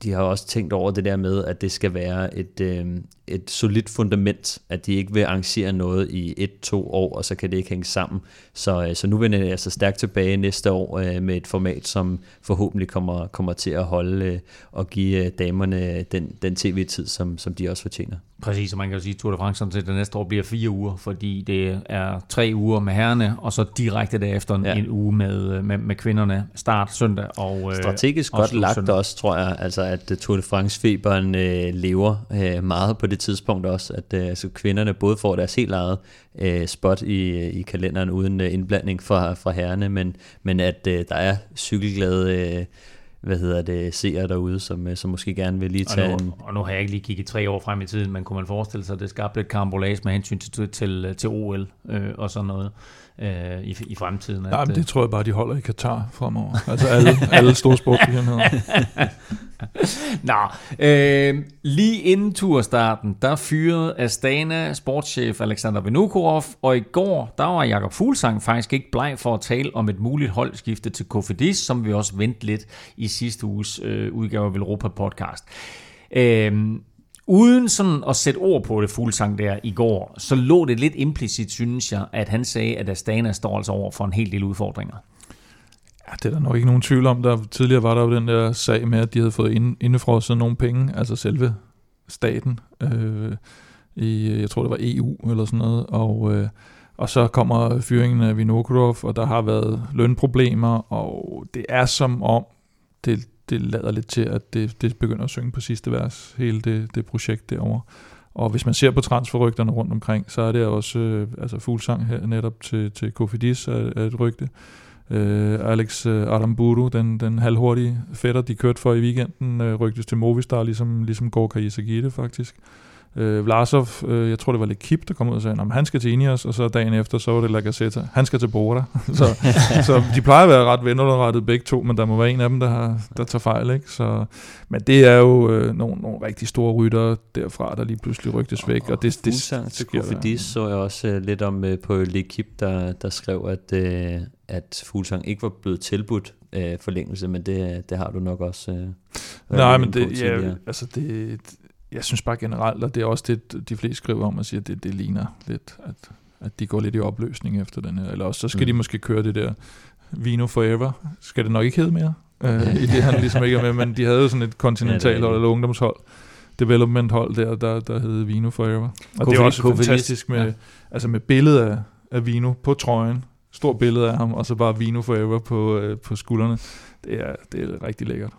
de har også tænkt over det der med, at det skal være et, øh, et solidt fundament, at de ikke vil arrangere noget i et-to år, og så kan det ikke hænge sammen. Så, øh, så nu vender jeg altså stærkt tilbage næste år øh, med et format, som forhåbentlig kommer, kommer til at holde øh, og give øh, damerne den, den tv-tid, som, som de også fortjener. Præcis, og man kan jo sige, at Tour de France set det næste år bliver fire uger, fordi det er tre uger med herrene, og så direkte derefter ja. en uge med, med, med kvinderne. Start søndag og øh, Strategisk godt lagt søndag. også, tror jeg, altså at Tour de France-feberen øh, lever øh, meget på det tidspunkt også, at øh, altså, kvinderne både får deres helt eget øh, spot i, i kalenderen uden øh, indblanding fra, fra herrene, men, men at øh, der er cykelglade øh, hvad hedder det, seere derude, som, øh, som måske gerne vil lige tage og nu, en... Og nu har jeg ikke lige kigget tre år frem i tiden, men kunne man forestille sig, at det skabte lidt karambolage med hensyn til, til, til OL øh, og sådan noget øh, i, i fremtiden. At, Nej, men det øh, tror jeg bare, de holder i Katar fremover. Altså alle, alle store sportsbegivenheder. (laughs) Nå, øh, lige inden turstarten, der fyrede Astana sportschef Alexander Vinokurov, og i går, der var Jakob Fuglsang faktisk ikke bleg for at tale om et muligt holdskifte til Kofidis, som vi også vendte lidt i sidste uges øh, udgave af Europa podcast. Øh, Uden sådan at sætte ord på det fuglsang der i går, så lå det lidt implicit, synes jeg, at han sagde, at Astana står altså over for en hel del udfordringer. Ja, det er der nok ikke nogen tvivl om. Der, tidligere var der jo den der sag med, at de havde fået ind, indefrosset nogle penge, altså selve staten, øh, i, jeg tror det var EU eller sådan noget, og, øh, og så kommer fyringen af Vinokurov, og der har været lønproblemer, og det er som om, det, det lader lidt til, at det, det begynder at synge på sidste vers, hele det, det projekt derovre. Og hvis man ser på transferrygterne rundt omkring, så er det også øh, altså fuglsang her netop til, til Kofidis er, er et rygte. Øh, Alex øh, Aramburu, den, den halvhurtige fætter, de kørte for i weekenden, øh, rygtes til Movistar, ligesom, ligesom Gorka Isagite faktisk. Øh, Vlasov, øh, jeg tror det var lidt Kip, der kom ud og sagde, at han skal til Ineos, og så dagen efter, så var det Lagazeta. Han skal til Bora. (laughs) så, (laughs) så de plejer at være ret venunderrettet begge to, men der må være en af dem, der, har, der tager fejl. Ikke? Så, men det er jo øh, nogle, nogle rigtig store rytter derfra, der lige pludselig rygtes væk. Og, og det, det, det sker Kofidis så jeg også øh, lidt om øh, på L'Equipe, der, der skrev, at, øh, at Fuglsang ikke var blevet tilbudt øh, forlængelse, men det, det har du nok også øh, Nej, men det, ja, altså det, jeg synes bare generelt, og det er også det, de fleste skriver om, at siger, at det, det ligner lidt, at, at de går lidt i opløsning efter den her. Eller også så skal mm. de måske køre det der Vino Forever. Skal det nok ikke hedde mere? uh, I det han ligesom ikke er med, men de havde jo sådan et kontinentalhold eller ungdomshold, development hold der, der, der hed Vino Forever. Og det er også fantastisk med, ja. altså med billedet af, af Vino på trøjen, stort billede af ham, og så bare Vino Forever på, uh, på skuldrene. Det er, det er rigtig lækkert.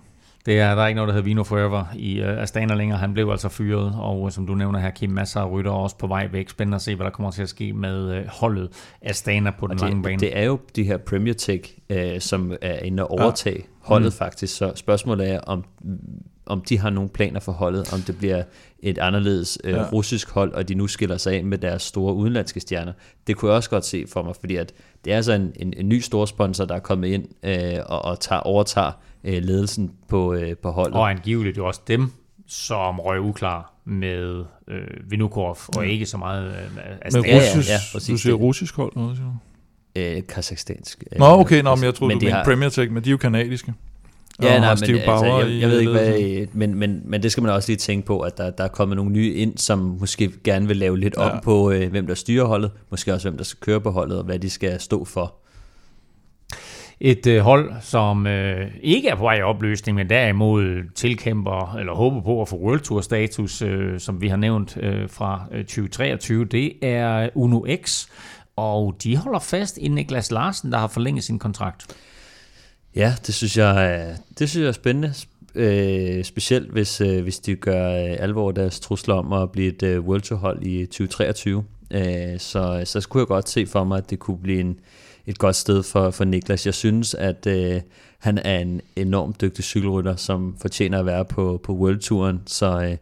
Det er, der er ikke noget, der hedder Vino Forever i uh, Astana længere. Han blev altså fyret, og uh, som du nævner her, Kim, masser af rytter også på vej væk. Spændende at se, hvad der kommer til at ske med uh, holdet Astana på den det, lange bane. Det er jo de her Premier Tech, uh, som er inde og overtage ja. holdet mm. faktisk. Så spørgsmålet er, om, om de har nogle planer for holdet, om det bliver et anderledes uh, ja. russisk hold, og de nu skiller sig af med deres store udenlandske stjerner. Det kunne jeg også godt se for mig, fordi at det er altså en, en, en ny stor sponsor, der er kommet ind uh, og, og tager, overtager øh, ledelsen på, øh, på holdet. Og angiveligt jo også dem, som røg uklar med øh, Vinukorov, og ikke så meget øh, af Men russisk, ja, ja, ja, du siger russisk hold, noget, siger øh, kazakhstansk. Nå, okay, nå, men jeg troede, men du mente har- Premier Tech, men de er jo kanadiske. Ja, Og nej, men altså, jeg, jeg ved ikke, hvad, men, men, men det skal man også lige tænke på, at der, der er kommet nogle nye ind, som måske gerne vil lave lidt Ja. om på, øh, hvem der styrer holdet, måske også hvem der skal køre på holdet, og hvad de skal stå for. Et øh, hold, som øh, ikke er på vej i opløsning, men derimod tilkæmper eller håber på at få World Tour status, øh, som vi har nævnt øh, fra øh, 2023, det er Uno X, og de holder fast i Niklas Larsen, der har forlænget sin kontrakt. Ja, det synes jeg, øh, det synes jeg er spændende. Øh, specielt hvis, øh, hvis de gør øh, alvor deres trusler om at blive et øh, World Tour hold i 2023. Øh, så, så skulle jeg godt se for mig, at det kunne blive en, et godt sted for, for Niklas. Jeg synes, at øh, han er en enormt dygtig cykelrytter, som fortjener at være på, på World Touren. Så, øh,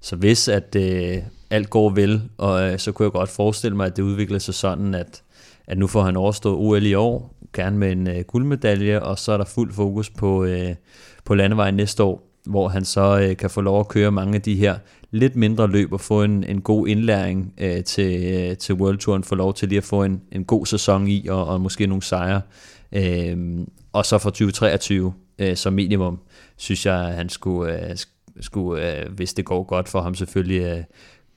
så hvis at øh, alt går vel, og øh, så kunne jeg godt forestille mig, at det udvikler sig sådan, at, at nu får han overstået OL i år, gerne med en øh, guldmedalje, og så er der fuld fokus på, øh, på landevejen næste år, hvor han så øh, kan få lov at køre mange af de her lidt mindre løb og få en, en god indlæring øh, til, øh, til World Touren, få lov til lige at få en, en god sæson i, og, og måske nogle sejre. Øh, og så for 2023 øh, som minimum, synes jeg, at han skulle, øh, skulle øh, hvis det går godt for ham selvfølgelig, øh,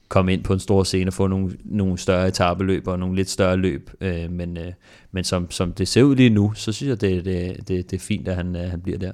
komme ind på en stor scene og få nogle, nogle større etabeløb og nogle lidt større løb. Øh, men øh, men som, som det ser ud lige nu, så synes jeg, det, det, det, det er fint, at han, øh, han bliver der.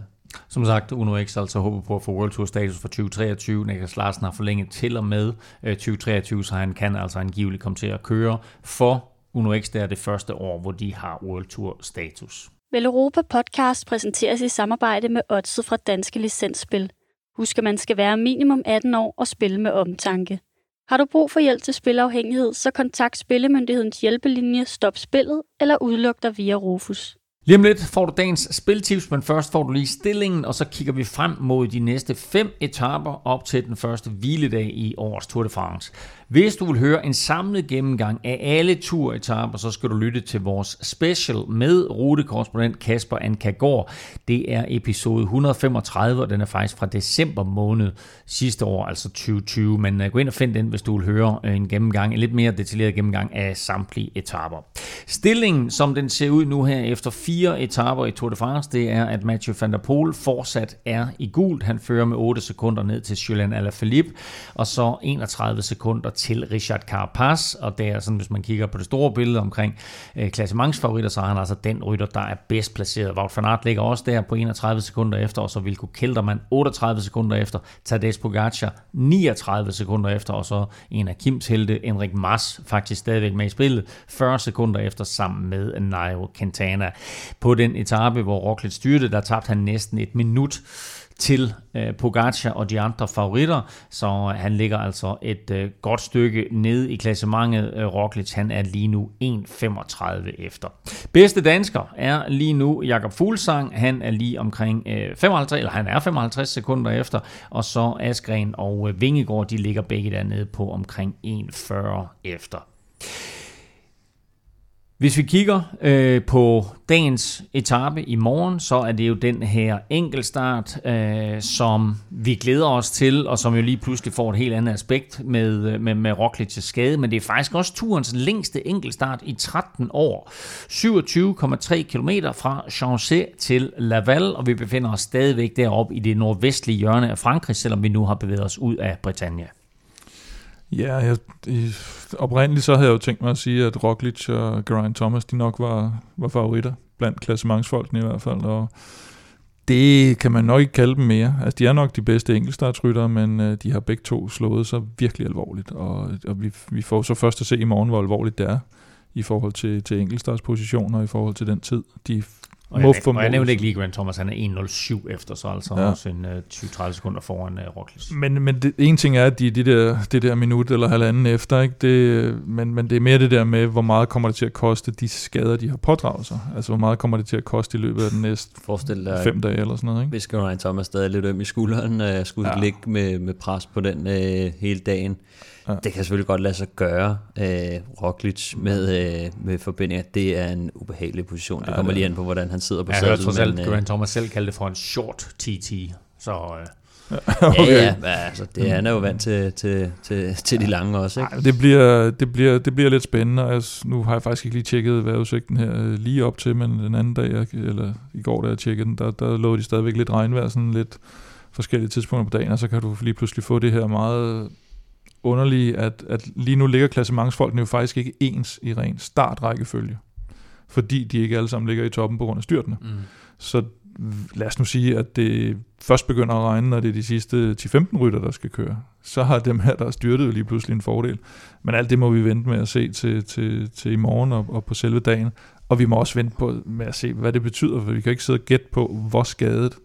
Som sagt, Uno X altså håber på at få World Tour status for 2023. Niklas Larsen har forlænget til og med øh, 2023, så han kan altså angiveligt komme til at køre for Uno X. Det er det første år, hvor de har World Tour status. Vel Europa podcast præsenteres i samarbejde med Odset fra Danske Licensspil. Husk, at man skal være minimum 18 år og spille med omtanke. Har du brug for hjælp til spilafhængighed, så kontakt Spillemyndighedens hjælpelinje Stop Spillet eller udluk dig via Rufus. Lige om lidt får du dagens spiltips, men først får du lige stillingen, og så kigger vi frem mod de næste fem etaper op til den første hviledag i årets Tour de France. Hvis du vil høre en samlet gennemgang af alle turetapper, så skal du lytte til vores special med rutekorrespondent Kasper Ankagård. Det er episode 135, og den er faktisk fra december måned sidste år, altså 2020. Men øh, gå ind og find den, hvis du vil høre øh, en gennemgang, en lidt mere detaljeret gennemgang af samtlige etapper. Stillingen, som den ser ud nu her efter fire etapper i Tour de France, det er, at Mathieu van der Poel fortsat er i gult. Han fører med 8 sekunder ned til Julian Alaphilippe, og så 31 sekunder til Richard Carapaz, og det er sådan, hvis man kigger på det store billede omkring øh, klassementsfavoritter, så er han altså den rytter, der er bedst placeret. Wout van Aert ligger også der på 31 sekunder efter, og så Vilko Kelderman 38 sekunder efter, Tadej Pogacar 39 sekunder efter, og så en af Kims helte, Enrik Mas, faktisk stadigvæk med i spillet, 40 sekunder efter sammen med Nairo Quintana. På den etape, hvor Roglic styrte, der tabte han næsten et minut til øh, Pogacar og de andre favoritter, så han ligger altså et øh, godt stykke nede i klassementet. Øh, Roglic, han er lige nu 1.35 efter. Bedste dansker er lige nu Jakob Fuglsang, han er lige omkring øh, 55, eller han er 55 sekunder efter, og så Askren og øh, Vingegaard, de ligger begge dernede på omkring 1.40 efter. Hvis vi kigger øh, på dagens etape i morgen, så er det jo den her enkeltstart, øh, som vi glæder os til, og som jo lige pludselig får et helt andet aspekt med, øh, med, med Roglic skade, men det er faktisk også turens længste enkeltstart i 13 år. 27,3 km fra Chancé til Laval, og vi befinder os stadigvæk deroppe i det nordvestlige hjørne af Frankrig, selvom vi nu har bevæget os ud af Britannien. Ja, jeg, i, oprindeligt så havde jeg jo tænkt mig at sige, at Roglic og Geraint Thomas, de nok var, var favoritter blandt klassementsfolkene i hvert fald, og det kan man nok ikke kalde dem mere. Altså, de er nok de bedste enkeltstartsryttere, men øh, de har begge to slået sig virkelig alvorligt, og, og vi, vi får så først at se i morgen, hvor alvorligt det er i forhold til, til enkeltstartspositioner, i forhold til den tid, de og jeg, og formodes. jeg nævnte ikke lige Grant Thomas, han er 1.07 efter, så altså Ja. også en uh, 20-30 sekunder foran uh, Roglic. Men, men det, en ting er, at de, de der, det der minut eller halvanden efter, ikke? Det, men, men det er mere det der med, hvor meget kommer det til at koste de skader, de har pådraget sig. Altså, hvor meget kommer det til at koste i løbet af den næste Forestil dig, fem dage eller sådan noget, ikke? hvis Geraint Thomas stadig er lidt øm i skulderen, og skulle Ja. ligge med, med pres på den øh, hele dagen. Ja. Det kan selvfølgelig godt lade sig gøre. Øh, Roglic med, øh, med forbinder, det er en ubehagelig position. Det Ja, kommer det lige an på, hvordan han sidder på Jeg har hørt sadlen. trods alt, øh, Grant Thomas selv kaldte det for en short TT, så uh, (laughs) okay. Ja, ja, altså, det, han er jo vant til, til, til, til de lange også. Ikke? Ej, det, bliver, det, bliver, det bliver lidt spændende, jeg, nu har jeg faktisk ikke lige tjekket vejrudsigten her øh, lige op til, men den anden dag, eller i går, da jeg tjekkede den, der, der lå de stadigvæk lidt regnvejr, sådan lidt forskellige tidspunkter på dagen, og så kan du lige pludselig få det her meget underlige, at, at lige nu ligger klassementsfolkene jo faktisk ikke ens i ren startrækkefølge, fordi de ikke alle sammen ligger i toppen på grund af styrtene. Mm. Så lad os nu sige, at det først begynder at regne, når det er de sidste 10-15 rytter, der skal køre. Så har dem her, der er styrtet, jo lige pludselig en fordel. Men alt det må vi vente med at se til, til, til i morgen og, og på selve dagen. Og vi må også vente på med at se, hvad det betyder, for vi kan ikke sidde og gætte på, hvor skadet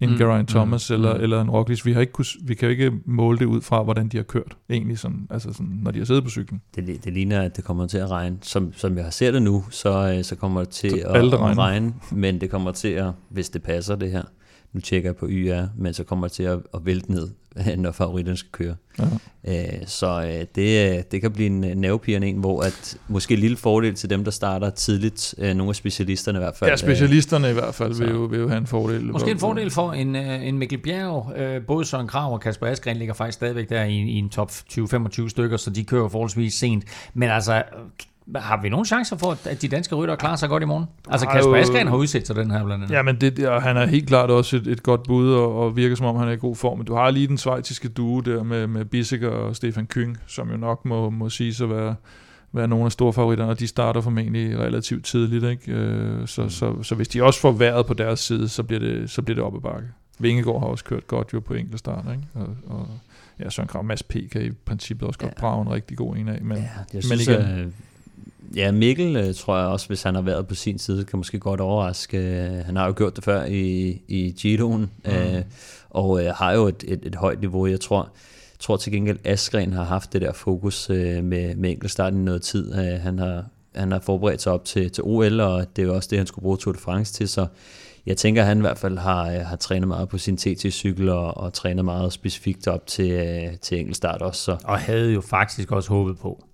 en mm, Geraint mm, Thomas mm, eller, mm. eller en Roglic. Vi, har ikke kunne, vi kan jo ikke måle det ud fra, hvordan de har kørt, egentlig, sådan, altså sådan, når de har siddet på cyklen. Det, det ligner, at det kommer til at regne. Som, som jeg har set det nu, så, øh, så kommer det til så at, at regne, men det kommer til at, hvis det passer det her, nu tjekker jeg på YR, men så kommer det til at, at vælte ned, (laughs) når favoritten skal køre. Ja. Øh, så øh, det, det kan blive en nervepirrende en, hvor at måske en lille fordel til dem, der starter tidligt, øh, nogle af specialisterne i hvert fald. Ja, specialisterne i hvert fald vil jo, vil jo have en fordel. Måske en fordel for en, en Mikkel Bjerg. Både Søren Krav og Kasper Askren ligger faktisk stadigvæk der i, i en top 20-25 stykker, så de kører forholdsvis sent. Men altså, har vi nogen chancer for, at de danske ryttere klarer sig godt i morgen? Altså Kasper Askren har udsat sig den her blandt andet. Ja, men det, og han er helt klart også et, et godt bud, og, og virker som om, han er i god form. Men du har lige den svejtiske duo der med, med Bissiger og Stefan Kyng, som jo nok må, må sige at være, være nogle af store favoritterne, og de starter formentlig relativt tidligt. Ikke? Øh, så, mm. så, så, hvis de også får været på deres side, så bliver det, så bliver det op ad bakke. Vingegaard har også kørt godt jo på enkelte start, ikke? Og, og ja, Søren Krav, Mads P. kan i princippet også godt ja. brage en rigtig god en af. Men, ja, jeg synes, men igen, Ja, Mikkel øh, tror jeg også, hvis han har været på sin side, kan måske godt overraske. Øh, han har jo gjort det før i, i Giroen, mm. øh, og øh, har jo et, et, et højt niveau. Jeg tror, tror til gengæld, Askren har haft det der fokus øh, med, med enkeltstarten i noget tid. Øh, han, har, han har forberedt sig op til, til OL, og det er jo også det, han skulle bruge Tour de France til, så jeg tænker, at han i hvert fald har, øh, har trænet meget på sin TT-cykel og, og trænet meget specifikt op til, til enkeltstart også. Så. Og havde jo faktisk også håbet på,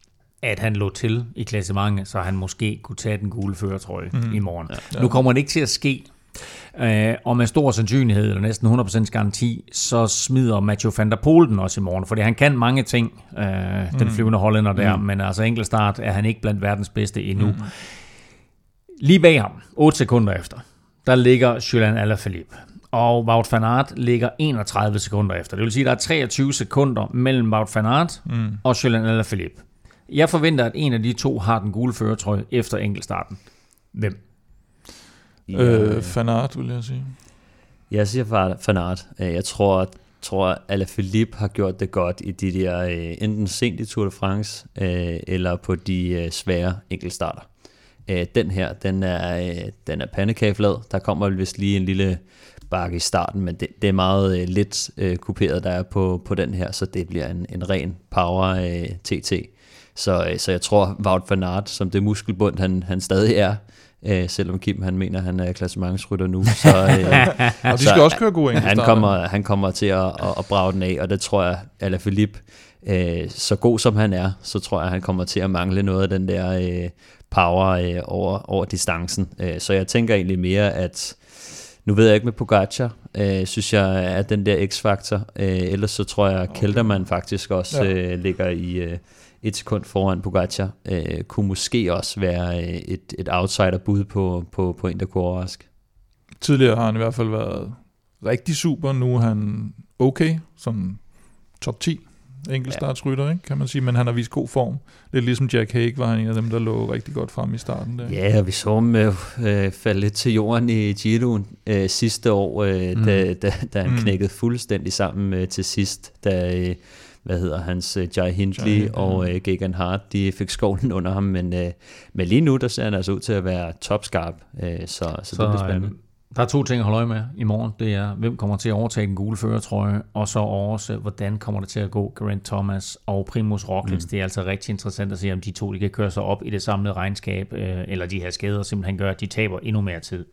at han lå til i klassementet, så han måske kunne tage den gule føretrøje mm. i morgen. Ja. Nu kommer det ikke til at ske, Uh, og med stor sandsynlighed, eller næsten 100% garanti, så smider Mathieu van der Poel den også i morgen, fordi han kan mange ting, mm. den flyvende hollænder der, mm. men altså enkeltstart er han ikke blandt verdens bedste endnu. Mm. Lige bag ham, 8 sekunder efter, der ligger Julian Alaphilippe. Og Wout van Aert ligger 31 sekunder efter. Det vil sige, at der er 23 sekunder mellem Wout van Aert mm. og Julian Alaphilippe. Jeg forventer, at en af de to har den gule føretrøje efter enkeltstarten. Hvem? Øh, Fanart, vil jeg sige. Jeg siger Fanart. Øh, jeg tror, tror Alaphilippe har gjort det godt i de der, øh, enten sent i Tour de France, øh, eller på de svære enkeltstarter. Den her, den er, den er pandekageflad. Der kommer vist lige en lille bakke i starten, men det, det er meget lidt kuperet, der er på, på den her, så det bliver en, en ren power TT. Så, øh, så jeg tror, Wout van Aert, som det muskelbund, han, han stadig er, øh, selvom Kim han mener, han er klassementsrytter nu. Så, øh, (laughs) og de skal så, også køre gode han kommer, han kommer til at, at, at brage den af, og det tror jeg, Alaphilippe, øh, så god som han er, så tror jeg, han kommer til at mangle noget af den der øh, power øh, over, over distancen. Øh, så jeg tænker egentlig mere, at nu ved jeg ikke med Pogacar, øh, synes jeg er den der x-faktor. Øh, ellers så tror jeg, at Kelderman faktisk også øh, ligger i... Øh, et sekund foran Pogacar, øh, kunne måske også være øh, et, et outsider-bud på, på, på en, der kunne overraske. Tidligere har han i hvert fald været rigtig super, nu er han okay, som top 10 enkeltstartsrytter, ikke, kan man sige, men han har vist god form. Lidt ligesom Jack Hague var han en af dem, der lå rigtig godt frem i starten. Der. Ja, vi så ham øh, øh, falde lidt til jorden i Giroen øh, sidste år, øh, mm. da, da, da han mm. knækkede fuldstændig sammen øh, til sidst, da, øh, hvad hedder hans, uh, Jai Hindley Jai, og uh, Gagan Hart, de fik skovlen (laughs) under ham, men, uh, men lige nu, der ser han altså ud til at være topskarp, uh, så, så, så det bliver spændende. Der er to ting at holde øje med i morgen. Det er, hvem kommer til at overtage den gule førertrøje, og så også, hvordan kommer det til at gå Grant Thomas og Primus Roglic. Mm. Det er altså rigtig interessant at se, om de to de kan køre sig op i det samlede regnskab, eller de her skader simpelthen gør, at de taber endnu mere tid.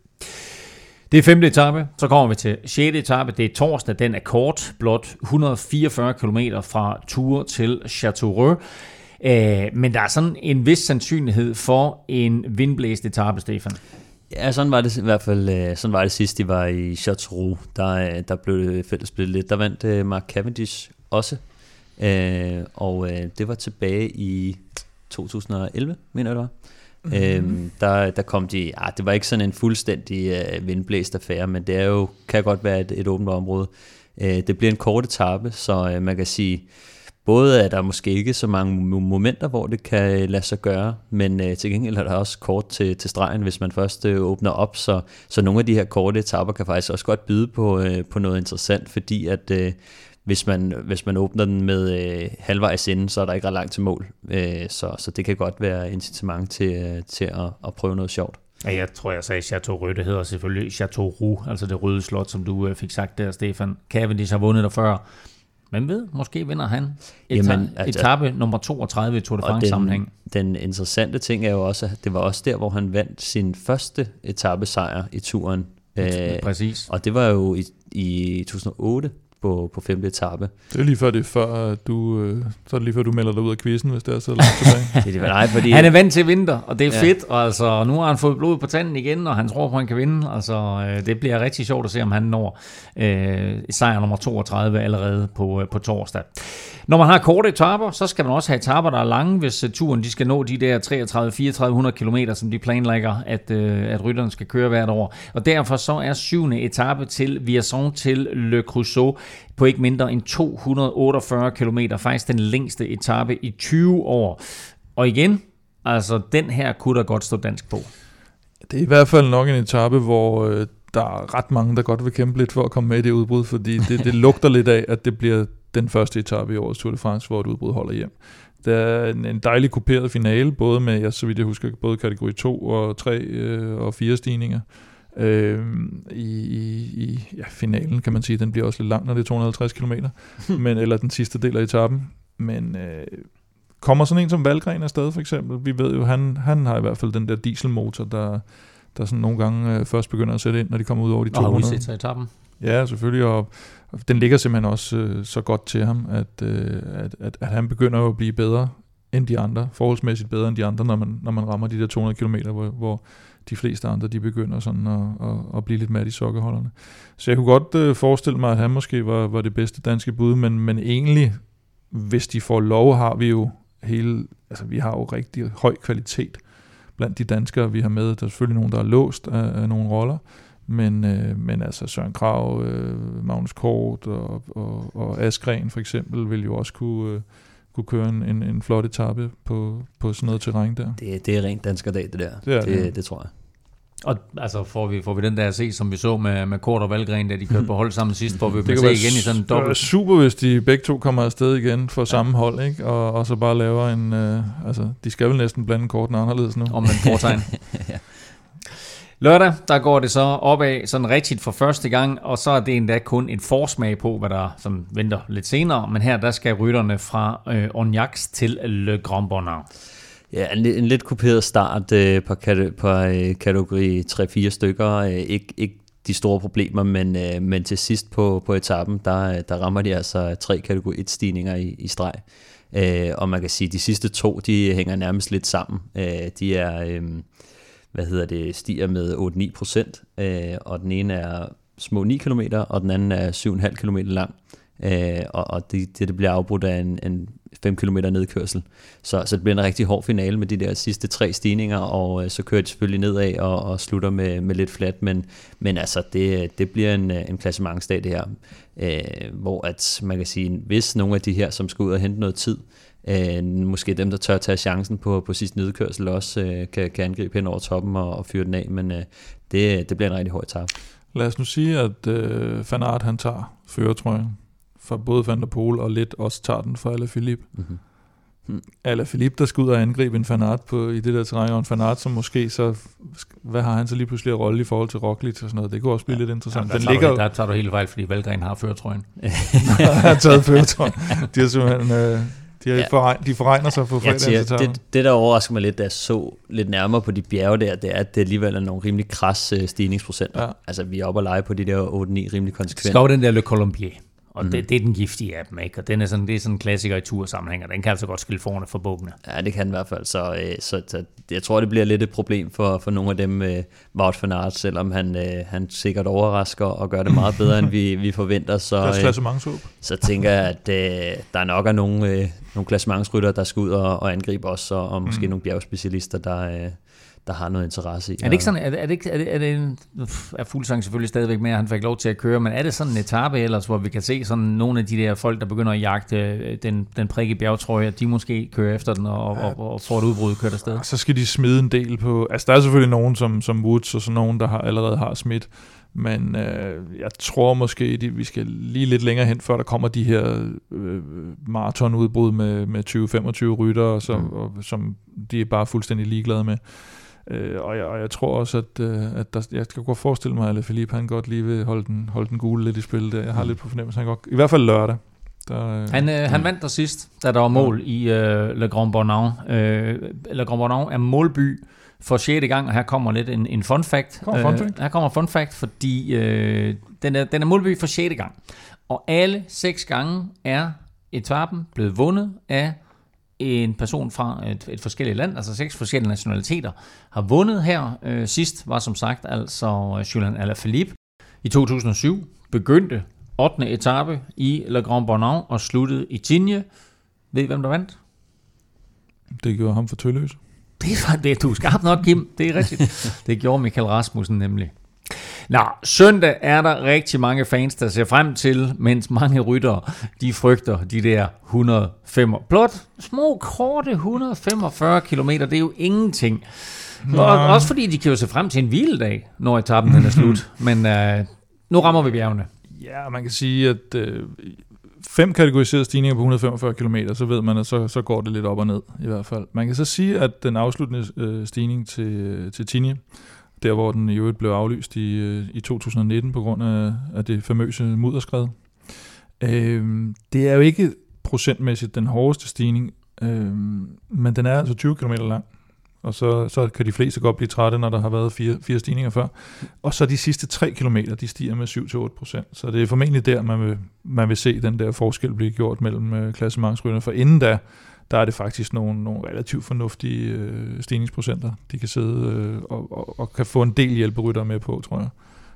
Det er femte etape. Så kommer vi til sjette etape. Det er torsdag. Den er kort. Blot 144 km fra Tours til Châteauroux. Øh, men der er sådan en vis sandsynlighed for en vindblæst etape, Stefan. Ja, sådan var det i hvert fald. Øh, sådan var det sidst, de var i Chateauroux. Der, øh, der blev fælles spillet lidt. Der vandt øh, Mark Cavendish også. Øh, og det var tilbage i 2011, mener jeg det var. Mm-hmm. Øhm, der, der kom de, ah, det var ikke sådan en fuldstændig øh, vindblæst affære, men det er jo, kan godt være et, et åbent område. Øh, det bliver en kort etape, så øh, man kan sige, både er der måske ikke så mange mo- momenter, hvor det kan lade sig gøre, men øh, til gengæld er der også kort til, til stregen, hvis man først øh, åbner op, så, så nogle af de her korte etapper kan faktisk også godt byde på, øh, på noget interessant, fordi at øh, hvis man, hvis man åbner den med øh, halvvejs inden, så er der ikke ret langt til mål. Øh, så, så det kan godt være incitament til, øh, til at, at prøve noget sjovt. Ja, jeg tror, jeg sagde Chateau Rød. Det hedder selvfølgelig Chateau Roux, altså det røde slot, som du øh, fik sagt der, Stefan. Cavendish har vundet der før. Men ved, måske vinder han eta- Jamen, altså- etape nummer 32 i Tour de France sammenhæng. den interessante ting er jo også, at det var også der, hvor han vandt sin første etappesejr i turen. Øh, Præcis. og det var jo i, i 2008 på, på femte etape. Det er lige før, det er før, du, øh, så er det lige før, du melder dig ud af quizzen, hvis det er så langt tilbage. (laughs) Det er det, nej, fordi, Han er vant til vinter, og det er Ja. fedt. Og altså, nu har han fået blod på tanden igen, og han tror på, at han kan vinde. Altså, øh, det bliver rigtig sjovt at se, om han når øh, sejr nummer 32 allerede på, øh, på torsdag. Når man har korte etaper, så skal man også have etaper, der er lange, hvis uh, turen de skal nå de der 33-3400 km, som de planlægger, at, øh, at rytterne skal køre hvert år. Og derfor så er syvende etape til Vierzon til Le Creusot på ikke mindre end 248 km, faktisk den længste etape i 20 år. Og igen, altså den her kunne der godt stå dansk på. Det er i hvert fald nok en etape, hvor øh, der er ret mange, der godt vil kæmpe lidt for at komme med i det udbrud, fordi det, det (laughs) lugter lidt af, at det bliver den første etape i årets Tour de France, hvor et udbrud holder hjem. Der er en, en dejlig kuperet finale, både med, ja, så vidt jeg husker, både kategori 2 og 3 øh, og 4 stigninger. Øh, i, i, ja, finalen kan man sige, den bliver også lidt lang, når det er 250 km, (laughs) men, eller den sidste del af etappen. Men øh, kommer sådan en som Valgren afsted for eksempel, vi ved jo, han, han har i hvert fald den der dieselmotor, der, der sådan nogle gange øh, først begynder at sætte ind, når de kommer ud over de Og har 200. udsat sig etappen. Ja, selvfølgelig, og og den ligger simpelthen også øh, så godt til ham, at, øh, at, at, at han begynder at blive bedre end de andre, forholdsmæssigt bedre end de andre, når man, når man rammer de der 200 km, hvor, hvor de fleste andre, de begynder sådan at, at, at blive lidt mat i sokkeholderne. Så jeg kunne godt øh, forestille mig, at han måske var, var det bedste danske bud, men, men egentlig, hvis de får lov, har vi jo hele, altså vi har jo rigtig høj kvalitet blandt de danskere, vi har med. Der er selvfølgelig nogen, der er låst af, af nogle roller, men, øh, men altså Søren Krav, øh, Magnus Kort og, og, og Askren for eksempel vil jo også kunne, øh, kunne køre en, en, en flot etape på, på sådan noget terræn der. det, det er rent dansk dag, det der. Det er det, det. det tror jeg. Og altså får vi, får vi den der at se, som vi så med, med Kort og Valgren, da de kørte på hold sammen sidst, får vi Det det kan se være, igen i sådan en dobbelt. super, hvis de begge to kommer afsted igen for samme hold, ikke? Og, og så bare laver en... Øh, altså, de skal vel næsten blande korten anderledes nu. om man fortegn. (laughs) Lørdag, der går det så opad sådan rigtigt for første gang, og så er det endda kun en forsmag på, hvad der sådan venter lidt senere. Men her, der skal rytterne fra øh, Ornax til Le Grand Bonheur. Ja, en, en lidt kuperet start øh, på, kate, på øh, kategori 3-4 stykker. Øh, ikke, ikke de store problemer, men, øh, men til sidst på, på etappen, der, øh, der rammer de altså tre kategori 1 stigninger i, i streg. Øh, og man kan sige, at de sidste to, de hænger nærmest lidt sammen. Øh, de er, øh, hvad hedder det, stiger med 8-9 procent, øh, og den ene er små 9 km, og den anden er 7,5 km lang. Øh, og og det, det bliver afbrudt af en, en 5 km nedkørsel. Så, så det bliver en rigtig hård finale med de der sidste tre stigninger, og øh, så kører de selvfølgelig nedad og, og slutter med, med lidt flat, men, men altså det, det bliver en, øh, en klassementsdag det her, øh, hvor at man kan sige, hvis nogle af de her, som skal ud og hente noget tid, øh, måske dem, der tør tage chancen på, på sidste nedkørsel også, øh, kan, kan angribe hen over toppen og, og fyre den af, men øh, det, det bliver en rigtig hård tab. Lad os nu sige, at øh, Fanart han tager føretrøjen for både Van der Poel og lidt også tager den for Alaphilippe. Mm-hmm. Alaphilippe, der skal ud og angribe en Van Aert på, i det der terræn, og en Van Aert, som måske så, hvad har han så lige pludselig at rolle i forhold til Roglic og sådan noget, det kunne også blive ja. lidt interessant. Der, Den tager ligger du, der tager du helt fejl, fordi Valgren har førtrøjen. (laughs) har taget føretrøjen. De har simpelthen, øh, de, har Ja. forregn, de forregner sig på Jeg fredagens siger, det, det, der overrasker mig lidt, da jeg så lidt nærmere på de bjerge der, det er, at det alligevel er nogle rimelig kras øh, stigningsprocenter. Ja. Altså, vi er oppe og lege på de der 8-9 rimelig konsekvent. Skov den der Le Colombier. Og mm. det, det er den giftige af dem, ikke? Og den er sådan, det er sådan en klassiker i tursammenhæng, og den kan altså godt skille forne for bukkene. Ja, det kan den i hvert fald. Så, øh, så, så jeg tror, det bliver lidt et problem for, for nogle af dem, øh, Wout van Aert, selvom han, øh, han sikkert overrasker og gør det meget bedre, end vi, vi forventer. Så, øh, så tænker jeg, at øh, der nok er nogle, øh, nogle klassementsrytter, der skal ud og, og angribe os, og, og måske mm. nogle bjergspecialister, der, øh, der har noget interesse i. Er det ikke sådan, er det, er det, ikke, er det, er det en, er Fuglsang selvfølgelig stadigvæk med, at han fik lov til at køre, men er det sådan en etape ellers, hvor vi kan se sådan nogle af de der folk, der begynder at jagte øh, den, den prikke bjergtrøje, de måske kører efter den og, ja. og, og, og får et udbrud kørt afsted? Så skal de smide en del på, altså der er selvfølgelig nogen som, som Woods og sådan nogen, der har, allerede har smidt, men øh, jeg tror måske, at vi skal lige lidt længere hen, før der kommer de her øh, maratonudbrud med, med 20-25 rytter, som, mm. og, som de er bare fuldstændig ligeglade med. Øh, og, jeg, og jeg tror også, at, øh, at der, jeg kan godt forestille mig, at Philippe han godt lige vil holde den, holde den gule lidt i spil. Der. Jeg har mm. lidt på fornemmelse, han godt, i hvert fald lørdag. Der, øh, han, øh, han vandt der sidst, da der var mål i øh, Le Grand Bornand. Øh, Le Grand Bornand er målby for 6. gang, og her kommer lidt en, en fun fact. Kommer fun fact? Øh, her kommer fun fact, fordi øh, den, er, den er målby for 6. gang. Og alle seks gange er etappen blevet vundet af en person fra et, et forskelligt land, altså seks forskellige nationaliteter, har vundet her. Øh, sidst var som sagt altså Julian Alaphilippe i 2007, begyndte 8. etape i Le Grand Bornand og sluttede i Tignes. Ved I, hvem der vandt? Det gjorde ham for tølløs. Det var det, du er skarp nok, Kim. Det er rigtigt. (laughs) Det gjorde Michael Rasmussen nemlig. Nå, søndag er der rigtig mange fans, der ser frem til, mens mange ryttere, de frygter de der 105. Blot små, korte 145 km, det er jo ingenting. Og også fordi de kan jo se frem til en hviledag, når etappen den er (laughs) slut. Men øh, nu rammer vi bjergene. Ja, man kan sige, at øh, fem kategoriserede stigninger på 145 km, så ved man, at så, så går det lidt op og ned i hvert fald. Man kan så sige, at den afsluttende øh, stigning til, til Tinje, der hvor den i øvrigt blev aflyst i, øh, i 2019 på grund af, af det famøse mudderskred. Øh, det er jo ikke procentmæssigt den hårdeste stigning, øh, men den er altså 20 km lang. Og så, så kan de fleste godt blive trætte, når der har været fire, fire stigninger før. Og så de sidste 3 km, de stiger med 7-8% Så det er formentlig der, man vil, man vil se den der forskel blive gjort mellem øh, klassementsrytterne. For inden da, der er det faktisk nogle, nogle relativt fornuftige øh, stigningsprocenter, de kan sidde øh, og, og, og kan få en del hjælperytter med på, tror jeg.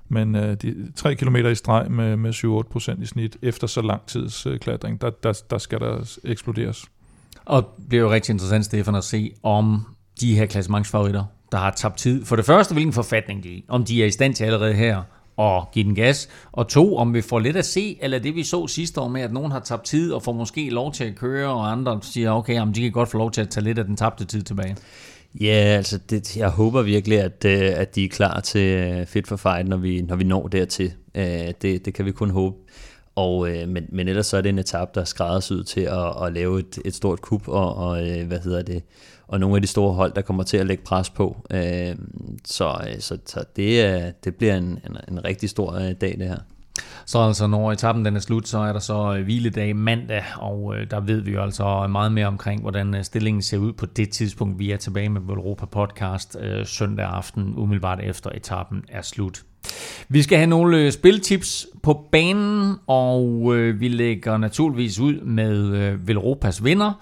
Men øh, de 3 km i streg med, med 7-8 procent i snit, efter så lang tids øh, klatring, der, der, der skal der eksploderes. Og det bliver jo rigtig interessant, Stefan, at se, om de her klassementsfavoritter, der har tabt tid. For det første, hvilken forfatning de er. Om de er i stand til allerede her og give den gas. Og to, om vi får lidt at se, eller det vi så sidste år med, at nogen har tabt tid og får måske lov til at køre, og andre siger, okay, jamen, de kan godt få lov til at tage lidt af den tabte tid tilbage. Ja, altså det, jeg håber virkelig, at, øh, at de er klar til øh, Fit for Fight, når vi, når vi når dertil. Øh, det, det kan vi kun håbe. Og, øh, men, men ellers så er det en etape, der er skræddersyet til at, at lave et, et stort kup, og, og øh, hvad hedder det, og nogle af de store hold, der kommer til at lægge pres på. Øh, så, øh, så, så det, det bliver en, en, en rigtig stor øh, dag, det her. Så altså, når etappen den er slut, så er der så hviledag mandag, og øh, der ved vi jo altså meget mere omkring, hvordan stillingen ser ud på det tidspunkt, vi er tilbage med Europa Podcast øh, søndag aften, umiddelbart efter etappen er slut. Vi skal have nogle spiltips på banen, og øh, vi lægger naturligvis ud med øh, Velropas vinder,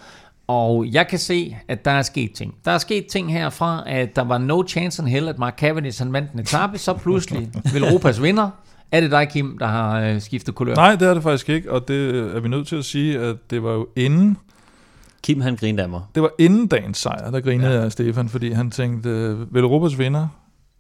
og jeg kan se, at der er sket ting. Der er sket ting herfra, at der var no chance in hell, at Mark Cavendish han vandt en etape, så pludselig (laughs) vil Europas vinder. Er det dig, Kim, der har øh, skiftet kulør? Nej, det er det faktisk ikke, og det er vi nødt til at sige, at det var jo inden... Kim, han grinede af mig. Det var inden dagens sejr, der grinede ja. jeg Stefan, fordi han tænkte, vil Europas vinder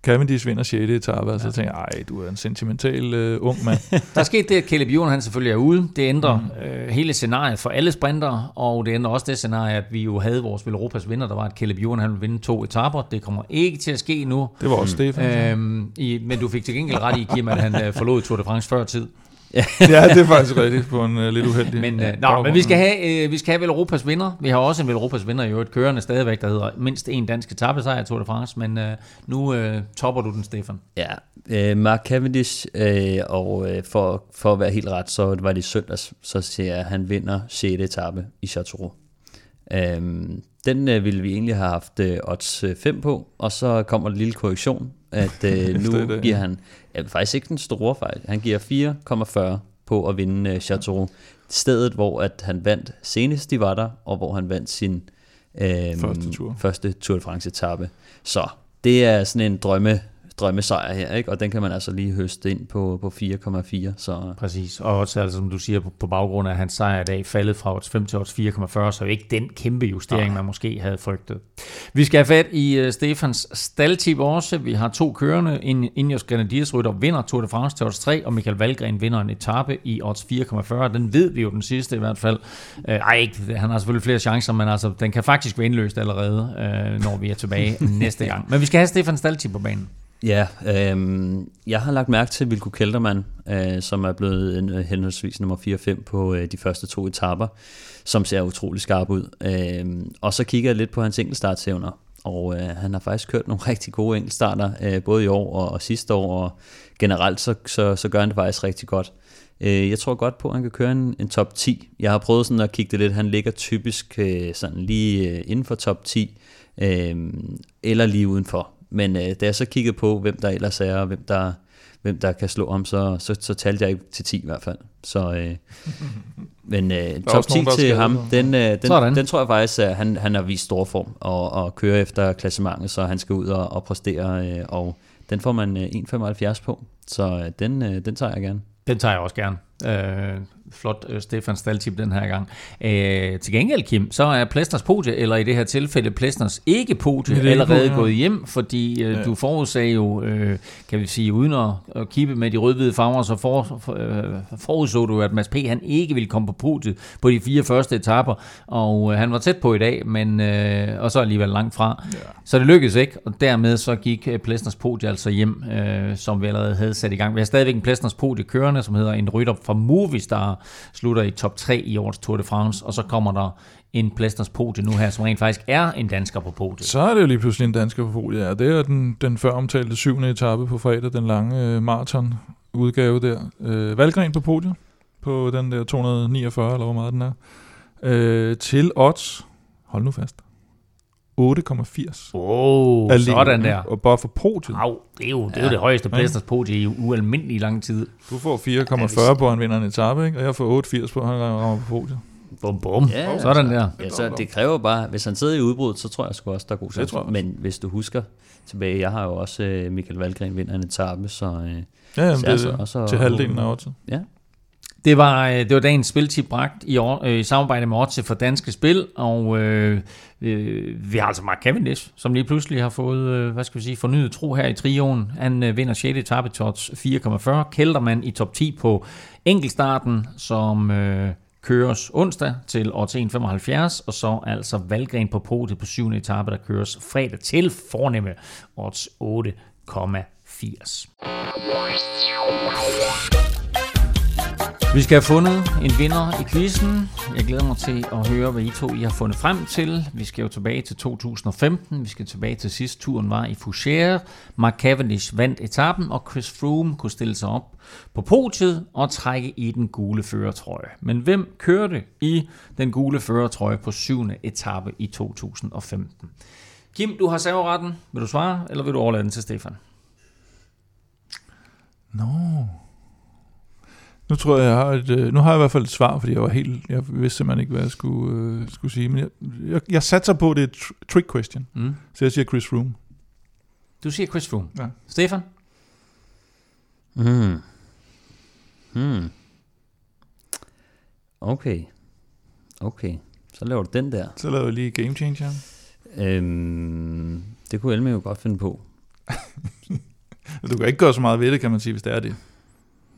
Cavendish vinder 6. etape, og så ja. tænker jeg, ej, du er en sentimental uh, ung mand. (laughs) der er sket det, at Caleb Ewan, han selvfølgelig er ude. Det ændrer mm. øh, hele scenariet for alle sprinter, og det ændrer også det scenarie, at vi jo havde vores Europas vinder, der var, at Caleb Ewan, han ville vinde to etaper. Det kommer ikke til at ske nu. Det var også Stefan. Øhm, i, men du fik til gengæld ret i, Kim, at han uh, forlod Tour de France før tid. (laughs) Ja. det er faktisk rigtigt på en uh, lidt uheldig Men, uh, nå, men vi skal have, uh, vi skal have Europas vinder. Vi har også en Europas vinder i øvrigt kørende stadigvæk, der hedder mindst en dansk etappesejr Tour de France, men uh, nu uh, topper du den, Stefan. Ja, uh, Mark Cavendish, uh, og uh, for, for at være helt ret, så var det søndags, så siger jeg, at han vinder 6. etape i Châteauroux. Uh, den uh, ville vi egentlig have haft uh, odds 5 på, og så kommer en lille korrektion, at uh, (laughs) nu giver han ja, faktisk ikke den store fejl. Han giver 4,40 på at vinde øh, Chateau. Stedet, hvor at han vandt senest, de var der, og hvor han vandt sin øh, Første tur. første Tour de France etape. Så det er sådan en drømme, drømmesejr her, ikke? og den kan man altså lige høste ind på, på 4,4. Så Præcis, og også altså, som du siger, på, på baggrund af hans sejr i dag, faldet fra odds 5 til odds 4,40, så ikke den kæmpe justering, man måske havde frygtet. Vi skal have fat i uh, Stefans staldtip også. Vi har to kørende. In- Ineos Grenadiers rytter vinder Tour de France til odds 3, og Michael Valgren vinder en etape i odds 4,40. Den ved vi jo den sidste i hvert fald. Uh, ej, ikke, han har selvfølgelig flere chancer, men altså, den kan faktisk være indløst allerede, uh, når vi er tilbage (laughs) næste gang. Men vi skal have Stefans staldtip på banen. Ja, øh, jeg har lagt mærke til Vilko Keltermann, øh, som er blevet en, øh, henholdsvis nummer 4 og 5 på øh, de første to etaper, som ser utrolig skarp ud. Øh, og så kigger jeg lidt på hans enkeltstartsevner, og øh, han har faktisk kørt nogle (laughs) rigtig gode enkeltstarter, øh, både i år og, og sidste år, og generelt så, så, så gør han det faktisk rigtig godt. Øh, jeg tror godt på, at han kan køre en, en top 10. Jeg har prøvet sådan at kigge det lidt, han ligger typisk øh, sådan lige øh, inden for top 10, øh, eller lige udenfor. Men øh, da jeg så kiggede på, hvem der ellers er, og hvem der, hvem der kan slå om, så, så, så talte jeg ikke til 10 i hvert fald. Så, øh, (laughs) men øh, top også 10 nogen, til ham, den, øh, Sådan. den, den tror jeg faktisk, at han, han har vist stor form og, og kører efter klassementet, så han skal ud og, og præstere, øh, og den får man øh, 1,75 på. Så øh, den, øh, den tager jeg gerne. Den tager jeg også gerne. Øh, flot øh, Stefan Staltip den her gang. Øh, til gengæld, Kim, så er Plæstners podie, eller i det her tilfælde Plæstners ikke podie, Det er allerede ikke podie, gået hjem, fordi øh, Ja. du forudsagde jo, øh, kan vi sige, uden at, at kippe med de rød-hvide farver, så for, for, øh, forudså du, at Mads P. han ikke ville komme på podiet på de fire første etaper, og øh, han var tæt på i dag, men øh, og så alligevel langt fra. Ja. Så det lykkedes ikke, og dermed så gik øh, Plæstners podie altså hjem, øh, som vi allerede havde sat i gang. Vi har stadigvæk en Plæstners podie kørende, som hedder en rytter fra Movistar, slutter i top 3 i årets Tour de France, og så kommer der en Plæstners podie nu her, som rent faktisk er en dansker på podiet. Så er det jo lige pludselig en dansker på podiet. Ja, det er den, den før omtalte syvende etape på fredag, den lange øh, maraton udgave der. Øh, Valgren på podiet, på den der 249, eller hvor meget den er. Øh, til odds, hold nu fast, 8,80. Åh, oh, sådan der. Og bare for podiet. Au, det er jo det, er jo det højeste Plæstners podie i ualmindelig lang tid. Du får 4,40 på, han vinder en etape, ikke? og jeg får 8,80 på, han rammer på podiet. Bum, bum. Ja, Sådan der. Ja, så det kræver bare, hvis han sidder i udbrud, så tror jeg sgu også, der er god chance. Men hvis du husker tilbage, jeg har jo også øh, Michael Valgren vinder en etape, så, øh, Ja, jamen, så det er altså det. også- til halvdelen af oddset. ja. Det var, øh, det var dagens spiltip bragt i, år, øh, i samarbejde med Otse for Danske Spil, og øh, øh, vi har altså Mark Cavendish, som lige pludselig har fået, øh, hvad skal vi sige, fornyet tro her i trioen. Han øh, vinder 6. etape til 4,40. Kældermand i top 10 på enkeltstarten, som øh, køres onsdag til odds 1,75, og så altså Valgren på podiet på 7. etape, der køres fredag til fornemme odds 8,80. Vi skal have fundet en vinder i quizzen. Jeg glæder mig til at høre, hvad I to I har fundet frem til. Vi skal jo tilbage til 2015. Vi skal tilbage til sidst. turen var i Fouchere. Mark Cavendish vandt etappen, og Chris Froome kunne stille sig op på podiet og trække i den gule førertrøje. Men hvem kørte i den gule førertrøje på syvende etape i 2015? Kim, du har serveretten. Vil du svare, eller vil du overlade den til Stefan? Nå. Nu tror jeg, jeg har et, øh, nu har jeg i hvert fald et svar, fordi jeg var helt, jeg vidste simpelthen ikke, hvad jeg skulle, øh, skulle sige. Men jeg, jeg, jeg satser på, det er et tr- trick question. Mm. Så jeg siger Chris Froome. Du siger Chris Froome. Ja. Stefan? Hmm. Hmm. Okay. Okay. Så laver du den der. Så laver jeg lige Game Changer. Øhm, det kunne Elme jo godt finde på. (laughs) Du kan ikke gøre så meget ved det, kan man sige, hvis det er det.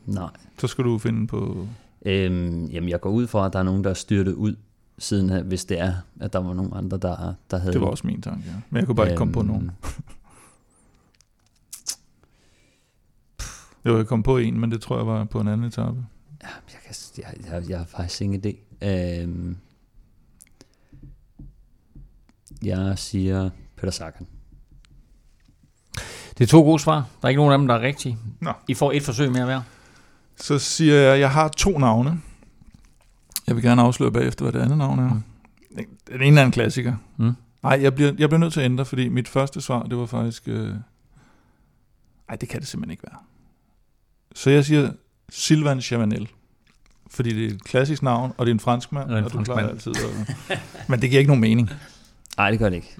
Nej. Så skal du finde på... Øhm, jamen, jeg går ud fra, at der er nogen, der er styrtet ud, siden hvis det er, at der var nogen andre, der, der havde... Det var også min tanke, ja. Men jeg kunne bare ikke komme på Øhm, nogen. Jo, jeg kom på en, men det tror jeg var på en anden etape. Jeg, kan, jeg, jeg, jeg har faktisk ingen idé. Øhm, jeg siger Peter Sagan. Det er to gode svar. Der er ikke nogen af dem, der er rigtige. Nå. I får et forsøg mere hver. Så siger jeg, at jeg har to navne. Jeg vil gerne afsløre bagefter, hvad det andet navn er. Den ene er en klassiker. Mm. Nej, jeg bliver, jeg bliver nødt til at ændre, fordi mit første svar, det var faktisk... Øh... Ej, det kan det simpelthen ikke være. Så jeg siger Silvan Chavanel. fordi det er et klassisk navn, og det er en franskmand, Og en og du klarer altid at... (laughs) Men det giver ikke nogen mening. Nej, det gør det ikke.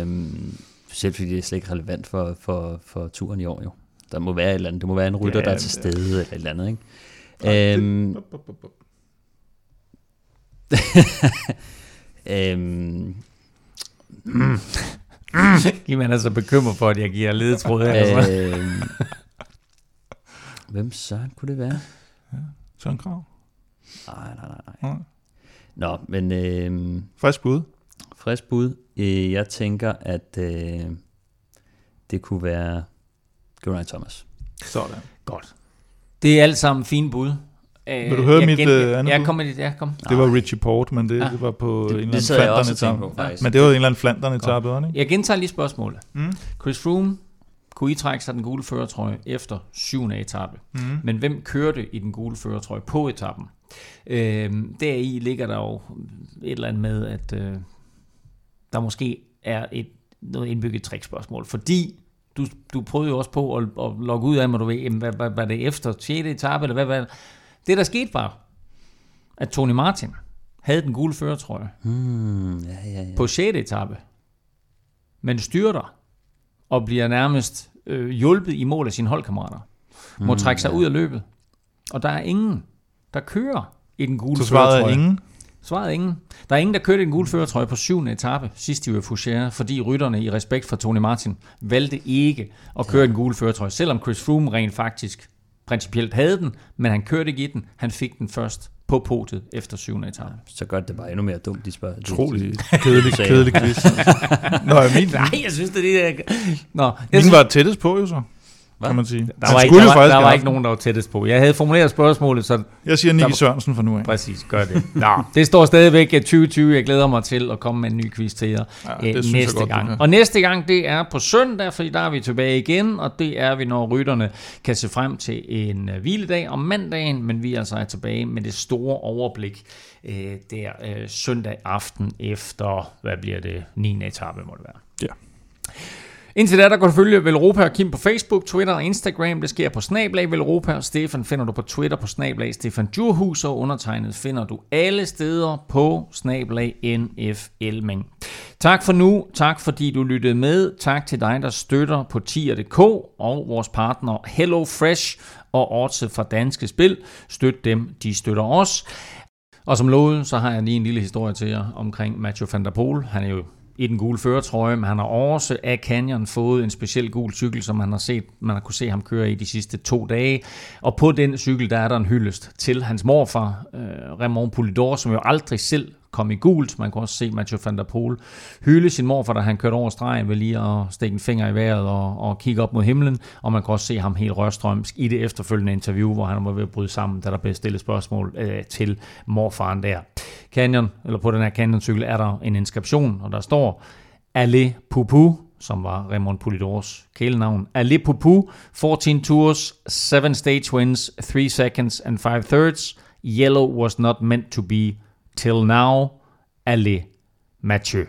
Øhm, specielt fordi det er slet ikke relevant for, for, for turen i år jo. Der må være et eller andet. Det må være en rytter, Ja, der er til ja. stede eller et eller andet, ikke? Øhm, Bup, bup, bup, bup. (laughs) øhm, (laughs) Kim er altså bekymret for, at jeg giver ledetråd her. Altså. øhm, hvem søren kunne det være? Søren Krav. Nej, nej, nej. Nej. nej. Nå, men øhm, Frisk bud. frisk bud. Øh, Jeg tænker, at øh, det kunne være Geraint Thomas. Sådan. Godt. Det er alt sammen fine bud. Øh, Vil du høre jeg mit, øh, andet Ja, bud? kom med dit. Ja, kom. Det var Richie Port, men det, Ja. det var på Det- en eller anden flanderne på, etape. Men det var en eller anden flanderne etape, ikke? Jeg gentager lige spørgsmålet. Mm. Chris Froome kunne I trække sig den gule førertrøje efter syvende etape. Mm. Men hvem kørte i den gule førertrøje på etappen? Øhm, deri ligger der jo et eller andet med, at øh, der måske er et noget indbygget trickspørgsmål. Fordi du, du prøvede jo også på at, at logge ud af mig, du ved, jamen, hvad, hvad, hvad det efter 6. etape, eller hvad, hvad? Det, der skete var, at Tony Martin havde den gule førertrøje Hmm, ja, ja, ja. på 6. etape, men styrter og bliver nærmest øh, hjulpet i mål af sine holdkammerater. Må Mm, trække sig ja. ud af løbet. Og der er ingen, der kører i den gule Så svaret er førertrøje. ingen. Svaret er ingen. Der er ingen, der kørte i den gule førertrøje på syvende etape sidst i Fougère, fordi rytterne i respekt for Tony Martin valgte ikke at køre i den gule førertrøje, selvom Chris Froome rent faktisk principielt havde den, men han kørte ikke i den. Han fik den først på potet efter syvende etape. Så gør det bare endnu mere dumt, de spørger. Utrolig (laughs) kedelig, kedelig quiz. (laughs) Nå, min, Nej, jeg synes, det er det. Nå, jeg min synes, var tættest på, jo så. Hvad? Kan man sige. der Han var, ikke, der, var, der var ikke nogen, der var tættest på. Jeg havde formuleret spørgsmålet, så. Jeg siger Der Nicky Sørensen for nu af. præcis gør det. (laughs) Nå, det står stadigvæk at 2020. Jeg glæder mig til at komme med en ny quiz til jer Ja, øh, jeg næste godt, gang. Og næste gang, det er på søndag, fordi der er vi tilbage igen, og det er vi, når rytterne kan se frem til en øh, hviledag om mandagen, men vi er altså er tilbage med det store overblik øh, der øh, søndag aften efter, hvad bliver det, 9. etape må det være. Ja. Indtil da, der kan du følge Velropa og Kim på Facebook, Twitter og Instagram. Det sker på Snablag Velropa, og Stefan finder du på Twitter på Snablag Stefan Djurhus, og undertegnet finder du alle steder på Snablag NF Elming. Tak for nu, tak fordi du lyttede med, tak til dig, der støtter på tier.dk og vores partner Hello Fresh og Odset fra Danske Spil. Støt dem, de støtter os. Og som lovet, så har jeg lige en lille historie til jer omkring Mathieu van der Poel. Han er jo i den gule føretrøje, men han har også af Canyon fået en speciel gul cykel, som man har set, man har kunne se ham køre i de sidste to dage. Og på den cykel, der er der en hyldest til hans morfar, øh, Raymond Poulidor, som jo aldrig selv kom i gult. Man kan også se Mathieu van der Poel hylde sin morfar, da han kørte over stregen ved lige at stikke en finger i vejret og, og kigge op mod himlen. Og man kan også se ham helt rørstrømsk i det efterfølgende interview, hvor han var ved at bryde sammen, da der blev stillet spørgsmål øh, til morfaren der. Canyon, eller på den her Canyon-cykel, er der en inskription, og der står Ale Pupu, som var Raymond Polidors kælenavn. Ale Pupu, 14 tours, 7 stage wins, 3 seconds and 5 thirds. Yellow was not meant to be Till now, Ellie Mathieu.